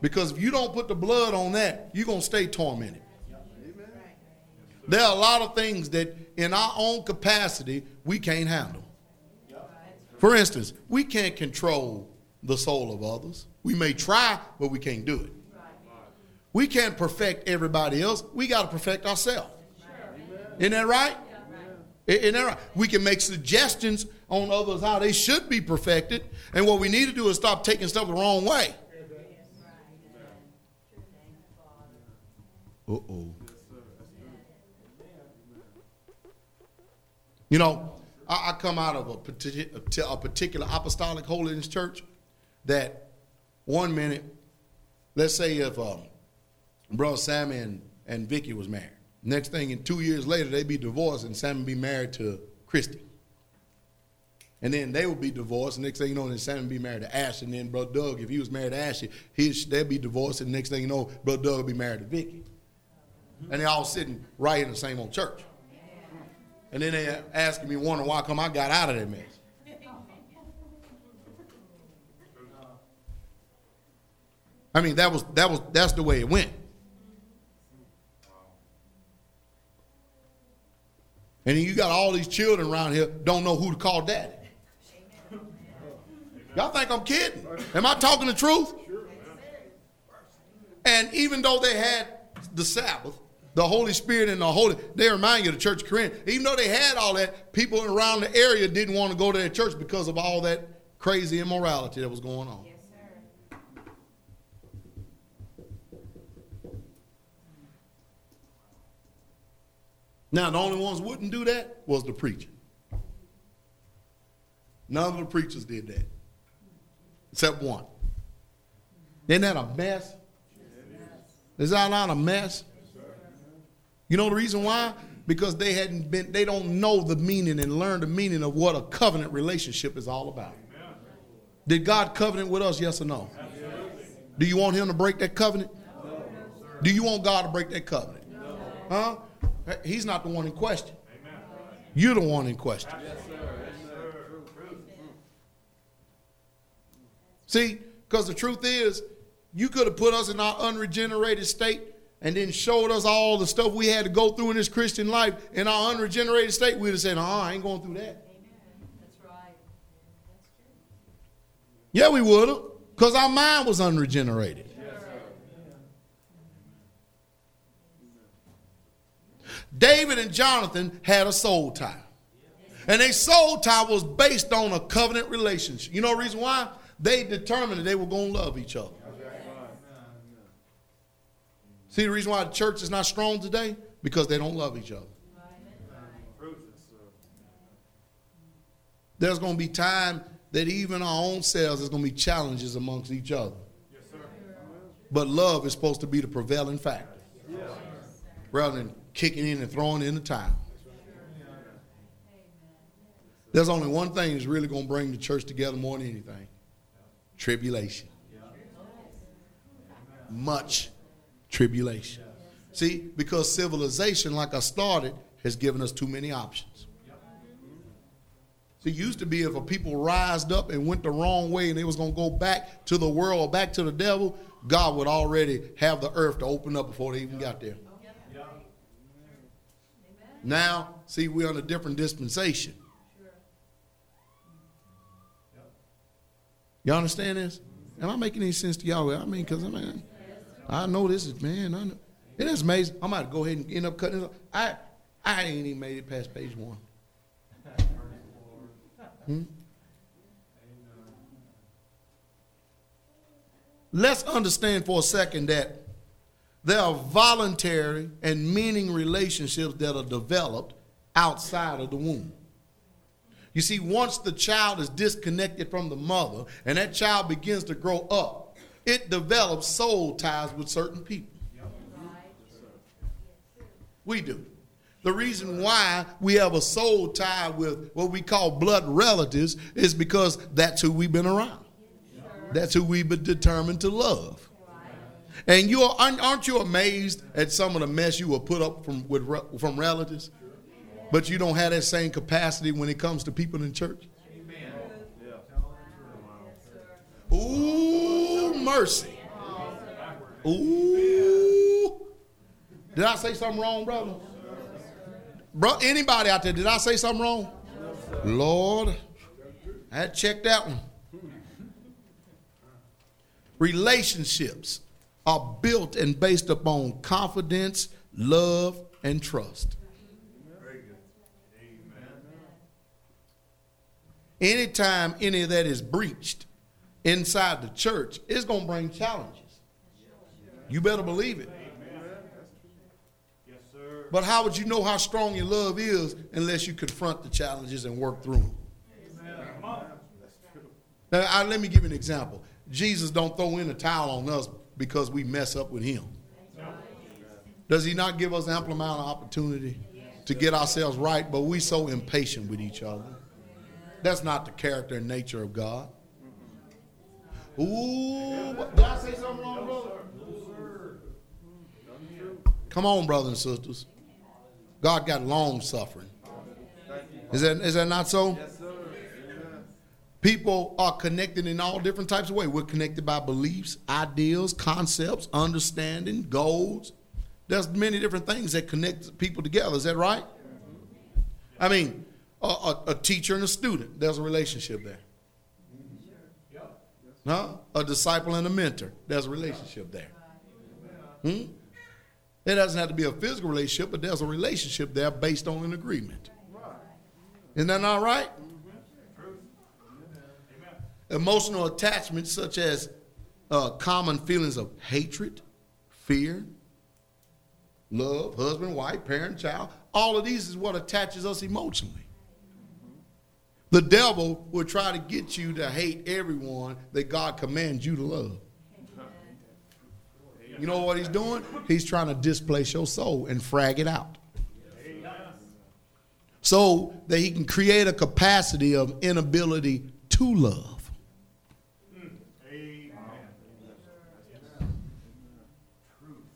[SPEAKER 1] Because if you don't put the blood on that, you're going to stay tormented. There are a lot of things that in our own capacity we can't handle. For instance, we can't control the soul of others. We may try, but we can't do it. We can't perfect everybody else. We got to perfect ourselves. Isn't that right? Isn't that right? We can make suggestions on others how they should be perfected. And what we need to do is stop taking stuff the wrong way. Uh oh. You know, I, I come out of a, partic- a particular apostolic holiness church that one minute, let's say if um, Brother and, and Vicky was married. Next thing, in two years later, they'd be divorced and Sammy be married to Christy. And then they would be divorced. And Next thing you know, then would be married to Ashley. And then Brother Doug, if he was married to Ashley, he'd, they'd be divorced. And next thing you know, Brother Doug would be married to Vicky. And they're all sitting right in the same old church. And then they asking me, wondering why come I got out of that mess. I mean, that was that was that's the way it went. And then you got all these children around here don't know who to call daddy. Y'all think I'm kidding? Am I talking the truth? And even though they had the Sabbath, the Holy Spirit and the Holy, they remind you of the Church of Corinth. Even though they had all that, people around the area didn't want to go to their church because of all that crazy immorality that was going on.
[SPEAKER 3] Yes, sir.
[SPEAKER 1] Now, the only ones who wouldn't do that was the preacher. None of the preachers did that, except one. Isn't that a mess? Is that not a mess? You know the reason why? Because they hadn't been, they don't know the meaning and learn the meaning of what a covenant relationship is all about. Did God covenant with us, yes or no? Do you want him to break that covenant? Do you want God to break that covenant? Huh? He's not the one in question. You're the one in question. See, because the truth is, you could have put us in our unregenerated state and then showed us all the stuff we had to go through in this Christian life in our unregenerated state. We'd have said, oh, I ain't going through that.
[SPEAKER 3] Amen. That's right. That's true.
[SPEAKER 1] Yeah, we would have, because our mind was unregenerated. David and Jonathan had a soul tie. And their soul tie was based on a covenant relationship. You know the reason why? They determined that they were going to love each other. See the reason why the church is not strong today? Because they don't love each other. There's going to be time that even our own selves, there's going to be challenges amongst each other. But love is supposed to be the prevailing factor. Rather than kicking in and throwing in the towel. There's only one thing that's really going to bring the church together more than anything tribulation. Much tribulation. See, because civilization, like I started, has given us too many options. See, it used to be if a people rised up and went the wrong way and they was going to go back to the world back to the devil, God would already have the earth to open up before they even got there. Now, see, we're on a different dispensation. Y'all understand this? Am I making any sense to y'all? I mean, because I mean, I know this is man. I know it is amazing. I'm about to go ahead and end up cutting it. Off. I I ain't even made it past page one. Hmm? Let's understand for a second that there are voluntary and meaning relationships that are developed outside of the womb. You see, once the child is disconnected from the mother and that child begins to grow up, it develops soul ties with certain people. We do. The reason why we have a soul tie with what we call blood relatives is because that's who we've been around. That's who we've been determined to love. And you are, aren't you amazed at some of the mess you will put up from with from relatives? But you don't have that same capacity when it comes to people in church. Ooh, mercy. Ooh. Did I say something wrong, brother? Bro, anybody out there, did I say something wrong? Lord, I had to check that one. Relationships are built and based upon confidence, love, and trust. anytime any of that is breached inside the church, it's going to bring challenges. You better believe it. But how would you know how strong your love is unless you confront the challenges and work through them? Now, I, let me give you an example. Jesus don't throw in a towel on us because we mess up with him. Does he not give us ample amount of opportunity to get ourselves right? But we so impatient with each other. That's not the character and nature of God. Ooh, did I say something wrong, brother? Come on, brothers and sisters. God got long suffering. Is that, is that not so? People are connected in all different types of ways. We're connected by beliefs, ideals, concepts, understanding, goals. There's many different things that connect people together. Is that right? I mean, a, a, a teacher and a student, there's a relationship there. Huh? A disciple and a mentor, there's a relationship there. Hmm? It doesn't have to be a physical relationship, but there's a relationship there based on an agreement. Isn't that not right? Emotional attachments such as uh, common feelings of hatred, fear, love, husband, wife, parent, child. All of these is what attaches us emotionally. The devil will try to get you to hate everyone that God commands you to love. You know what he's doing? He's trying to displace your soul and frag it out. So that he can create a capacity of inability to love.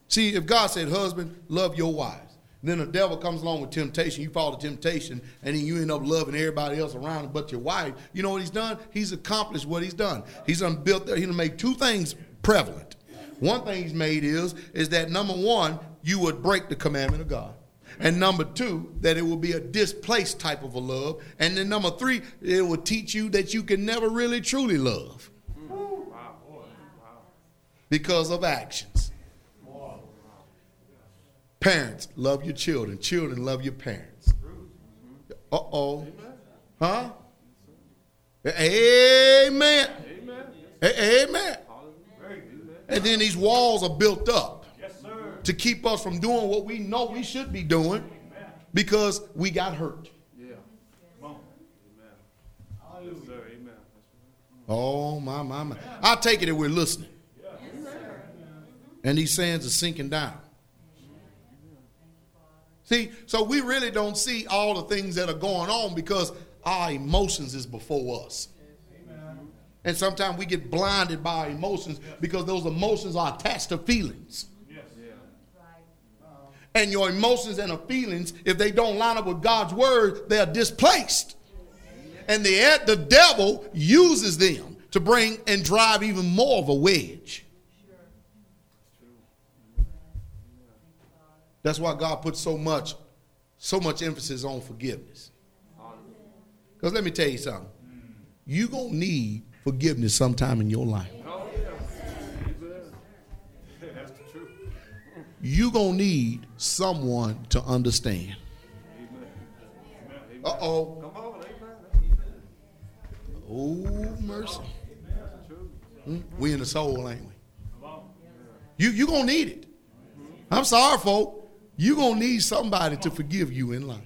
[SPEAKER 1] See, if God said, husband, love your wives, then the devil comes along with temptation, you fall to temptation, and then you end up loving everybody else around but your wife. You know what he's done? He's accomplished what he's done. He's done built there, he's done made two things prevalent. One thing he's made is, is that number one, you would break the commandment of God. And number two, that it will be a displaced type of a love. And then number three, it will teach you that you can never really truly love because of actions. Parents, love your children. Children, love your parents. Uh oh. Huh? Amen.
[SPEAKER 4] Amen.
[SPEAKER 1] Amen. And then these walls are built up to keep us from doing what we know we should be doing because we got hurt. Oh, my, my, my. I take it that we're listening. And these sands are sinking down. See, so we really don't see all the things that are going on because our emotions is before us. And sometimes we get blinded by emotions because those emotions are attached to feelings.
[SPEAKER 2] Yes.
[SPEAKER 1] And your emotions and feelings, if they don't line up with God's word, they are displaced. And the, the devil uses them to bring and drive even more of a wedge. That's why God puts so much, so much emphasis on forgiveness. Because let me tell you something. You're going to need forgiveness sometime in your life.
[SPEAKER 4] Oh, yeah. That's the truth.
[SPEAKER 1] You're going to need someone to understand. Uh oh.
[SPEAKER 4] Come on. Amen.
[SPEAKER 1] Oh, mercy. Hmm? We in the soul, ain't we? You you gonna need it. I'm sorry, folk. You gonna need somebody to forgive you in life,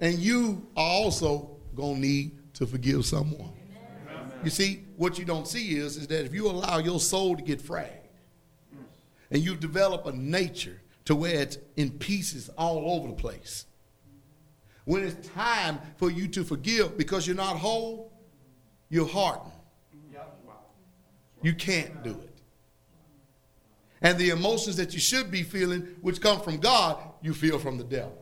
[SPEAKER 1] and you are also gonna need to forgive someone. You see, what you don't see is is that if you allow your soul to get fragged, and you develop a nature to where it's in pieces all over the place, when it's time for you to forgive because you're not whole, you're hardened. You can't do it. And the emotions that you should be feeling, which come from God, you feel from the devil.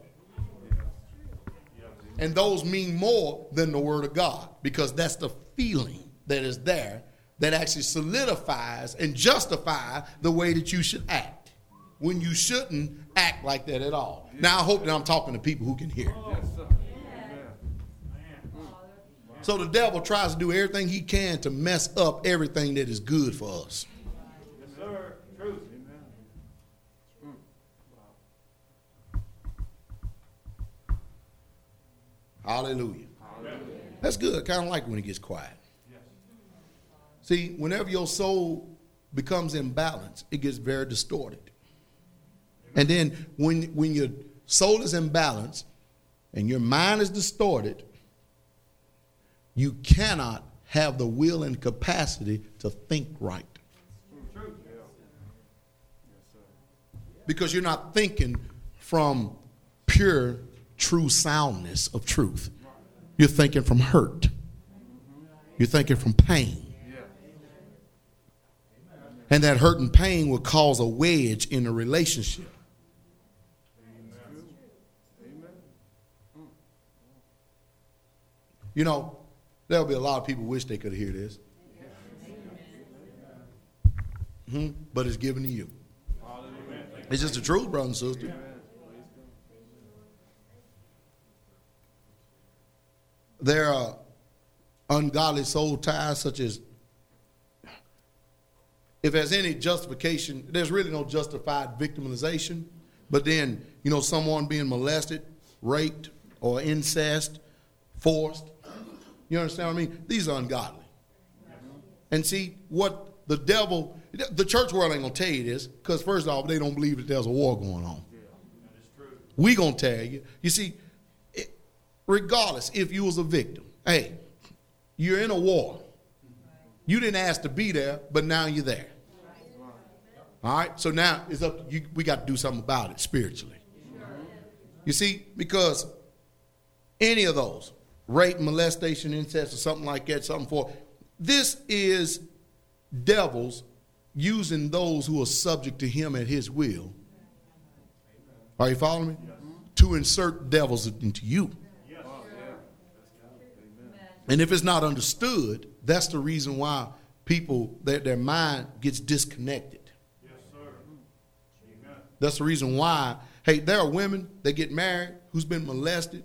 [SPEAKER 1] And those mean more than the word of God because that's the feeling that is there that actually solidifies and justifies the way that you should act when you shouldn't act like that at all. Now, I hope that I'm talking to people who can hear. So the devil tries to do everything he can to mess up everything that is good for us.
[SPEAKER 2] Yes, sir. Truth.
[SPEAKER 4] Amen.
[SPEAKER 1] Hallelujah.
[SPEAKER 4] Hallelujah.
[SPEAKER 1] That's good. Kind of like when it gets quiet. See, whenever your soul becomes imbalanced, it gets very distorted. And then when, when your soul is imbalanced and your mind is distorted, you cannot have the will and capacity to think right. Because you're not thinking from pure, true soundness of truth. You're thinking from hurt. You're thinking from pain. And that hurt and pain will cause a wedge in a relationship. You know, there'll be a lot of people wish they could hear this. hmm But it's given to you. It's just the truth, brother and sister. There are ungodly soul ties, such as if there's any justification, there's really no justified victimization. But then, you know, someone being molested, raped, or incest, forced. You understand what I mean? These are ungodly. And see, what the devil, the church world ain't going to tell you this, because first off, they don't believe that there's a war going on. We to tell you. You see, regardless if you was a victim, hey, you're in a war. You didn't ask to be there, but now you're there. All right, so now it's up. You, we got to do something about it spiritually. You see, because any of those rape, molestation, incest, or something like that, something for this is devils using those who are subject to him at his will. Are you following me? To insert devils into you. And if it's not understood, that's the reason why people that their mind gets disconnected.
[SPEAKER 4] Yes, sir. Amen.
[SPEAKER 1] That's the reason why. Hey, there are women that get married who's been molested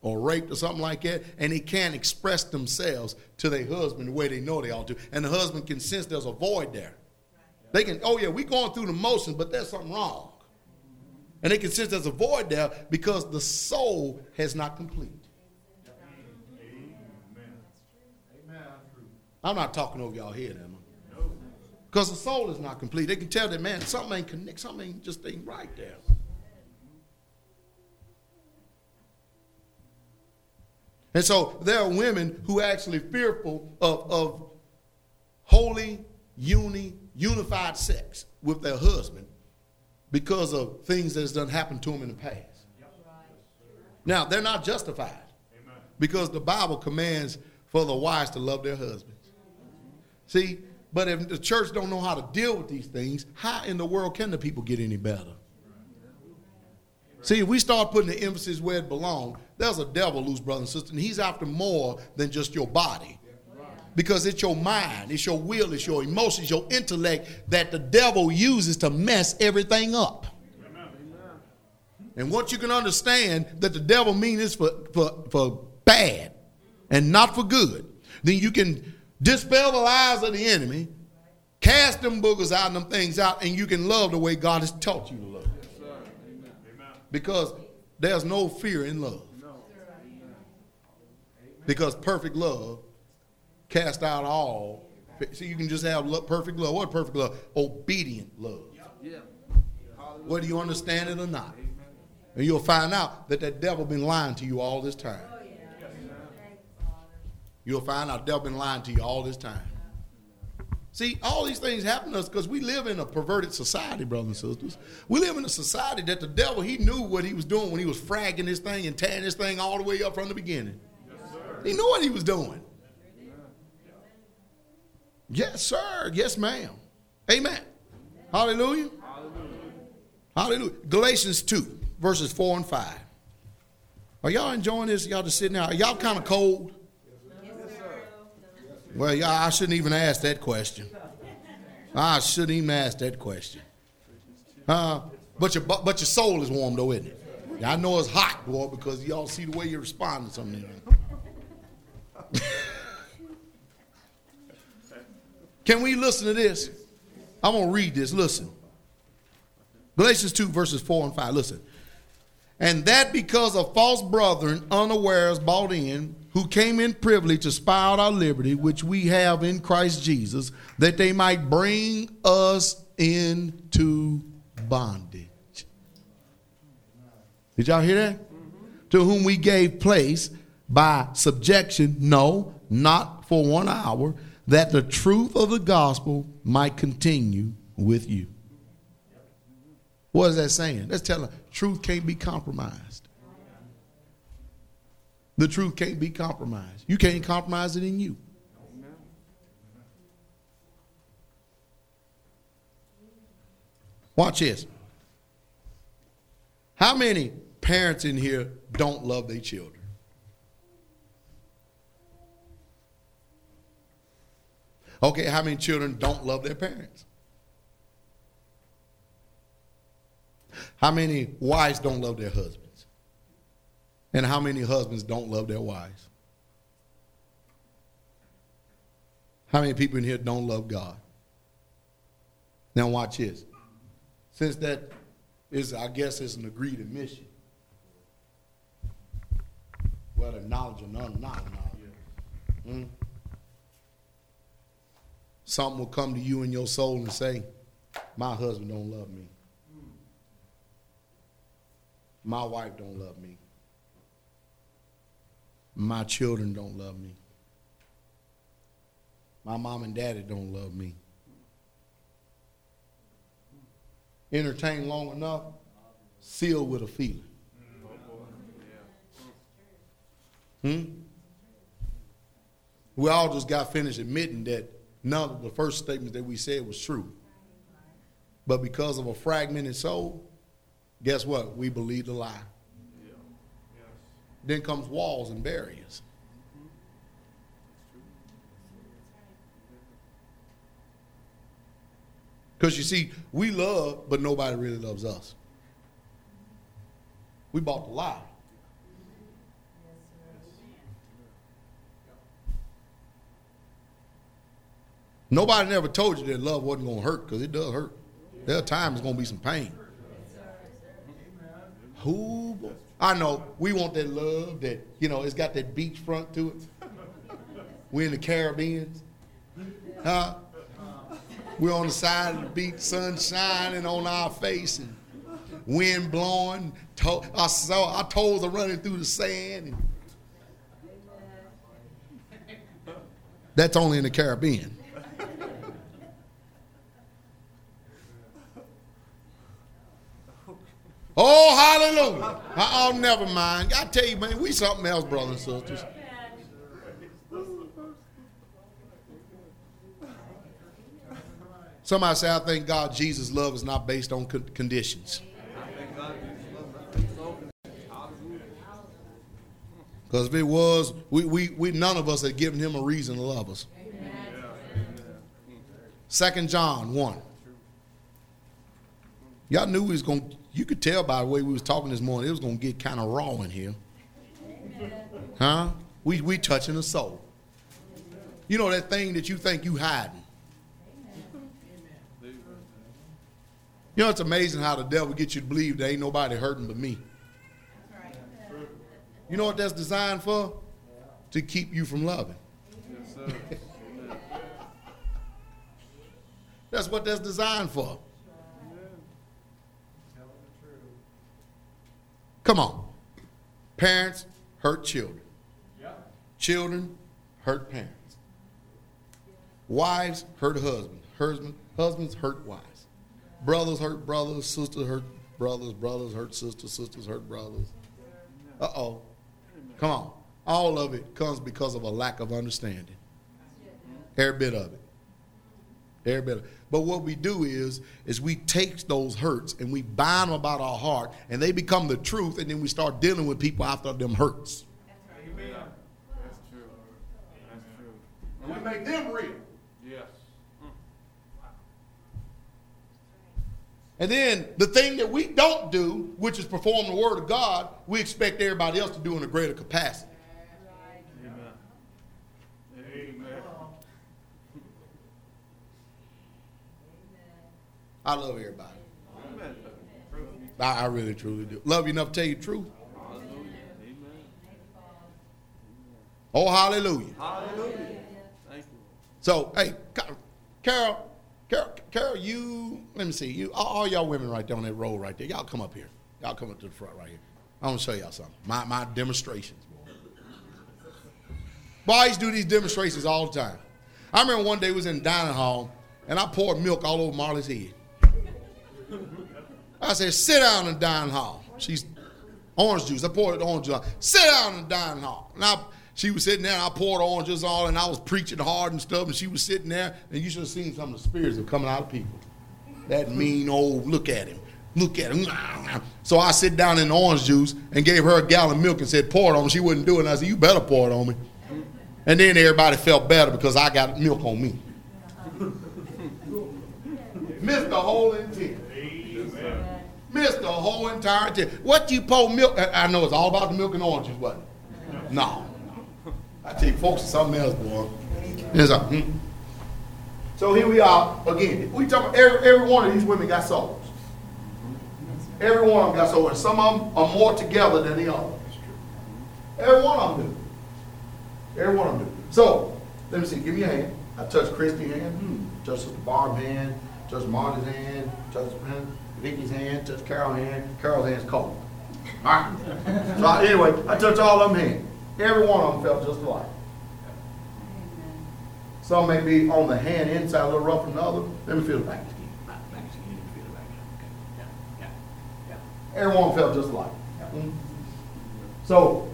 [SPEAKER 1] or raped or something like that, and they can't express themselves to their husband the way they know they ought to, and the husband can sense there's a void there. They can, oh yeah, we're going through the motions, but there's something wrong, and they can sense there's a void there because the soul has not completed. I'm not talking over y'all head, am I? Because the soul is not complete. They can tell that man something ain't connect, something ain't just ain't right there. And so there are women who are actually fearful of, of holy, uni, unified sex with their husband because of things that's done happened to them in the past. Now, they're not justified because the Bible commands for the wives to love their husbands. See, but if the church don't know how to deal with these things, how in the world can the people get any better? See, if we start putting the emphasis where it belongs, there's a devil, loose brother and sister, and he's after more than just your body. Because it's your mind, it's your will, it's your emotions, your intellect that the devil uses to mess everything up. And once you can understand that the devil means this for, for, for bad and not for good, then you can dispel the lies of the enemy, cast them boogers out and them things out, and you can love the way God has taught you to love. Because there's no fear in love. Because perfect love cast out all. See, you can just have love, perfect love. What perfect love? Obedient love. Whether you understand it or not. And you'll find out that that devil been lying to you all this time. You'll find out devil been lying to you all this time. See, all these things happen to us because we live in a perverted society, brothers and sisters. We live in a society that the devil, he knew what he was doing when he was fragging this thing and tearing this thing all the way up from the beginning. he knew what he was doing. Yes, sir. Yes, ma'am. Amen. Hallelujah. Hallelujah. Galatians 2, verses 4 and 5. Are y'all enjoying this? Y'all just sitting there? Are y'all kind of cold? Well, I shouldn't even ask that question. I shouldn't even ask that question. Uh, but your but your soul is warm though, isn't it? Yeah, I know it's hot, boy, because y'all see the way you respond to something. Can we listen to this? I'm gonna read this. Listen. Galatians 2, verses 4 and 5. Listen. And that because of false brethren unawares bought in, who came in privily to spy out our liberty, which we have in Christ Jesus, that they might bring us into bondage. Did y'all hear that? Mm-hmm. To whom we gave place by subjection, no, not for one hour, that the truth of the gospel might continue with you. What is that saying? That's telling truth can't be compromised. The truth can't be compromised. You can't compromise it in you. Watch this. How many parents in here don't love their children? Okay, how many children don't love their parents? How many wives don't love their husbands? And how many husbands don't love their wives? How many people in here don't love God? Now watch this. Since that is, I guess, it's an agreed admission. Whether knowledge or not knowledge. Hmm? Something will come to you in your soul and say, My husband don't love me. My wife don't love me. My children don't love me. My mom and daddy don't love me. Entertain long enough, sealed with a feeling. Hmm? We all just got finished admitting that none of the first statements that we said was true. But because of a fragmented soul, guess what? We believe the lie. Then comes walls and barriers. Because you see, we love, but nobody really loves us. We bought the lie. Nobody never told you that love wasn't going to hurt because it does hurt. There are times it's going to be some pain. Who? I know we want that love that you know it's got that beach front to it. We're in the Caribbean, huh? We're on the side of the beach, sun shining on our face, and wind blowing. To- I saw our toes are running through the sand. And that's only in the Caribbean. Oh, hallelujah. Oh, never mind. I tell you, man, we something else, brothers and sisters. Somebody say, I thank God Jesus' love is not based on con- conditions. Because if it was, we, we, we none of us had given him a reason to love us. Second John 1. Y'all knew we was going to you could tell by the way we was talking this morning, it was going to get kind of raw in here. Huh? We, we touching the soul. You know that thing that you think you hiding. You know, it's amazing how the devil gets you to believe there ain't nobody hurting but me. You know what that's designed for? To keep you from loving. that's what that's designed for. Come on. Parents hurt children. Children hurt parents. Wives hurt husbands. Husband, husbands hurt wives. Brothers hurt brothers. Sisters hurt brothers. Brothers hurt sisters. Sisters hurt brothers. Uh oh. Come on. All of it comes because of a lack of understanding. Every bit of it. Every bit of it. But what we do is, is we take those hurts and we bind them about our heart, and they become the truth, and then we start dealing with people after them hurts. That's, right.
[SPEAKER 4] Amen. That's true. That's true.
[SPEAKER 1] And we make them real.
[SPEAKER 4] Yes.
[SPEAKER 1] And then the thing that we don't do, which is perform the word of God, we expect everybody else to do in a greater capacity.
[SPEAKER 4] Amen. Amen.
[SPEAKER 1] I love everybody.
[SPEAKER 4] Amen.
[SPEAKER 1] I, I really truly do. Love you enough to tell you the truth. Oh, hallelujah.
[SPEAKER 4] Hallelujah. Thank you.
[SPEAKER 1] So, hey, Carol, Carol, Carol, you, let me see, you, all, all y'all women right there on that road right there, y'all come up here. Y'all come up to the front right here. I want to show y'all something. My, my demonstrations, boy. Boy, I used to do these demonstrations all the time. I remember one day we was in the dining hall, and I poured milk all over Marley's head. I said, sit down in the dining hall. She's orange juice. I poured orange juice. Sit down in the dining hall. I, she was sitting there, and I poured orange juice on, and I was preaching hard and stuff, and she was sitting there, and you should have seen some of the spirits that coming out of people. That mean old, look at him. Look at him. So I sit down in the orange juice and gave her a gallon of milk and said, pour it on me. She wouldn't do it. And I said, you better pour it on me. And then everybody felt better because I got milk on me. Missed the whole intent. Missed the whole entire thing. What you pour milk? I know it's all about the milk and oranges, but no. I tell you, folks, something else, boy. It's a, hmm. So here we are again. We talk every, every one of these women got souls. Every one of them got souls. And some of them are more together than the others. Every one of them do. Every one of them do. So, let me see. Give me a hand. I touch Christy's hand. Hmm. Touch Sister Barb's hand. Touch Marty's hand. Touch Vicky's hand. Touch Carol's hand. Carol's hand's cold. All right. So I- anyway, I touch all of them hands. Every one of them felt just alike. Some may be on the hand inside a little rougher than the other. Let me feel the back skin. Back, back skin. Feel the back. Okay. Yeah, yeah, yeah. Everyone felt just alike. Mm. So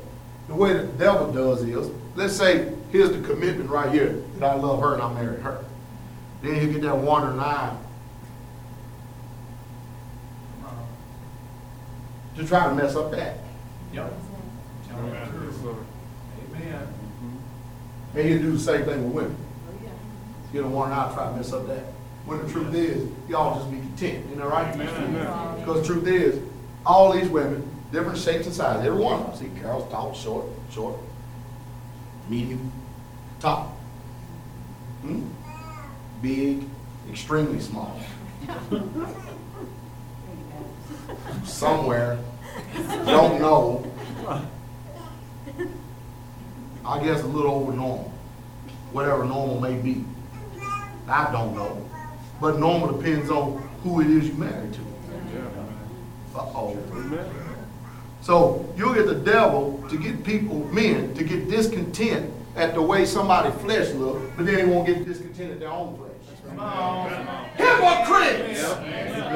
[SPEAKER 1] the way the devil does is, let's say here's the commitment right here that I love her and I married her. Then you get that wandering eye to try to mess up that.
[SPEAKER 2] Yep. Amen.
[SPEAKER 1] And he'll do the same thing with women. You don't want to try to mess up that. When the truth is, y'all just be content. You know, right? Because the truth is, all these women, different shapes and sizes, every one of them. See, Carol's tall, short, short, medium, tall, hmm? big, extremely small. Somewhere, don't know. I guess a little over normal, whatever normal may be. I don't know. But normal depends on who it is you married to. Uh-oh. So you'll get the devil to get people, men, to get discontent at the way somebody's flesh look, but then they won't get discontent at their own flesh. Hypocrites!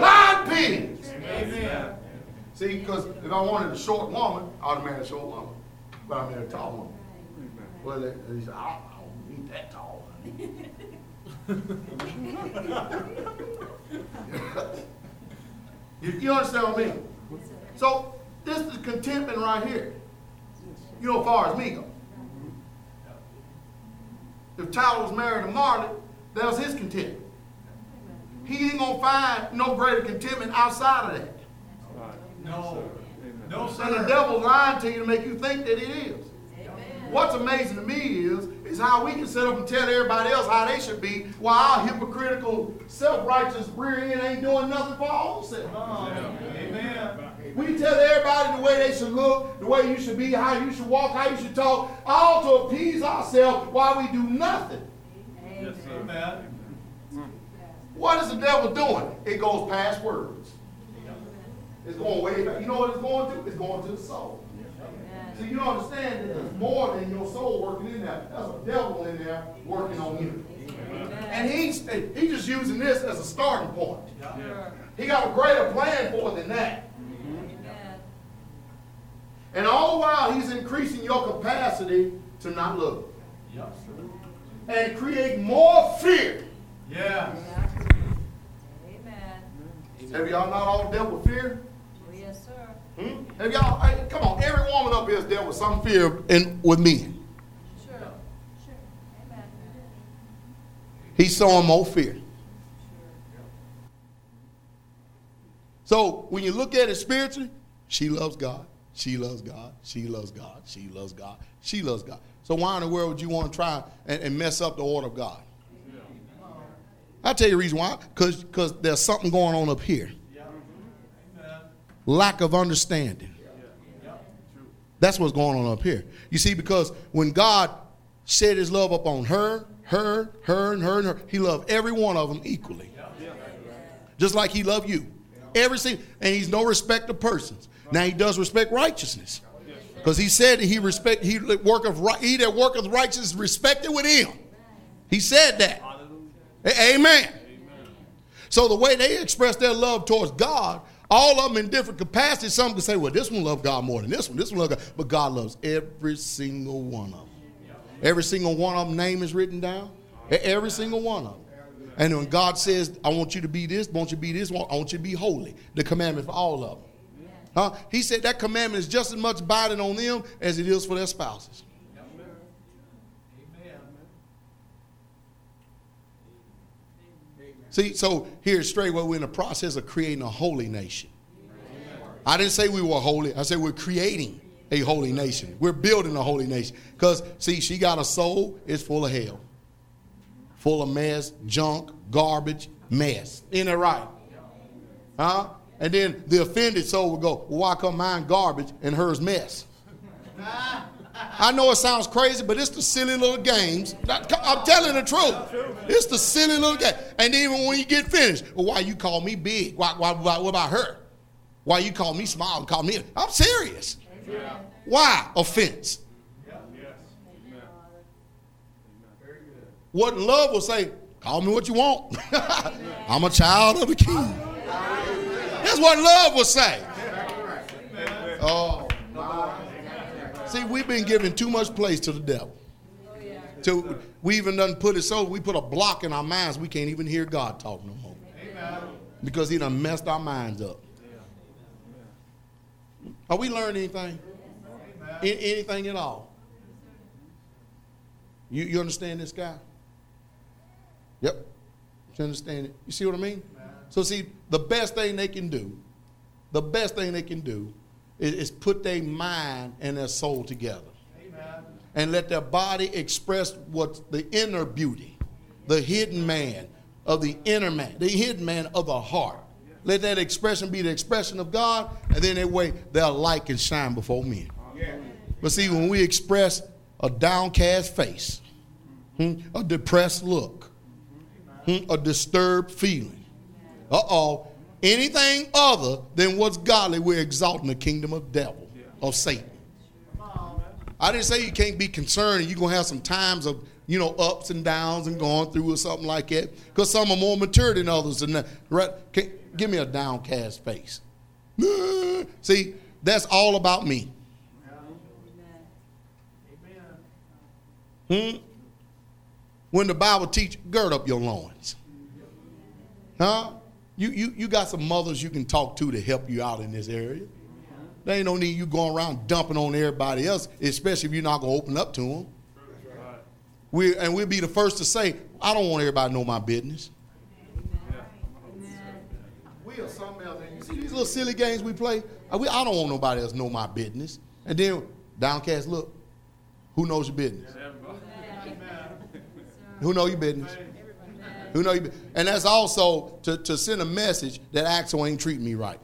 [SPEAKER 1] Lying pigs! See, because if I wanted a short woman, I'd marry a short woman. But I married a tall woman. Well, they said, I I don't need that tall. you, you understand what I mean? So this is contentment right here. You know, far as me go. If Tyler was married to Marley, that was his contentment. He ain't gonna find no greater contentment outside of that.
[SPEAKER 2] No. No,
[SPEAKER 1] And the
[SPEAKER 2] sir.
[SPEAKER 1] devil's lying to you to make you think that it is. What's amazing to me is, is how we can sit up and tell everybody else how they should be, while our hypocritical, self-righteous rear end ain't doing nothing for our own self.
[SPEAKER 2] Amen.
[SPEAKER 1] We tell everybody the way they should look, the way you should be, how you should walk, how you should talk, all to appease ourselves while we do nothing.
[SPEAKER 4] Yes, sir.
[SPEAKER 2] Amen.
[SPEAKER 1] What is the devil doing? It goes past words. It's going way back. You know what it's going to? It's going to the soul. So you don't understand that there's more than your soul working in there. There's a devil in there working on you. And he's he's just using this as a starting point. He got a greater plan for it than that. And all the while he's increasing your capacity to not look.
[SPEAKER 2] Yep.
[SPEAKER 1] And create more fear.
[SPEAKER 2] Yeah.
[SPEAKER 3] Amen.
[SPEAKER 1] Have y'all not all dealt with fear? Hmm? Have y'all, hey, come on, every woman up here has dealt with some fear in, with men.
[SPEAKER 3] Sure. Sure. Amen.
[SPEAKER 1] He's showing more fear. So when you look at it spiritually, she loves God. She loves God. She loves God. She loves God. She loves God. So why in the world would you want to try and, and mess up the order of God? I'll tell you the reason why. Because there's something going on up here.
[SPEAKER 2] Amen.
[SPEAKER 1] lack of understanding. That's what's going on up here. You see, because when God set his love upon her, her, her, and her, and her, he loved every one of them equally. Just like he loved you. Every single, and he's no respect of persons. Now he does respect righteousness. Because he said he respect he worketh right, he that worketh righteousness respected with him. He said that. A- Amen. So the way they express their love towards God, all of them in different capacities. Some can say, well, this one loves God more than this one. This one loves God. But God loves every single one of them. Every single one of them name is written down. Every single one of them. And when God says, I want you to be this, I want you to be this, I want you to be holy. The commandment for all of them. Huh? He said that commandment is just as much binding on them as it is for their spouses. See, so here straight away we're in the process of creating a holy nation. I didn't say we were holy. I said we're creating a holy nation. We're building a holy nation. Because, see, she got a soul, it's full of hell. Full of mess, junk, garbage, mess. Isn't that right? Huh? And then the offended soul will go, well, why come mine garbage and hers mess? I know it sounds crazy, but it's the silly little games. I'm telling the truth. It's the silly little game. And even when you get finished, well, why you call me big? Why, why, why, what about her? Why you call me small and call me? I'm serious. Why? Offense. What love will say, call me what you want. I'm a child of the king. That's what love will say. Oh. See, we've been giving too much place to the devil. So we even done put it so we put a block in our minds. We can't even hear God talk no more. Because he done messed our minds up. Are we learning anything? Anything at all? You, you understand this guy? Yep. You understand it? You see what I mean? So see, the best thing they can do, the best thing they can do is, put their mind and their soul together. And let their body express what's the inner beauty, the hidden man of the inner man, the hidden man of the heart. Let that expression be the expression of God, and then that way their light can shine before men. But see, when we express a downcast face, hmm, a depressed look, hmm, a disturbed feeling, uh oh, anything other than what's godly, we're exalting the kingdom of devil, of Satan. I didn't say you can't be concerned and you're going to have some times of, you know, ups and downs and going through or something like that. Because some are more mature than others. And right? Can, give me a downcast face. See, that's all about me. Hmm? When the Bible teach, gird up your loins. Huh? You, you, you got some mothers you can talk to to help you out in this area. There ain't no need you going around dumping on everybody else, especially if you're not going to open up to them. We, and we'll be the first to say, I don't want everybody to know my business. We are something else. And you see these little silly games we play? I, we, I don't want nobody else to know my business. And then, downcast look, who knows your business? Who know your business? Who know your business? And that's also to, to send a message that Axel ain't treating me right.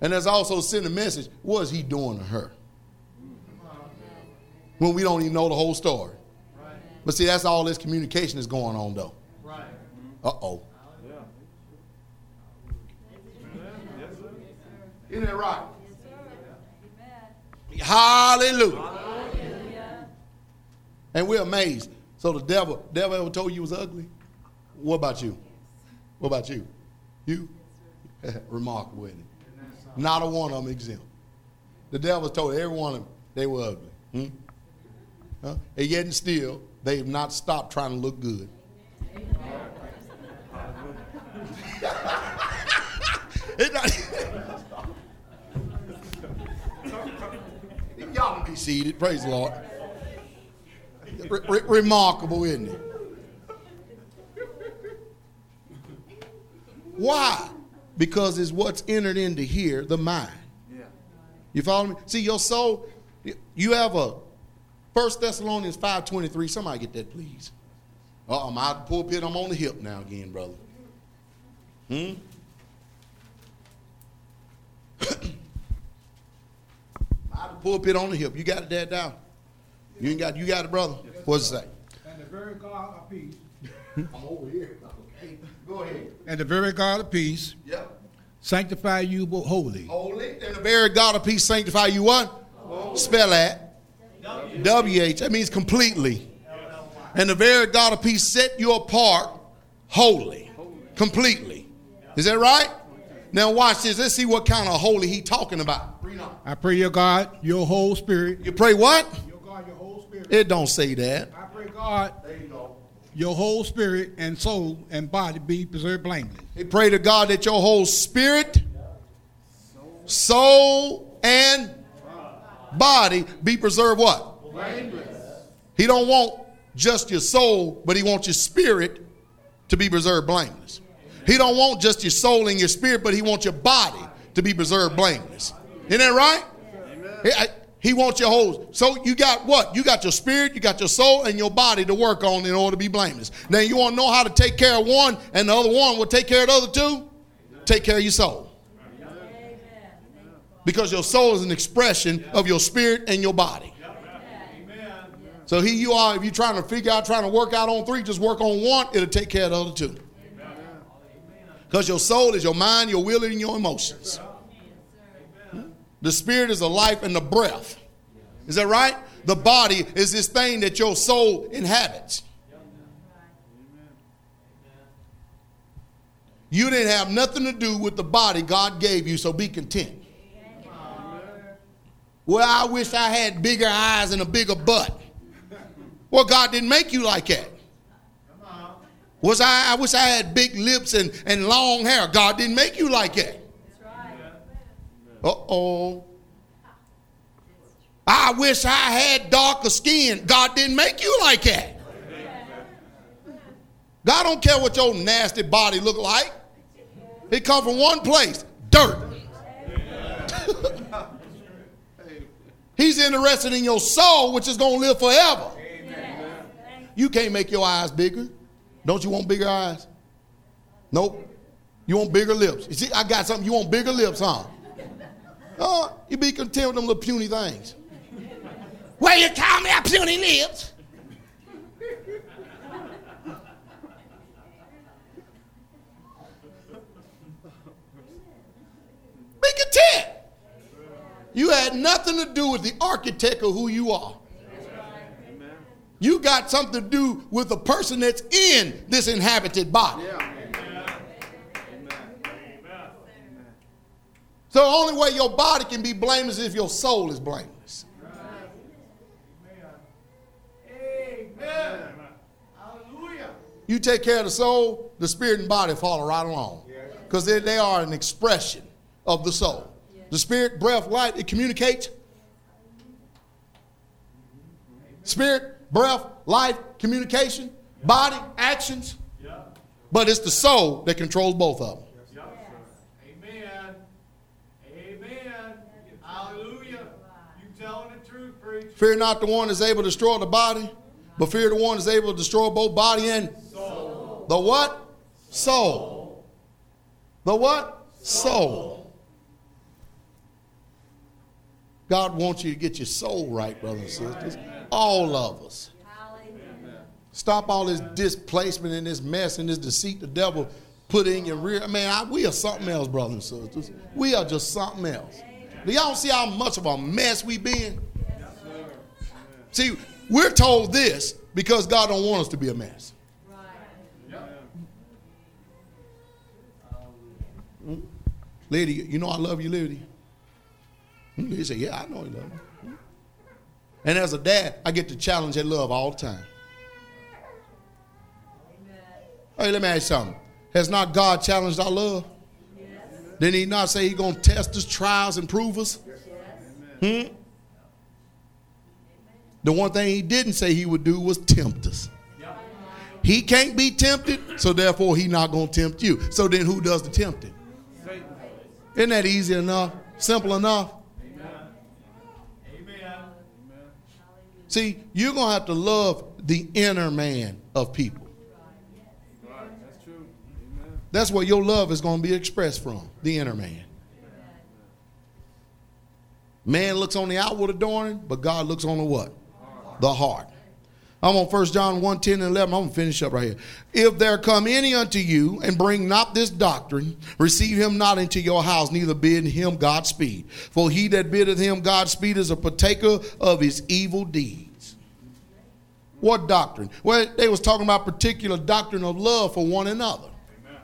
[SPEAKER 1] And that's also send a message, what is he doing to her? When we don't even know the whole story. But see, that's all this communication is going on though. Uh oh. Isn't that right? Hallelujah. And we're amazed. So the devil, devil ever told you was ugly? What about you? What about you? You? Remarkable, isn't it? Not a one of them exempt. The devil told every one of them they were ugly. Hmm? Huh? And yet and still, they have not stopped trying to look good. Y'all be seated. Praise the Lord. Re- re- remarkable, isn't it? Why? Because it's what's entered into here, the mind. You follow me? See, your soul, you have a First Thessalonians 5.23. Somebody get that, please. Uh, I'm out of the pulpit. I'm on the hip now again, brother. Hmm? I the pulpit on the hip. You got it, Dad, down. You ain't got. You got it, brother. What's that?
[SPEAKER 4] And the very God of peace,
[SPEAKER 1] I'm over here. Okay. Go ahead.
[SPEAKER 4] and the very God of peace
[SPEAKER 1] Yep.
[SPEAKER 4] sanctify you wholly.
[SPEAKER 1] Holy. And the very God of peace sanctify you what? Spell that. W H. That means completely. And the very God of peace set you apart holy. Completely. Is that right? Now watch this. Let's see what kind of holy he talking about.
[SPEAKER 4] I pray your God, your whole spirit,
[SPEAKER 1] You pray what?
[SPEAKER 4] your God, your whole spirit.
[SPEAKER 1] It don't say that.
[SPEAKER 4] I pray God,
[SPEAKER 1] There you go.
[SPEAKER 4] your whole spirit and soul and body be preserved blameless.
[SPEAKER 1] He pray to God that your whole spirit, soul, and body be preserved what? Blameless. He don't want just your soul, but he wants your spirit to be preserved blameless. He don't want just your soul and your spirit, but he wants your body to be preserved blameless. Isn't that right? He, I- he wants your whole. So you got what? You got your spirit, you got your soul, and your body to work on in order to be blameless. Now you want to know how to take care of one, and the other one will take care of the other two. Take care of your soul. Because your soul is an expression of your spirit and your body. So here you are, if you're trying to figure out, trying to work out on three, just work on one, it'll take care of the other two. Because your soul is your mind, your will, and your emotions. The spirit is the life and the breath. Is that right? The body is this thing that your soul inhabits. You didn't have nothing to do with the body God gave you, so be content. Well, I wish I had bigger eyes and a bigger butt. Well, God didn't make you like that. Was I, I wish I had big lips and, and long hair. God didn't make you like that. Uh oh. I wish I had darker skin. God didn't make you like that. God don't care what your nasty body look like. It come from one place, dirt. He's interested in your soul, which is going to live forever. You can't make your eyes bigger. Don't you want bigger eyes? Nope. You want bigger lips. You see, I got something. You want bigger lips, huh? Uh, you be content with them little puny things. Well, you call me a puny lips. Be content. You had nothing to do with the architect of who you are. You got something to do with the person that's in this inhabited body. So the only way your body can be blameless is if your soul is blameless.
[SPEAKER 2] Amen. Hallelujah.
[SPEAKER 1] You take care of the soul, the spirit and body follow right along. Because they, they are an expression of the soul. The spirit, breath, light, it communicates. Spirit, breath, life, communication, body, actions. But it's the soul that controls both of them.
[SPEAKER 2] Amen. Amen. Hallelujah. You telling the truth, preacher.
[SPEAKER 1] Fear not the one that's able to destroy the body, but fear the one that's able to destroy both body and soul. The what? Soul. The what? Soul. God wants you to get your soul right, brothers and sisters. All of us. Stop all this displacement and this mess and this deceit the devil put in your rear. Man, I, we are something else, brothers and sisters. We are just something else. Do y'all see how much of a mess we been? See, we're told this because God don't want us to be a mess. Hmm? Lady, you know I love you, lady. Lady said, Yeah, I know you love me. Hmm. And as a dad, I get to challenge that love all the time. Hey, let me ask you something. Has not God challenged our love? Yes. Didn't he not say he's going to test us, trials, and prove us? Yes. Hmm? The one thing he didn't say he would do was tempt us. He can't be tempted, so therefore he's not going to tempt you. So then who does the tempting? Isn't that easy enough? Simple enough?
[SPEAKER 2] Amen.
[SPEAKER 1] See, you're going to have to love the inner man of people. That's where your love is going to be expressed from, the inner man. Man looks on the outward adorning, but God looks on the what? The heart. I'm on 1 John 1 10 and 11. I'm going to finish up right here. If there come any unto you and bring not this doctrine, receive him not into your house, neither bid him Godspeed. For he that biddeth him Godspeed is a partaker of his evil deeds. What doctrine? Well, they was talking about particular doctrine of love for one another.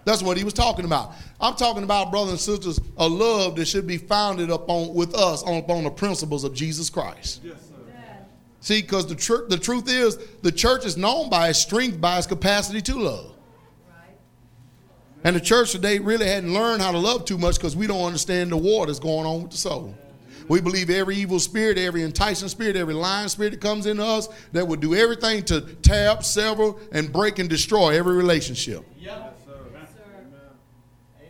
[SPEAKER 1] That's what he was talking about. I'm talking about, brothers and sisters, a love that should be founded upon with us on upon the principles of Jesus Christ.
[SPEAKER 4] Yes.
[SPEAKER 1] See, because the, tr- the truth is, the church is known by its strength, by its capacity to love. And the church today really hadn't learned how to love too much because we don't understand the war that's going on with the soul. We believe every evil spirit, every enticing spirit, every lying spirit that comes into us that will do everything to tear up, sever, and break and destroy every relationship.
[SPEAKER 2] Yep.
[SPEAKER 4] Yes, sir.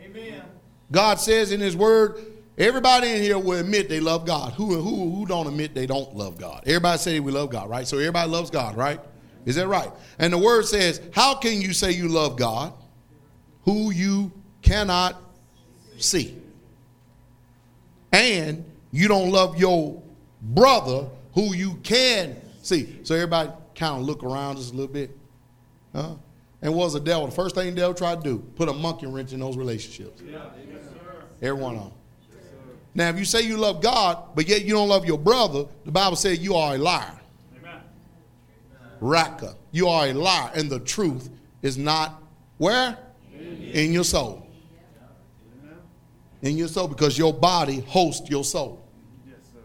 [SPEAKER 4] Amen.
[SPEAKER 2] Amen.
[SPEAKER 1] God says in His Word, everybody in here will admit they love God. Who who who don't admit they don't love God? Everybody say we love God, right? So everybody loves God, right? Is that right? And the Word says, how can you say you love God, who you cannot see, and you don't love your brother, who you can see? So everybody kind of look around just a little bit, huh? And what was the devil? The first thing the devil tried to do, put a monkey wrench in those relationships.
[SPEAKER 4] Yeah, Yes, sir.
[SPEAKER 1] Every one of them. Now, if you say you love God, but yet you don't love your brother, the Bible says you are a liar.
[SPEAKER 4] Amen.
[SPEAKER 1] Raca. You are a liar, and the truth is not where? In your soul.
[SPEAKER 4] Amen.
[SPEAKER 1] In your soul, because your body hosts your soul.
[SPEAKER 4] Yes, sir.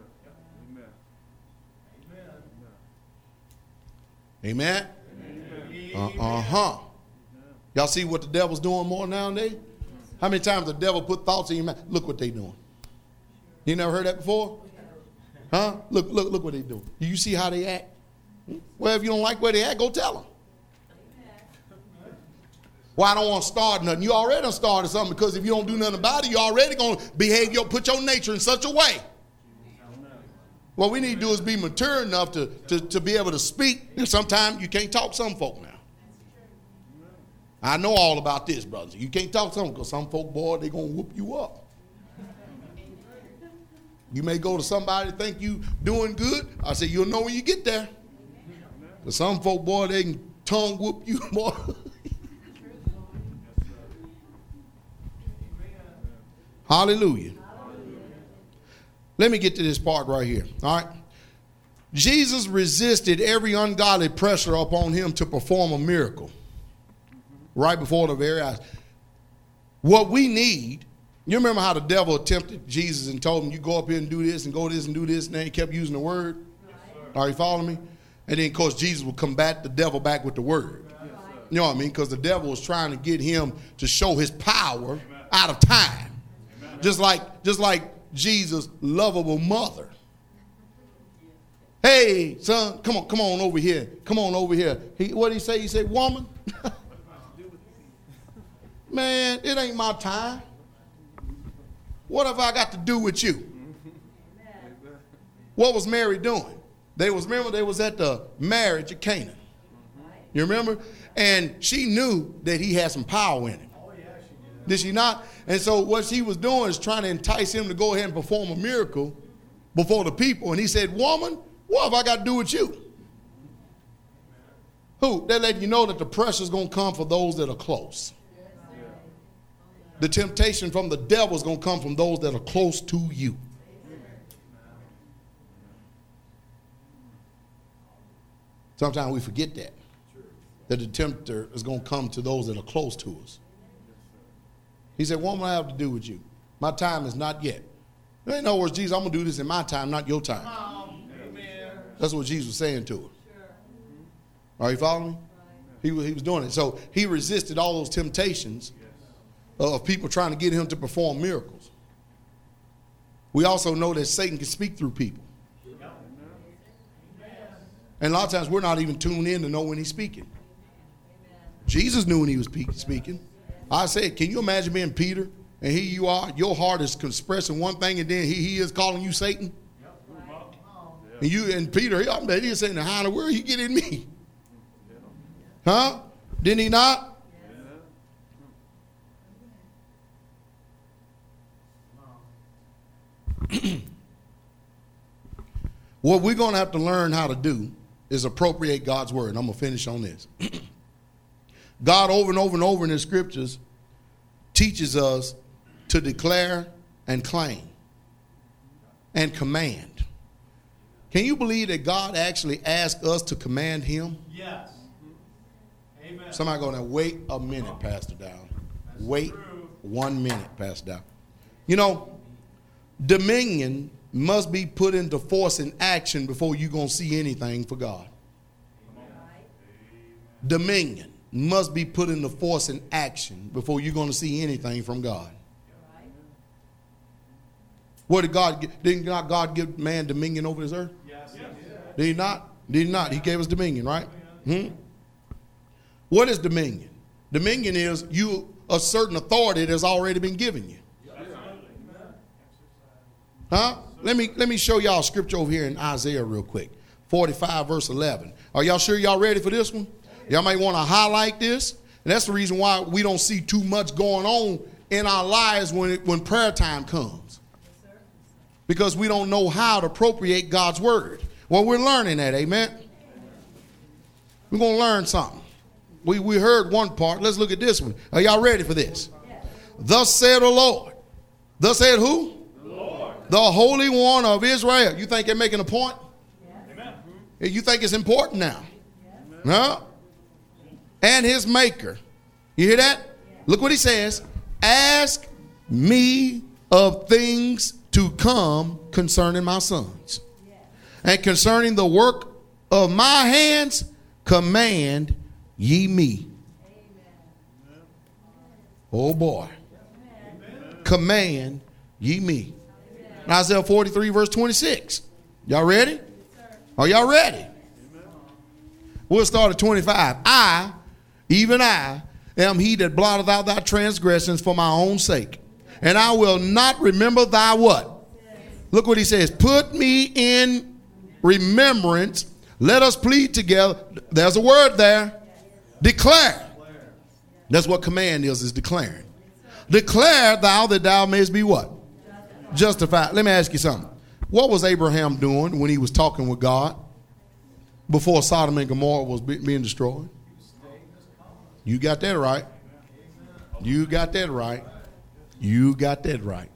[SPEAKER 4] Amen.
[SPEAKER 1] Amen? Uh huh. Y'all see what the devil's doing more nowadays? How many times the devil put thoughts in your mind? Look what they doing. You never heard that before? Huh? Look, look, look what they do. Do you see how they act? Well, if you don't like where they act, go tell them. Well, I don't want to start nothing. You already started something because if you don't do nothing about it, you already going to behave, your, put your nature in such a way. What we need to do is be mature enough to, to, to be able to speak. Sometimes you can't talk some folk now. I know all about this, brothers. You can't talk to them because some folk, boy, they going to whoop you up. You may go to somebody think you doing good. I say you'll know when you get there. But some folk, boy, they can tongue whoop you more. Hallelujah. Let me get to this part right here. All right. Jesus resisted every ungodly pressure upon him to perform a miracle right before the very eyes. What we need, you remember how the devil tempted Jesus and told him, You go up here and do this and go this and do this, and then he kept using the word? Are you following me? And then, of course, Jesus would combat the devil back with the word. You know what I mean? Because the devil was trying to get him to show his power out of time. Just like, just like Jesus' lovable mother. Hey, son, come on, come on over here. Come on over here. He, what did he say? He said, woman. Man, it ain't my time. What have I got to do with you? What was Mary doing? They was remember they was at the marriage of Canaan. You remember? And she knew that he had some power in him. Did she not? And so what she was doing is trying to entice him to go ahead and perform a miracle before the people. And he said, Woman, what have I got to do with you? Who? They let you know that the pressure is going to come for those that are close. The temptation from the devil is going to come from those that are close to you. Sometimes we forget that. That the tempter is going to come to those that are close to us. He said, What am I have to do with you? My time is not yet. In other words, Jesus, I'm going to do this in my time, not your time. That's what Jesus was saying to her. Are you following me? He was, he was doing it. So he resisted all those temptations Uh, of people trying to get him to perform miracles. We also know that Satan can speak through people. And a lot of times we're not even tuned in to know when he's speaking. Jesus knew when he was speaking. I said, can you imagine being Peter and here you are, your heart is expressing one thing and then he, he is calling you Satan? And you and Peter, he, saying, how in the world you getting me? Huh? Didn't he not? What we're going to have to learn how to do is appropriate God's word. And I'm going to finish on this. God, over and over and over in the scriptures, teaches us to declare and claim and command. Can you believe that God actually asked us to command Him?
[SPEAKER 2] Yes. Amen.
[SPEAKER 1] Somebody going to wait a minute, Pastor Dow. Wait one minute, Pastor Dow. You know, dominion must be put into force and action before you're going to see anything for God. Dominion must be put into force and action before you're going to see anything from God. What did God give? Didn't not God give man dominion over this earth?
[SPEAKER 2] Yes.
[SPEAKER 1] Did he not? Did he not? He gave us dominion, right? Hmm? What is dominion? Dominion is you a certain authority that's already been given you. Huh? Let me let me show y'all scripture over here in Isaiah real quick. 45 verse 11. Are y'all sure y'all ready for this one? Y'all might want to highlight this. And that's the reason why we don't see too much going on in our lives when it, when prayer time comes. Because we don't know how to appropriate God's word. Well, we're learning that, amen. We're going to learn something. We, we heard one part. Let's look at this one. Are y'all ready for this? Thus said the Lord. Thus said who? The Holy One of Israel. You think they're making a point? You think it's important now? No. And his maker. You hear that? Look what he says. Ask me of things to come concerning my sons. And concerning the work of my hands, command ye me. Oh boy. Command ye me. Isaiah 43, verse 26. Y'all ready? Are y'all ready? We'll start at 25. I, even I, am he that blotteth out thy transgressions for my own sake. And I will not remember thy what? Look what he says. Put me in remembrance. Let us plead together. There's a word there. Declare. That's what command is, is declaring. Declare thou that thou mayest be what? Justified. Let me ask you something. What was Abraham doing when he was talking with God before Sodom and Gomorrah was being destroyed? You got that right. You got that right. You got that right.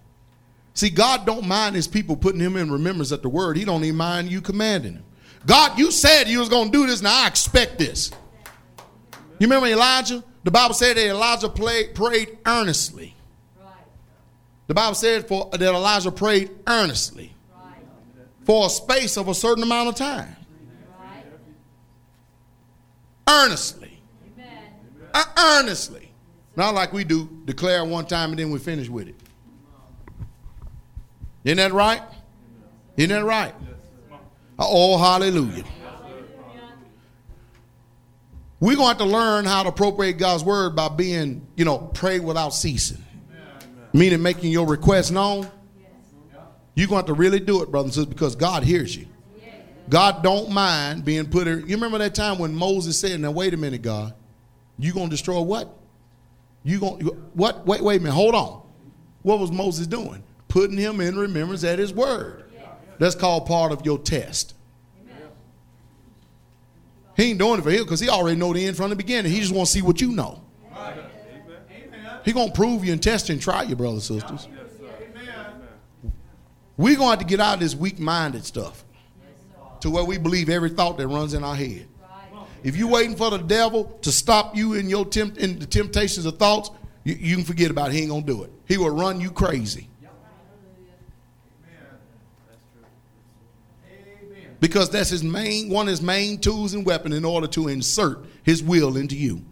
[SPEAKER 1] See, God don't mind his people putting him in remembrance at the word. He don't even mind you commanding him. God, you said you was going to do this. Now I expect this. You remember Elijah? The Bible said that Elijah played, prayed earnestly. The Bible said for, that Elijah prayed earnestly for a space of a certain amount of time. Earnestly. Uh, earnestly. Not like we do, declare one time and then we finish with it. Isn't that right? Isn't that right? Oh, hallelujah. We're going to have to learn how to appropriate God's word by being, you know, pray without ceasing. Meaning making your request known. You're going to have to really do it, brothers and sisters, because God hears you. God don't mind being put in. You remember that time when Moses said, now wait a minute, God. You going to destroy what? You going to, what? Wait, wait a minute. Hold on. What was Moses doing? Putting him in remembrance at his word. That's called part of your test. He ain't doing it for him because he already know the end from the beginning. He just want to see what you know. He gonna prove you and test you and try you, brothers and sisters. We're going to have to get out of this weak-minded stuff to where we believe every thought that runs in our head. If you're waiting for the devil to stop you in your tempt in the temptations of thoughts, you, you can forget about it. He ain't gonna do it. He will run you crazy. Because that's his main one of his main tools and weapon in order to insert his will into you.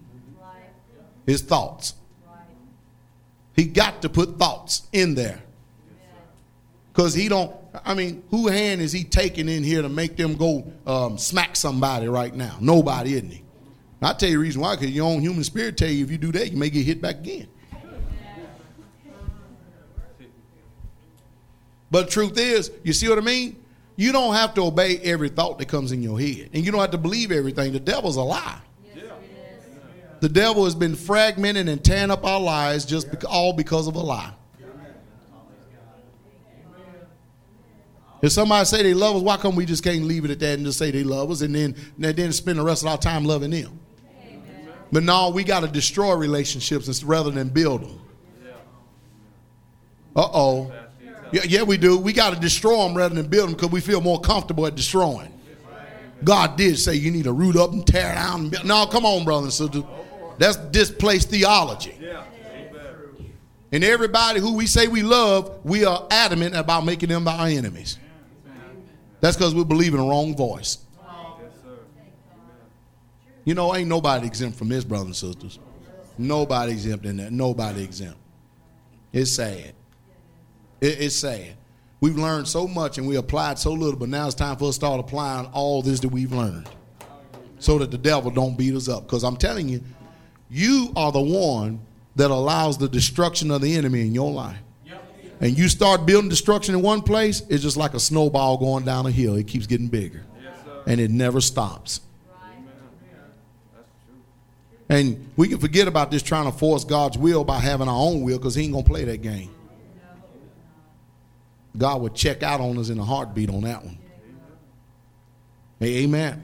[SPEAKER 1] His thoughts. He got to put thoughts in there. Because he don't, I mean, who hand is he taking in here to make them go um, smack somebody right now? Nobody, isn't he? I tell you the reason why, because your own human spirit tell you if you do that, you may get hit back again. But truth is, you see what I mean? You don't have to obey every thought that comes in your head. And you don't have to believe everything. The devil's a lie. The devil has been fragmenting and tearing up our lives just bec- all because of a lie. If somebody say they love us, why come we just can't leave it at that and just say they love us and then and then spend the rest of our time loving them? But no, we got to destroy relationships rather than build them. Uh oh. Yeah, yeah, we do. We got to destroy them rather than build them because we feel more comfortable at destroying. God did say you need to root up and tear down. No, come on, brothers and sisters. That's displaced theology.
[SPEAKER 4] Yeah.
[SPEAKER 1] And everybody who we say we love, we are adamant about making them our enemies. That's because we believe in the wrong voice.
[SPEAKER 4] Yes, sir.
[SPEAKER 1] You know, ain't nobody exempt from this, brothers and sisters. Nobody exempt in that. Nobody exempt. It's sad. It- it's sad. We've learned so much and we applied so little, but now it's time for us to start applying all this that we've learned so that the devil don't beat us up. Because I'm telling you, you are the one that allows the destruction of the enemy in your life. And you start building destruction in one place, it's just like a snowball going down a hill. It keeps getting bigger. And it never stops.
[SPEAKER 4] Amen.
[SPEAKER 1] And we can forget about this trying to force God's will by having our own will because He ain't going to play that game. God would check out on us in a heartbeat on that one. Hey, amen.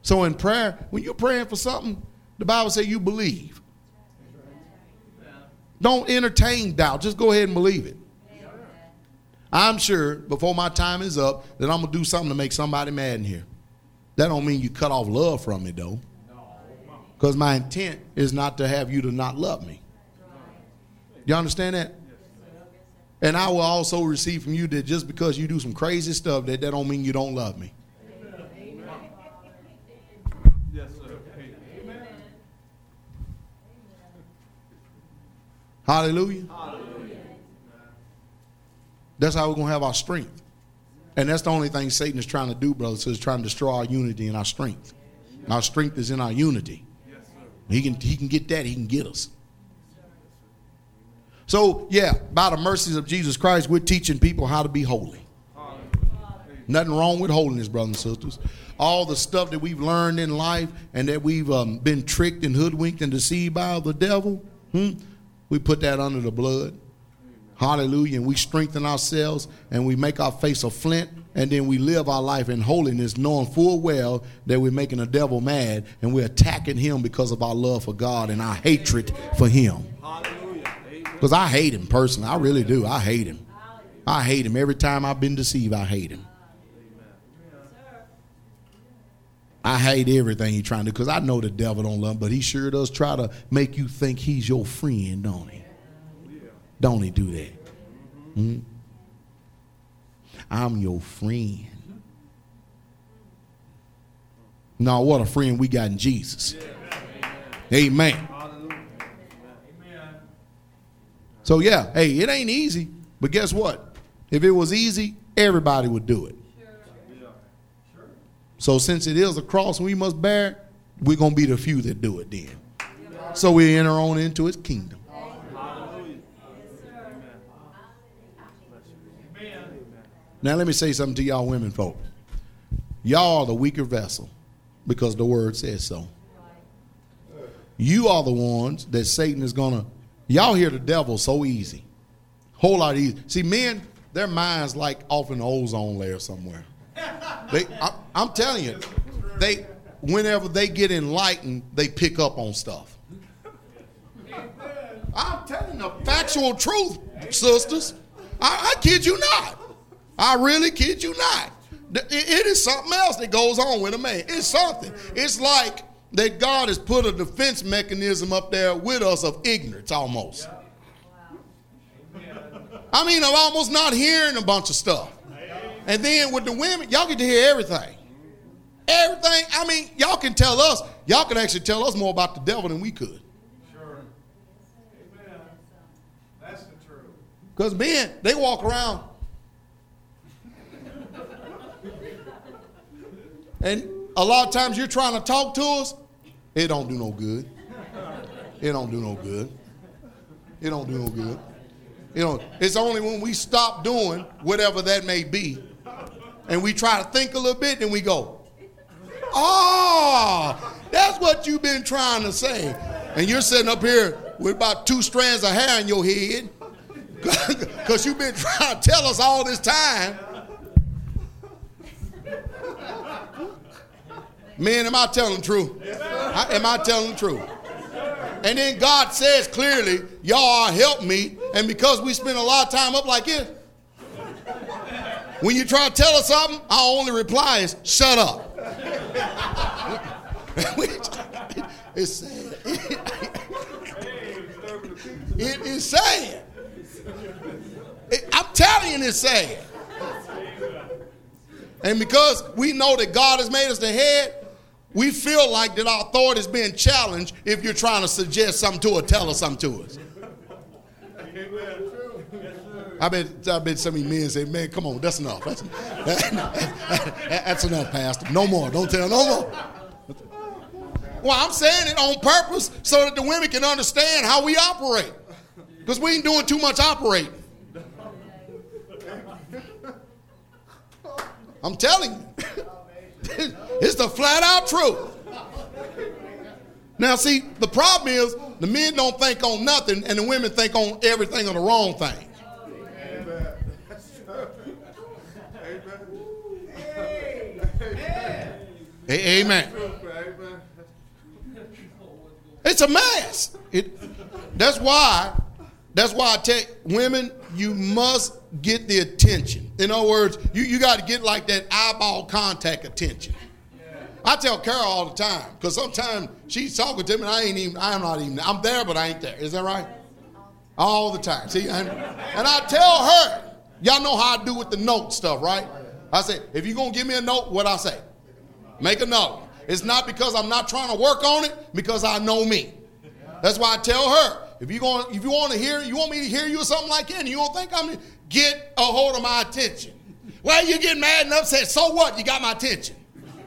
[SPEAKER 1] So in prayer, when you're praying for something, the Bible says you believe. Don't entertain doubt. Just go ahead and believe it. I'm sure before my time is up that I'm gonna do something to make somebody mad in here. That don't mean you cut off love from me though. Because my intent is not to have you to not love me. You understand that? And I will also receive from you that just because you do some crazy stuff, that that don't mean you don't love me.
[SPEAKER 4] Yes, sir. Amen.
[SPEAKER 1] Hallelujah. That's how we're gonna have our strength. And that's the only thing Satan is trying to do, brothers, is trying to destroy our unity and our strength. Our strength is in our unity. He can he can get that, he can get us. So yeah, by the mercies of Jesus Christ, we're teaching people how to be holy. Nothing wrong with holiness, brothers and sisters. All the stuff that we've learned in life and that we've um, been tricked and hoodwinked and deceived by the devil, hmm, we put that under the blood. Hallelujah. And we strengthen ourselves and we make our face a flint and then we live our life in holiness, knowing full well that we're making the devil mad and we're attacking him because of our love for God and our hatred for him. Because I hate him personally. I really do. I hate him. I hate him. Every time I've been deceived, I hate him. I hate everything he's trying to because I know the devil don't love him, but he sure does try to make you think he's your friend, don't he? Don't he do that? Hmm? I'm your friend. Now, what a friend we got in Jesus. Amen.
[SPEAKER 4] Hallelujah.
[SPEAKER 1] So yeah, hey, it ain't easy, but guess what? If it was easy, everybody would do it. So since it is a cross we must bear, we're gonna be the few that do it then. So we enter on into his kingdom. Now let me say something to y'all women folk. Y'all are the weaker vessel because the word says so. You are the ones that Satan is gonna y'all hear the devil so easy. Whole lot easy. See, men, their minds like off in the ozone layer somewhere. They I, I'm telling you, they whenever they get enlightened, they pick up on stuff. I'm telling the factual truth, sisters. I, I kid you not. I really kid you not. It it is something else that goes on with a man. It's something. It's like that God has put a defense mechanism up there with us of ignorance almost. I mean, I'm almost not hearing a bunch of stuff. And then with the women, y'all get to hear everything. Everything. I mean, y'all can tell us, y'all can actually tell us more about the devil than we could.
[SPEAKER 2] Sure. Amen. That's the truth.
[SPEAKER 1] Because men, they walk around. And a lot of times you're trying to talk to us, it don't do no good. It don't do no good. It don't do no good. You know, it's only when we stop doing whatever that may be, and we try to think a little bit, then we go, "Oh, that's what you've been trying to say," and you're sitting up here with about two strands of hair in your head, because you've been trying to tell us all this time Man, am I telling the truth? I- am I telling the truth? And then God says clearly, y'all help me. And because we spend a lot of time up like this, when you try to tell us something, our only reply is, shut up. it's sad. it is sad. It- I'm telling you, it's sad. And because we know that God has made us the head, we feel like that our authority is being challenged if you're trying to suggest something to us, tell us something to us. I bet, I bet of you men say, man, come on, that's enough. That's, that's enough, Pastor. No more. Don't tell no more. Well, I'm saying it on purpose so that the women can understand how we operate. Because we ain't doing too much operating. I'm telling you. it's the flat out truth. Now, see, the problem is the men don't think on nothing and the women think on everything on the wrong thing. A- Amen. It's a mess. It, that's why. That's why I tell women you must get the attention. In other words, you, you got to get like that eyeball contact attention. I tell Carol all the time because sometimes she's talking to me and I ain't even. I'm not even. I'm there, but I ain't there. Is that right? All the time. See, and, and I tell her, y'all know how I do with the note stuff, right? I say, if you're gonna give me a note, what I say? Make a note. It's not because I'm not trying to work on it, because I know me. That's why I tell her, if you going if you want to hear, you want me to hear you or something like that, and you don't think I'm get a hold of my attention. Well, you get mad and upset. So what? You got my attention.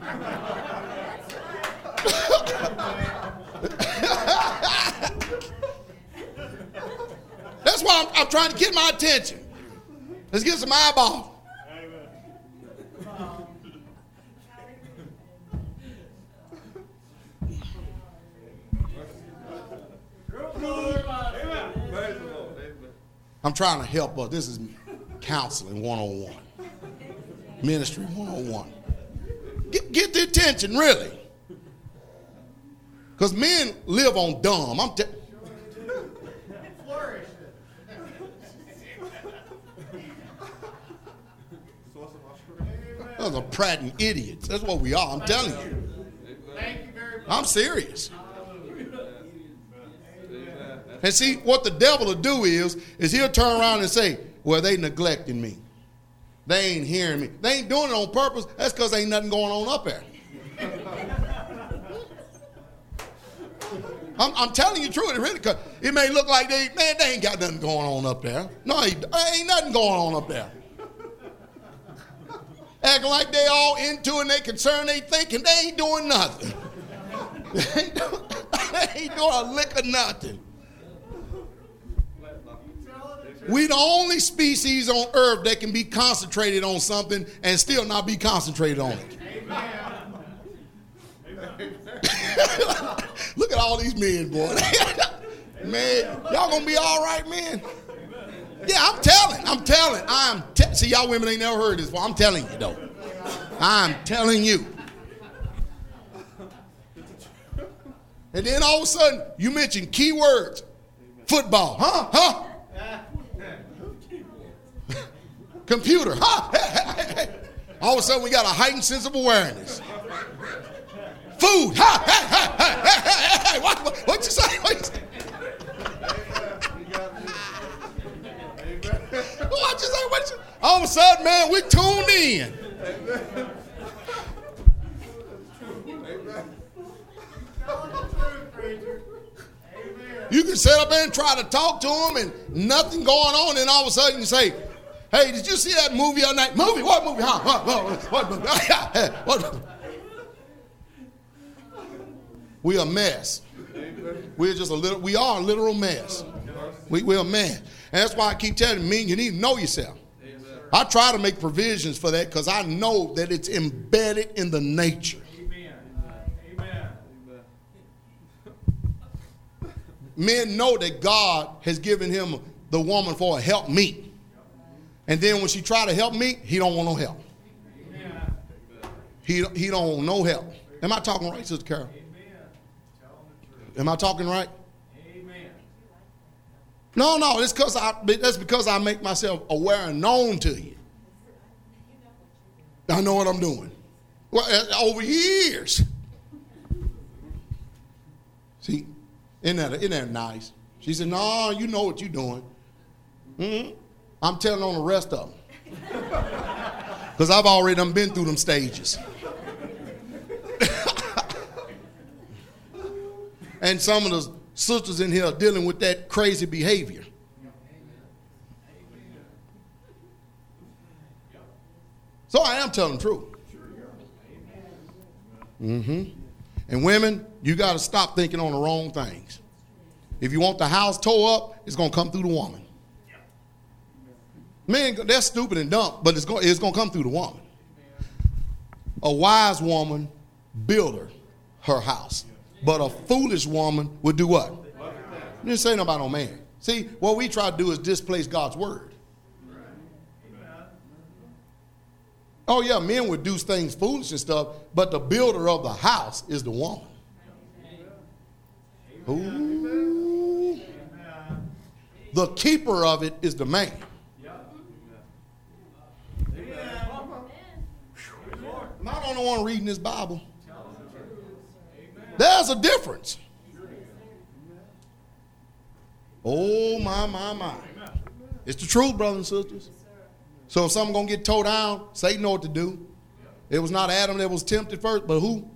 [SPEAKER 1] That's why I'm, I'm trying to get my attention. Let's get some eyeballs. I'm trying to help us. This is counseling 101, ministry 101. Get, get the attention, really. Because men live on dumb. I'm te- Those are prating idiots. That's what we are. I'm telling you. I'm serious. And see, what the devil will do is, is he'll turn around and say, well, they neglecting me. They ain't hearing me. They ain't doing it on purpose. That's because ain't nothing going on up there. I'm, I'm telling you truth. It really, cause it may look like they, man, they ain't got nothing going on up there. No, ain't, nothing going on up there. Acting like they all into and they concerned, they thinking they ain't doing nothing. they, ain't they ain't doing a lick of nothing. We the only species on earth that can be concentrated on something and still not be concentrated on it. Look at all these men, boy. man, y'all gonna be all right, man. Yeah, I'm telling. I'm telling. I'm te- see y'all women ain't never heard this before. I'm telling you though. I'm telling you. And then all of a sudden, you mention keywords. Football, huh? Huh? Computer, huh? all of a sudden, we got a heightened sense of awareness. Food, huh? Hey, hey, hey, hey, hey, hey. What, what, what you say? What you say? What you say? What you All of a sudden, man, we tuned in. You can sit up there and try to talk to them and nothing going on, and all of a sudden you say, Hey, did you see that movie other night? Movie? What movie? Huh? What, what, movie? what? We a mess. We're just a little, we are a literal mess. We, we're a mess. And that's why I keep telling me, you need to know yourself. I try to make provisions for that because I know that it's embedded in the nature.
[SPEAKER 2] Amen. Amen.
[SPEAKER 1] Men know that God has given him the woman for a help me. And then when she try to help me, he don't want no help. he, he don't want no help. Am I talking right, Sister Carol? Am I talking right?
[SPEAKER 2] Amen.
[SPEAKER 1] No, no, it's because I that's because I make myself aware and known to you. I know what I'm doing. Well, uh, over years. See, isn't that, isn't that nice? She said, No, you know what you're doing. hmm I'm telling on the rest of them. Because I've already done been through them stages. and some of the sisters in here are dealing with that crazy behavior. So I am telling the truth. hmm And women, you got to stop thinking on the wrong things. If you want the house tore up, it's going to come through the woman. Men, they're stupid and dumb, but it's going, it's going to come through the woman. A wise woman builder her house. But a foolish woman would do what? You didn't say nothing about no man. See, what we try to do is displace God's word. Oh, yeah, men would do things foolish and stuff, but the builder of the house is the woman. Ooh. The keeper of it is the man. Am I the only one reading this Bible? There's a difference. Oh, my, my, my. It's the truth, brothers and sisters. So if something going to get towed down, Satan know what to do. It was not Adam that was tempted first, but who?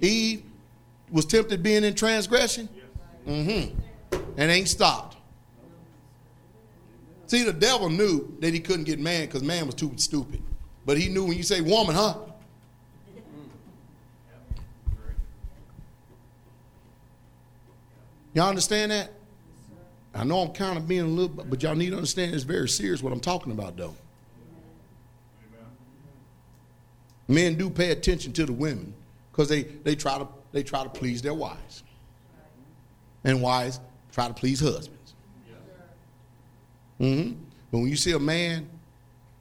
[SPEAKER 1] Eve was tempted being in transgression. Mm-hmm. And ain't stopped. See, the devil knew that he couldn't get man because man was too stupid. But he knew when you say woman, huh? Y'all understand that? I know I'm kind of being a little, but y'all need to understand it's very serious what I'm talking about, though. Men do pay attention to the women because they, they try to they try to please their wives, and wives try to please husbands. Mm-hmm. But when you see a man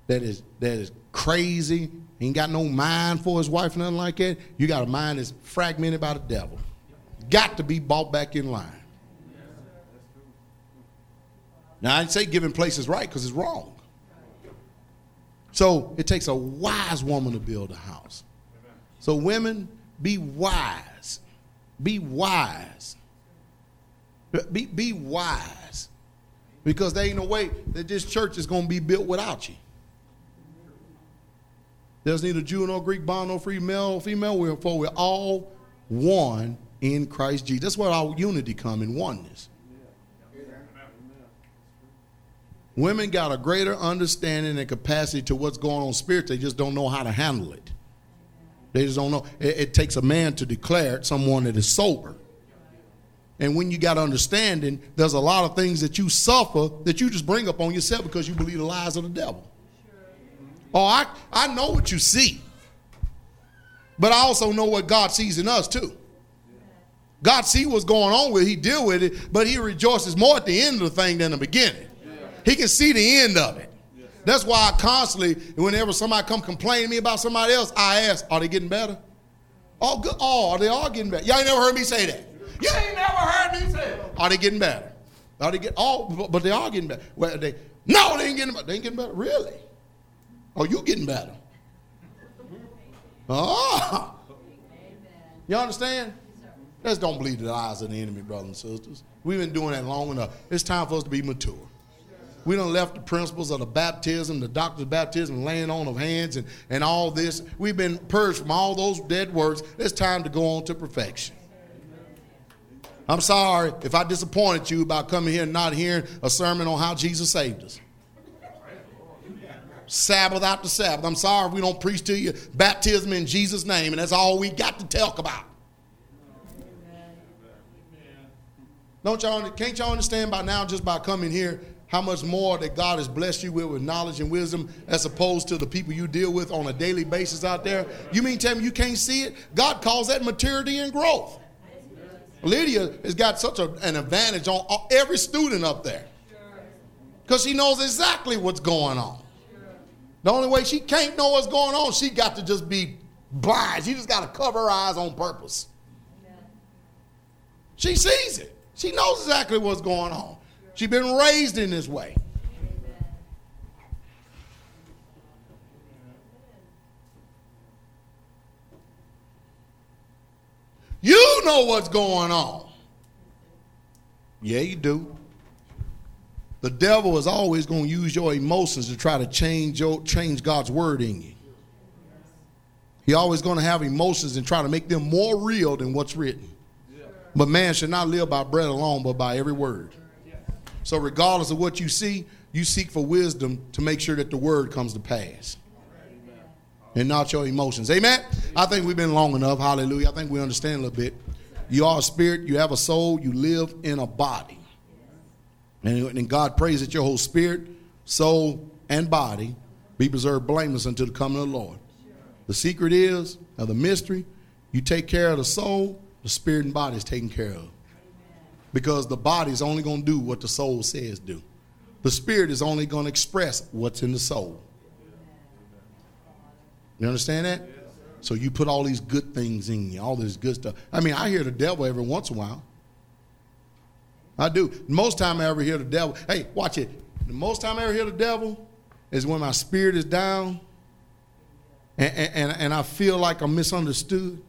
[SPEAKER 1] that is that is crazy, ain't got no mind for his wife, nothing like that, you got a mind that's fragmented by the devil. Got to be brought back in line. Now, I say giving places right because it's wrong. So it takes a wise woman to build a house. So, women, be wise. Be wise. Be, be wise. Because there ain't no way that this church is going to be built without you. There's neither Jew nor Greek, bond nor free male or female. For we're all one in Christ Jesus. That's where our unity come in oneness. Women got a greater understanding and capacity to what's going on spiritually. They just don't know how to handle it. They just don't know. It, it takes a man to declare it, someone that is sober. And when you got understanding, there's a lot of things that you suffer that you just bring up on yourself because you believe the lies of the devil. Oh, I, I know what you see. But I also know what God sees in us too. God see what's going on with it, he deal with it, but he rejoices more at the end of the thing than the beginning. He can see the end of it. That's why I constantly, whenever somebody come complain to me about somebody else, I ask, are they getting better? Oh, good. Oh, are they all getting better? Y'all ain't never heard me say that. You ain't never heard me say that. Are they getting better? Are they get oh, but- they are getting better. Well, they no, they ain't getting better. They ain't getting better. Really? Oh, you getting better? Oh, you understand? Let's don't believe the lies of the enemy, brothers and sisters. We've been doing that long enough. It's time for us to be mature. We don't left the principles of the baptism, the doctor's baptism, laying on of hands, and, and all this. We've been purged from all those dead works. It's time to go on to perfection. I'm sorry if I disappointed you by coming here and not hearing a sermon on how Jesus saved us. Sabbath after Sabbath. I'm sorry if we don't preach to you baptism in Jesus' name, and that's all we got to talk about. Don't y'all can't y'all understand by now just by coming here how much more that God has blessed you with with knowledge and wisdom as opposed to the people you deal with on a daily basis out there? You mean tell me you can't see it? God calls that maturity and growth. Lydia has got such a, an advantage on every student up there because she knows exactly what's going on. The only way she can't know what's going on, she got to just be blind. She just got to cover her eyes on purpose. She sees it. She knows exactly what's going on. She's been raised in this way. You know what's going on. Yeah, you do. The devil is always going to use your emotions to try to change your change God's word in you. He always going to have emotions and try to make them more real than what's written. But man should not live by bread alone, but by every word. So regardless of what you see, you seek for wisdom to make sure that the word comes to pass. And not your emotions. Amen. I think we've been long enough. Hallelujah. I think we understand a little bit. You are a spirit, you have a soul, you live in a body. And, and God prays that your whole spirit, soul, and body be preserved blameless until the coming of the Lord. The secret is, of the mystery, you take care of the soul, the spirit and body is taken care of. Because the body is only going to do what the soul says do. The spirit is only going to express what's in the soul. You understand that? So you put all these good things in you, all this good stuff. I mean, I hear the devil every once in a while. I do. Most time I ever hear the devil. Hey, watch it. The most time I ever hear the devil is when my spirit is down and, and, and I feel like I'm misunderstood.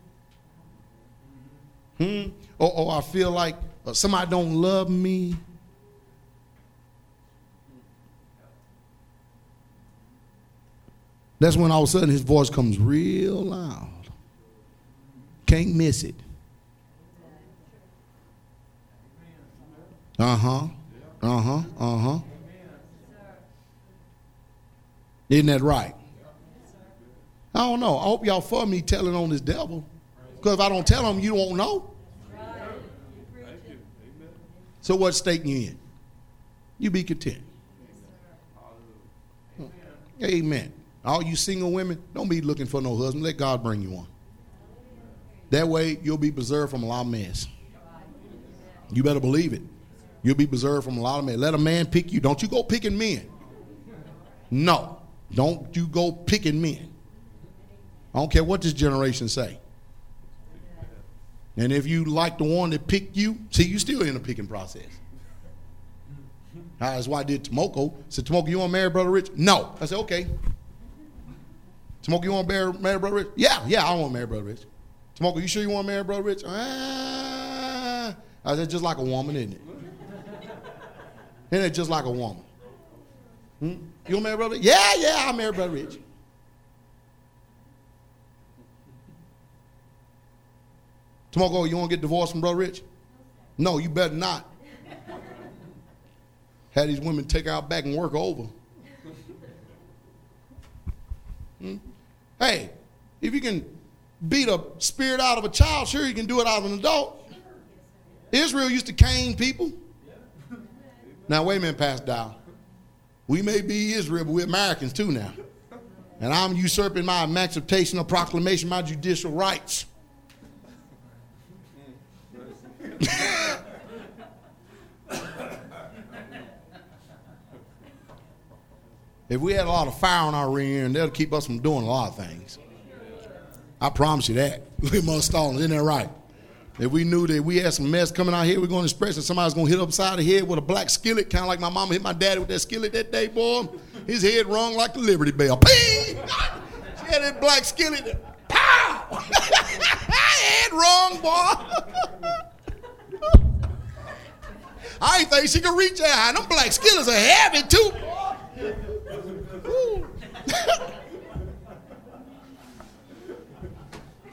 [SPEAKER 1] Hmm? Or, or I feel like uh, somebody don't love me. That's when all of a sudden his voice comes real loud. Can't miss it. Uh huh. Uh huh. Uh huh. Isn't that right? I don't know. I hope y'all for me telling on this devil. Because if I don't tell him, you won't know. So what state you in? You be content. Amen. All you single women, don't be looking for no husband. Let God bring you one. That way, you'll be preserved from a lot of mess. You better believe it. You'll be preserved from a lot of mess. Let a man pick you. Don't you go picking men. No. Don't you go picking men. I don't care what this generation say. And if you like the one that picked you, see, you still in the picking process. That's why I did Tomoko. I said, Tomoko, you want to marry Brother Rich? No. I said, okay. Tomoko, you want to marry, Brother Rich? Yeah, yeah, I want to marry Brother Rich. Tomoko, you sure you want to marry Brother Rich? Ah. I said, just like a woman, isn't it? Isn't it just like a woman? Hmm? You want to marry Brother Rich? Yeah, yeah, I'll marry Brother Rich. Tomoko, you want to get divorced from Brother Rich? No, you better not. Had these women take out back and work over. Hmm? Hey, if you can beat a spirit out of a child, sure you can do it out of an adult. Israel used to cane people. Now, wait a minute, Pastor Dow. We may be Israel, but we're Americans too now. And I'm usurping my emancipation emancipational proclamation, my judicial rights. If we had a lot of fire on our rear end, that'll keep us from doing a lot of things. I promise you that. Look at Mother Stallings, isn't that right? If we knew that we had some mess coming out here, we're going to express that somebody's going to hit upside the head with a black skillet, kind of like my mama hit my daddy with that skillet that day, boy. His head rung like the Liberty Bell. Ping! She had that black skillet. Pow! head rung, boy. I ain't think she could reach that high. Them black skillets are heavy too.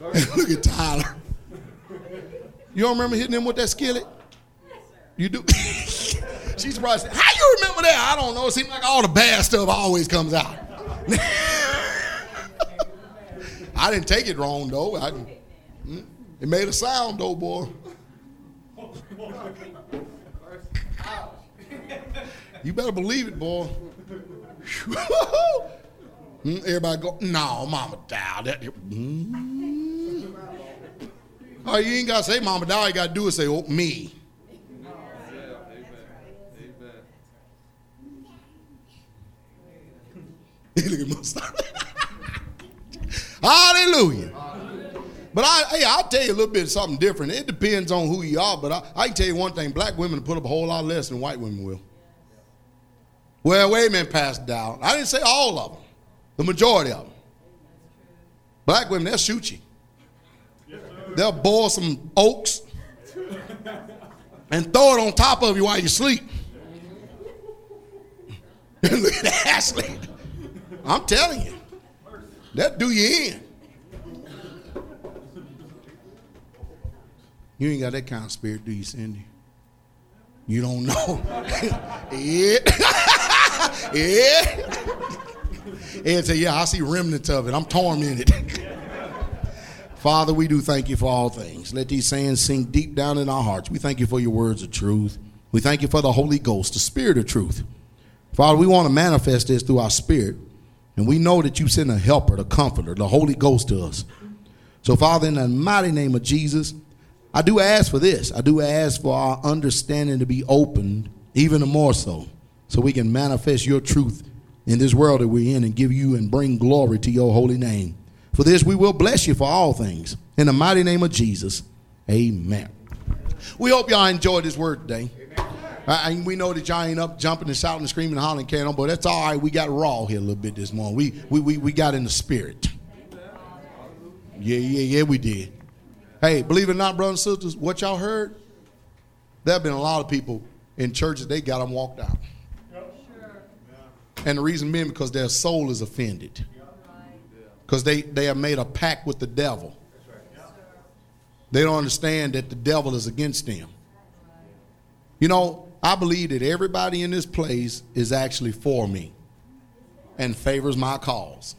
[SPEAKER 1] Look at Tyler. You don't remember hitting him with that skillet? You do? She's surprised. How you remember that? I don't know. It seems like all the bad stuff always comes out. I didn't take it wrong though. I, hmm? it made a sound though, boy. You better believe it, boy. Hmm, everybody go, no, Mama Dow. That, mm. Oh, you ain't got to say Mama Dow. You got to do is say, oh, me. Hallelujah. But I, hey, I'll tell you a little bit of something different. It depends on who you are. But I, I can tell you one thing: black women put up a whole lot less than white women will. Well, wait a minute, Pastor. I didn't say all of them. The majority of them. Black women, they'll shoot you. They'll boil some oaks and throw it on top of you while you sleep. Look at Ashley. I'm telling you, that do you in. You ain't got that kind of spirit, do you, Cindy? You don't know. yeah. yeah. Ed said, Yeah, I see remnants of it. I'm tormented. Father, we do thank you for all things. Let these sayings sink deep down in our hearts. We thank you for your words of truth. We thank you for the Holy Ghost, the Spirit of truth. Father, we want to manifest this through our spirit. And we know that you send a helper, the comforter, the Holy Ghost to us. So, Father, in the mighty name of Jesus, I do ask for this. I do ask for our understanding to be opened even the more so, so we can manifest your truth in this world that we're in and give you and bring glory to your holy name. For this, we will bless you for all things. In the mighty name of Jesus, amen. We hope y'all enjoyed this word today. Uh, and we know that y'all ain't up jumping and shouting and screaming and hollering, on, but that's all right. We got raw here a little bit this morning. We, we, we, we got in the spirit. Yeah, yeah, yeah, we did. Hey, believe it or not, brothers and sisters, what y'all heard? There have been a lot of people in churches, they got them walked out. And the reason being because their soul is offended. Because they, they have made a pact with the devil. They don't understand that the devil is against them. You know, I believe that everybody in this place is actually for me and favors my cause.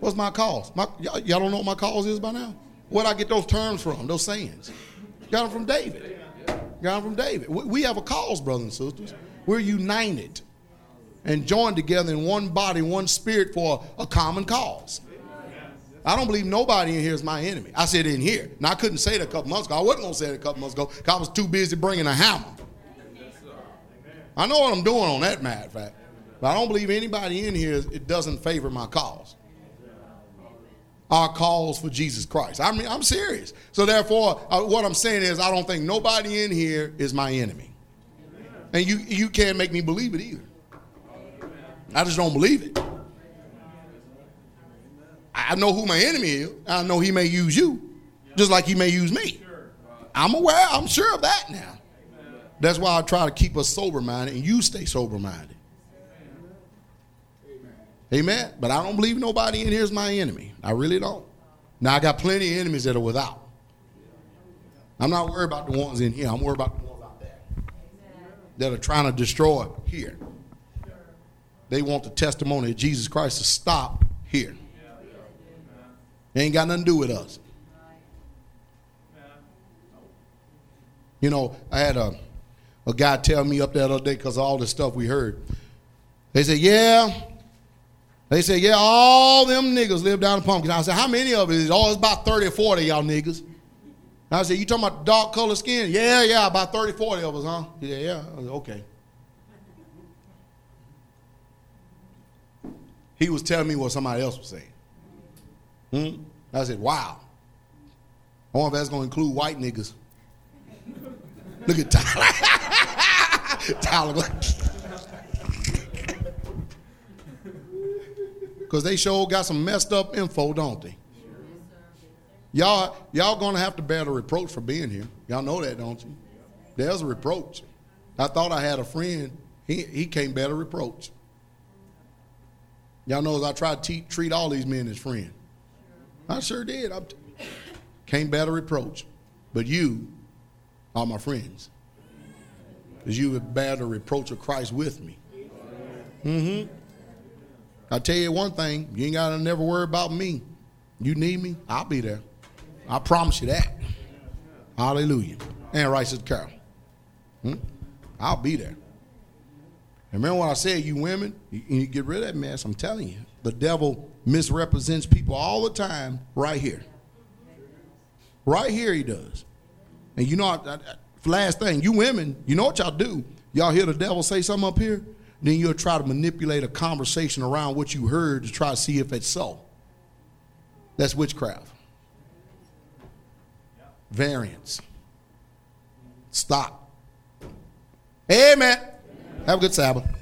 [SPEAKER 1] What's my cause? My, y'all, y'all don't know what my cause is by now? Where'd I get those terms from, those sayings? Got them from David. Got them from David. We, have a cause, brothers and sisters. We're united and joined together in one body, one spirit for a common cause. I don't believe nobody in here is my enemy. I said in here. Now, I couldn't say that a couple months ago. I wasn't going to say it a couple months ago because I was too busy bringing a hammer. I know what I'm doing on that matter of fact. But I don't believe anybody in here, it doesn't favor my cause. Our cause for Jesus Christ. I mean, I'm serious. So therefore, uh, what I'm saying is I don't think nobody in here is my enemy. And you, you can't make me believe it either. I just don't believe it. I know who my enemy is. I know he may use you, just like he may use me. I'm aware, I'm sure of that now. That's why I try to keep us sober minded and you stay sober minded. Amen. But I don't believe nobody in here is my enemy. I really don't. Now I got plenty of enemies that are without. I'm not worried about the ones in here. I'm worried about the ones out there that are trying to destroy here. They want the testimony of Jesus Christ to stop here. It ain't got nothing to do with us. You know, I had a, a guy tell me up there the other day because of all the stuff we heard. They said, yeah. They said, yeah, all them niggas live down in Pumpkin. I said, how many of it? Oh, it's about 30 or 40 y'all niggas. I said, you talking about dark color skin? Yeah, yeah, about 30, 40 of us, huh? Yeah, yeah, okay. He was telling me what somebody else was saying. Hmm? I said, wow. I wonder if that's going to include white niggas. Look at Tyler. Tyler. Because they sure got some messed up info, don't they? Y'all, y'all gonna have to bear the reproach for being here. Y'all know that, don't you? There's a reproach. I thought I had a friend. He he can't bear the reproach. Y'all know as I try to te- treat all these men as friends. I sure did. I can't bear the reproach. But you are my friends. Because you would bear the reproach of Christ with me. Mm-hmm. I tell you one thing, you ain't gotta never worry about me. You need me, I'll be there. I promise you that. Hallelujah. And right, Sister Carol. Hmm? I'll be there. And remember what I said, you women, you, you get rid of that mess. I'm telling you. The devil misrepresents people all the time right here. Right here he does. And you know, I, I, last thing, you women, you know what y'all do? Y'all hear the devil say something up here? Then you'll try to manipulate a conversation around what you heard to try to see if it's so. That's witchcraft. variance. Stop. Amen. Have a good Sabbath.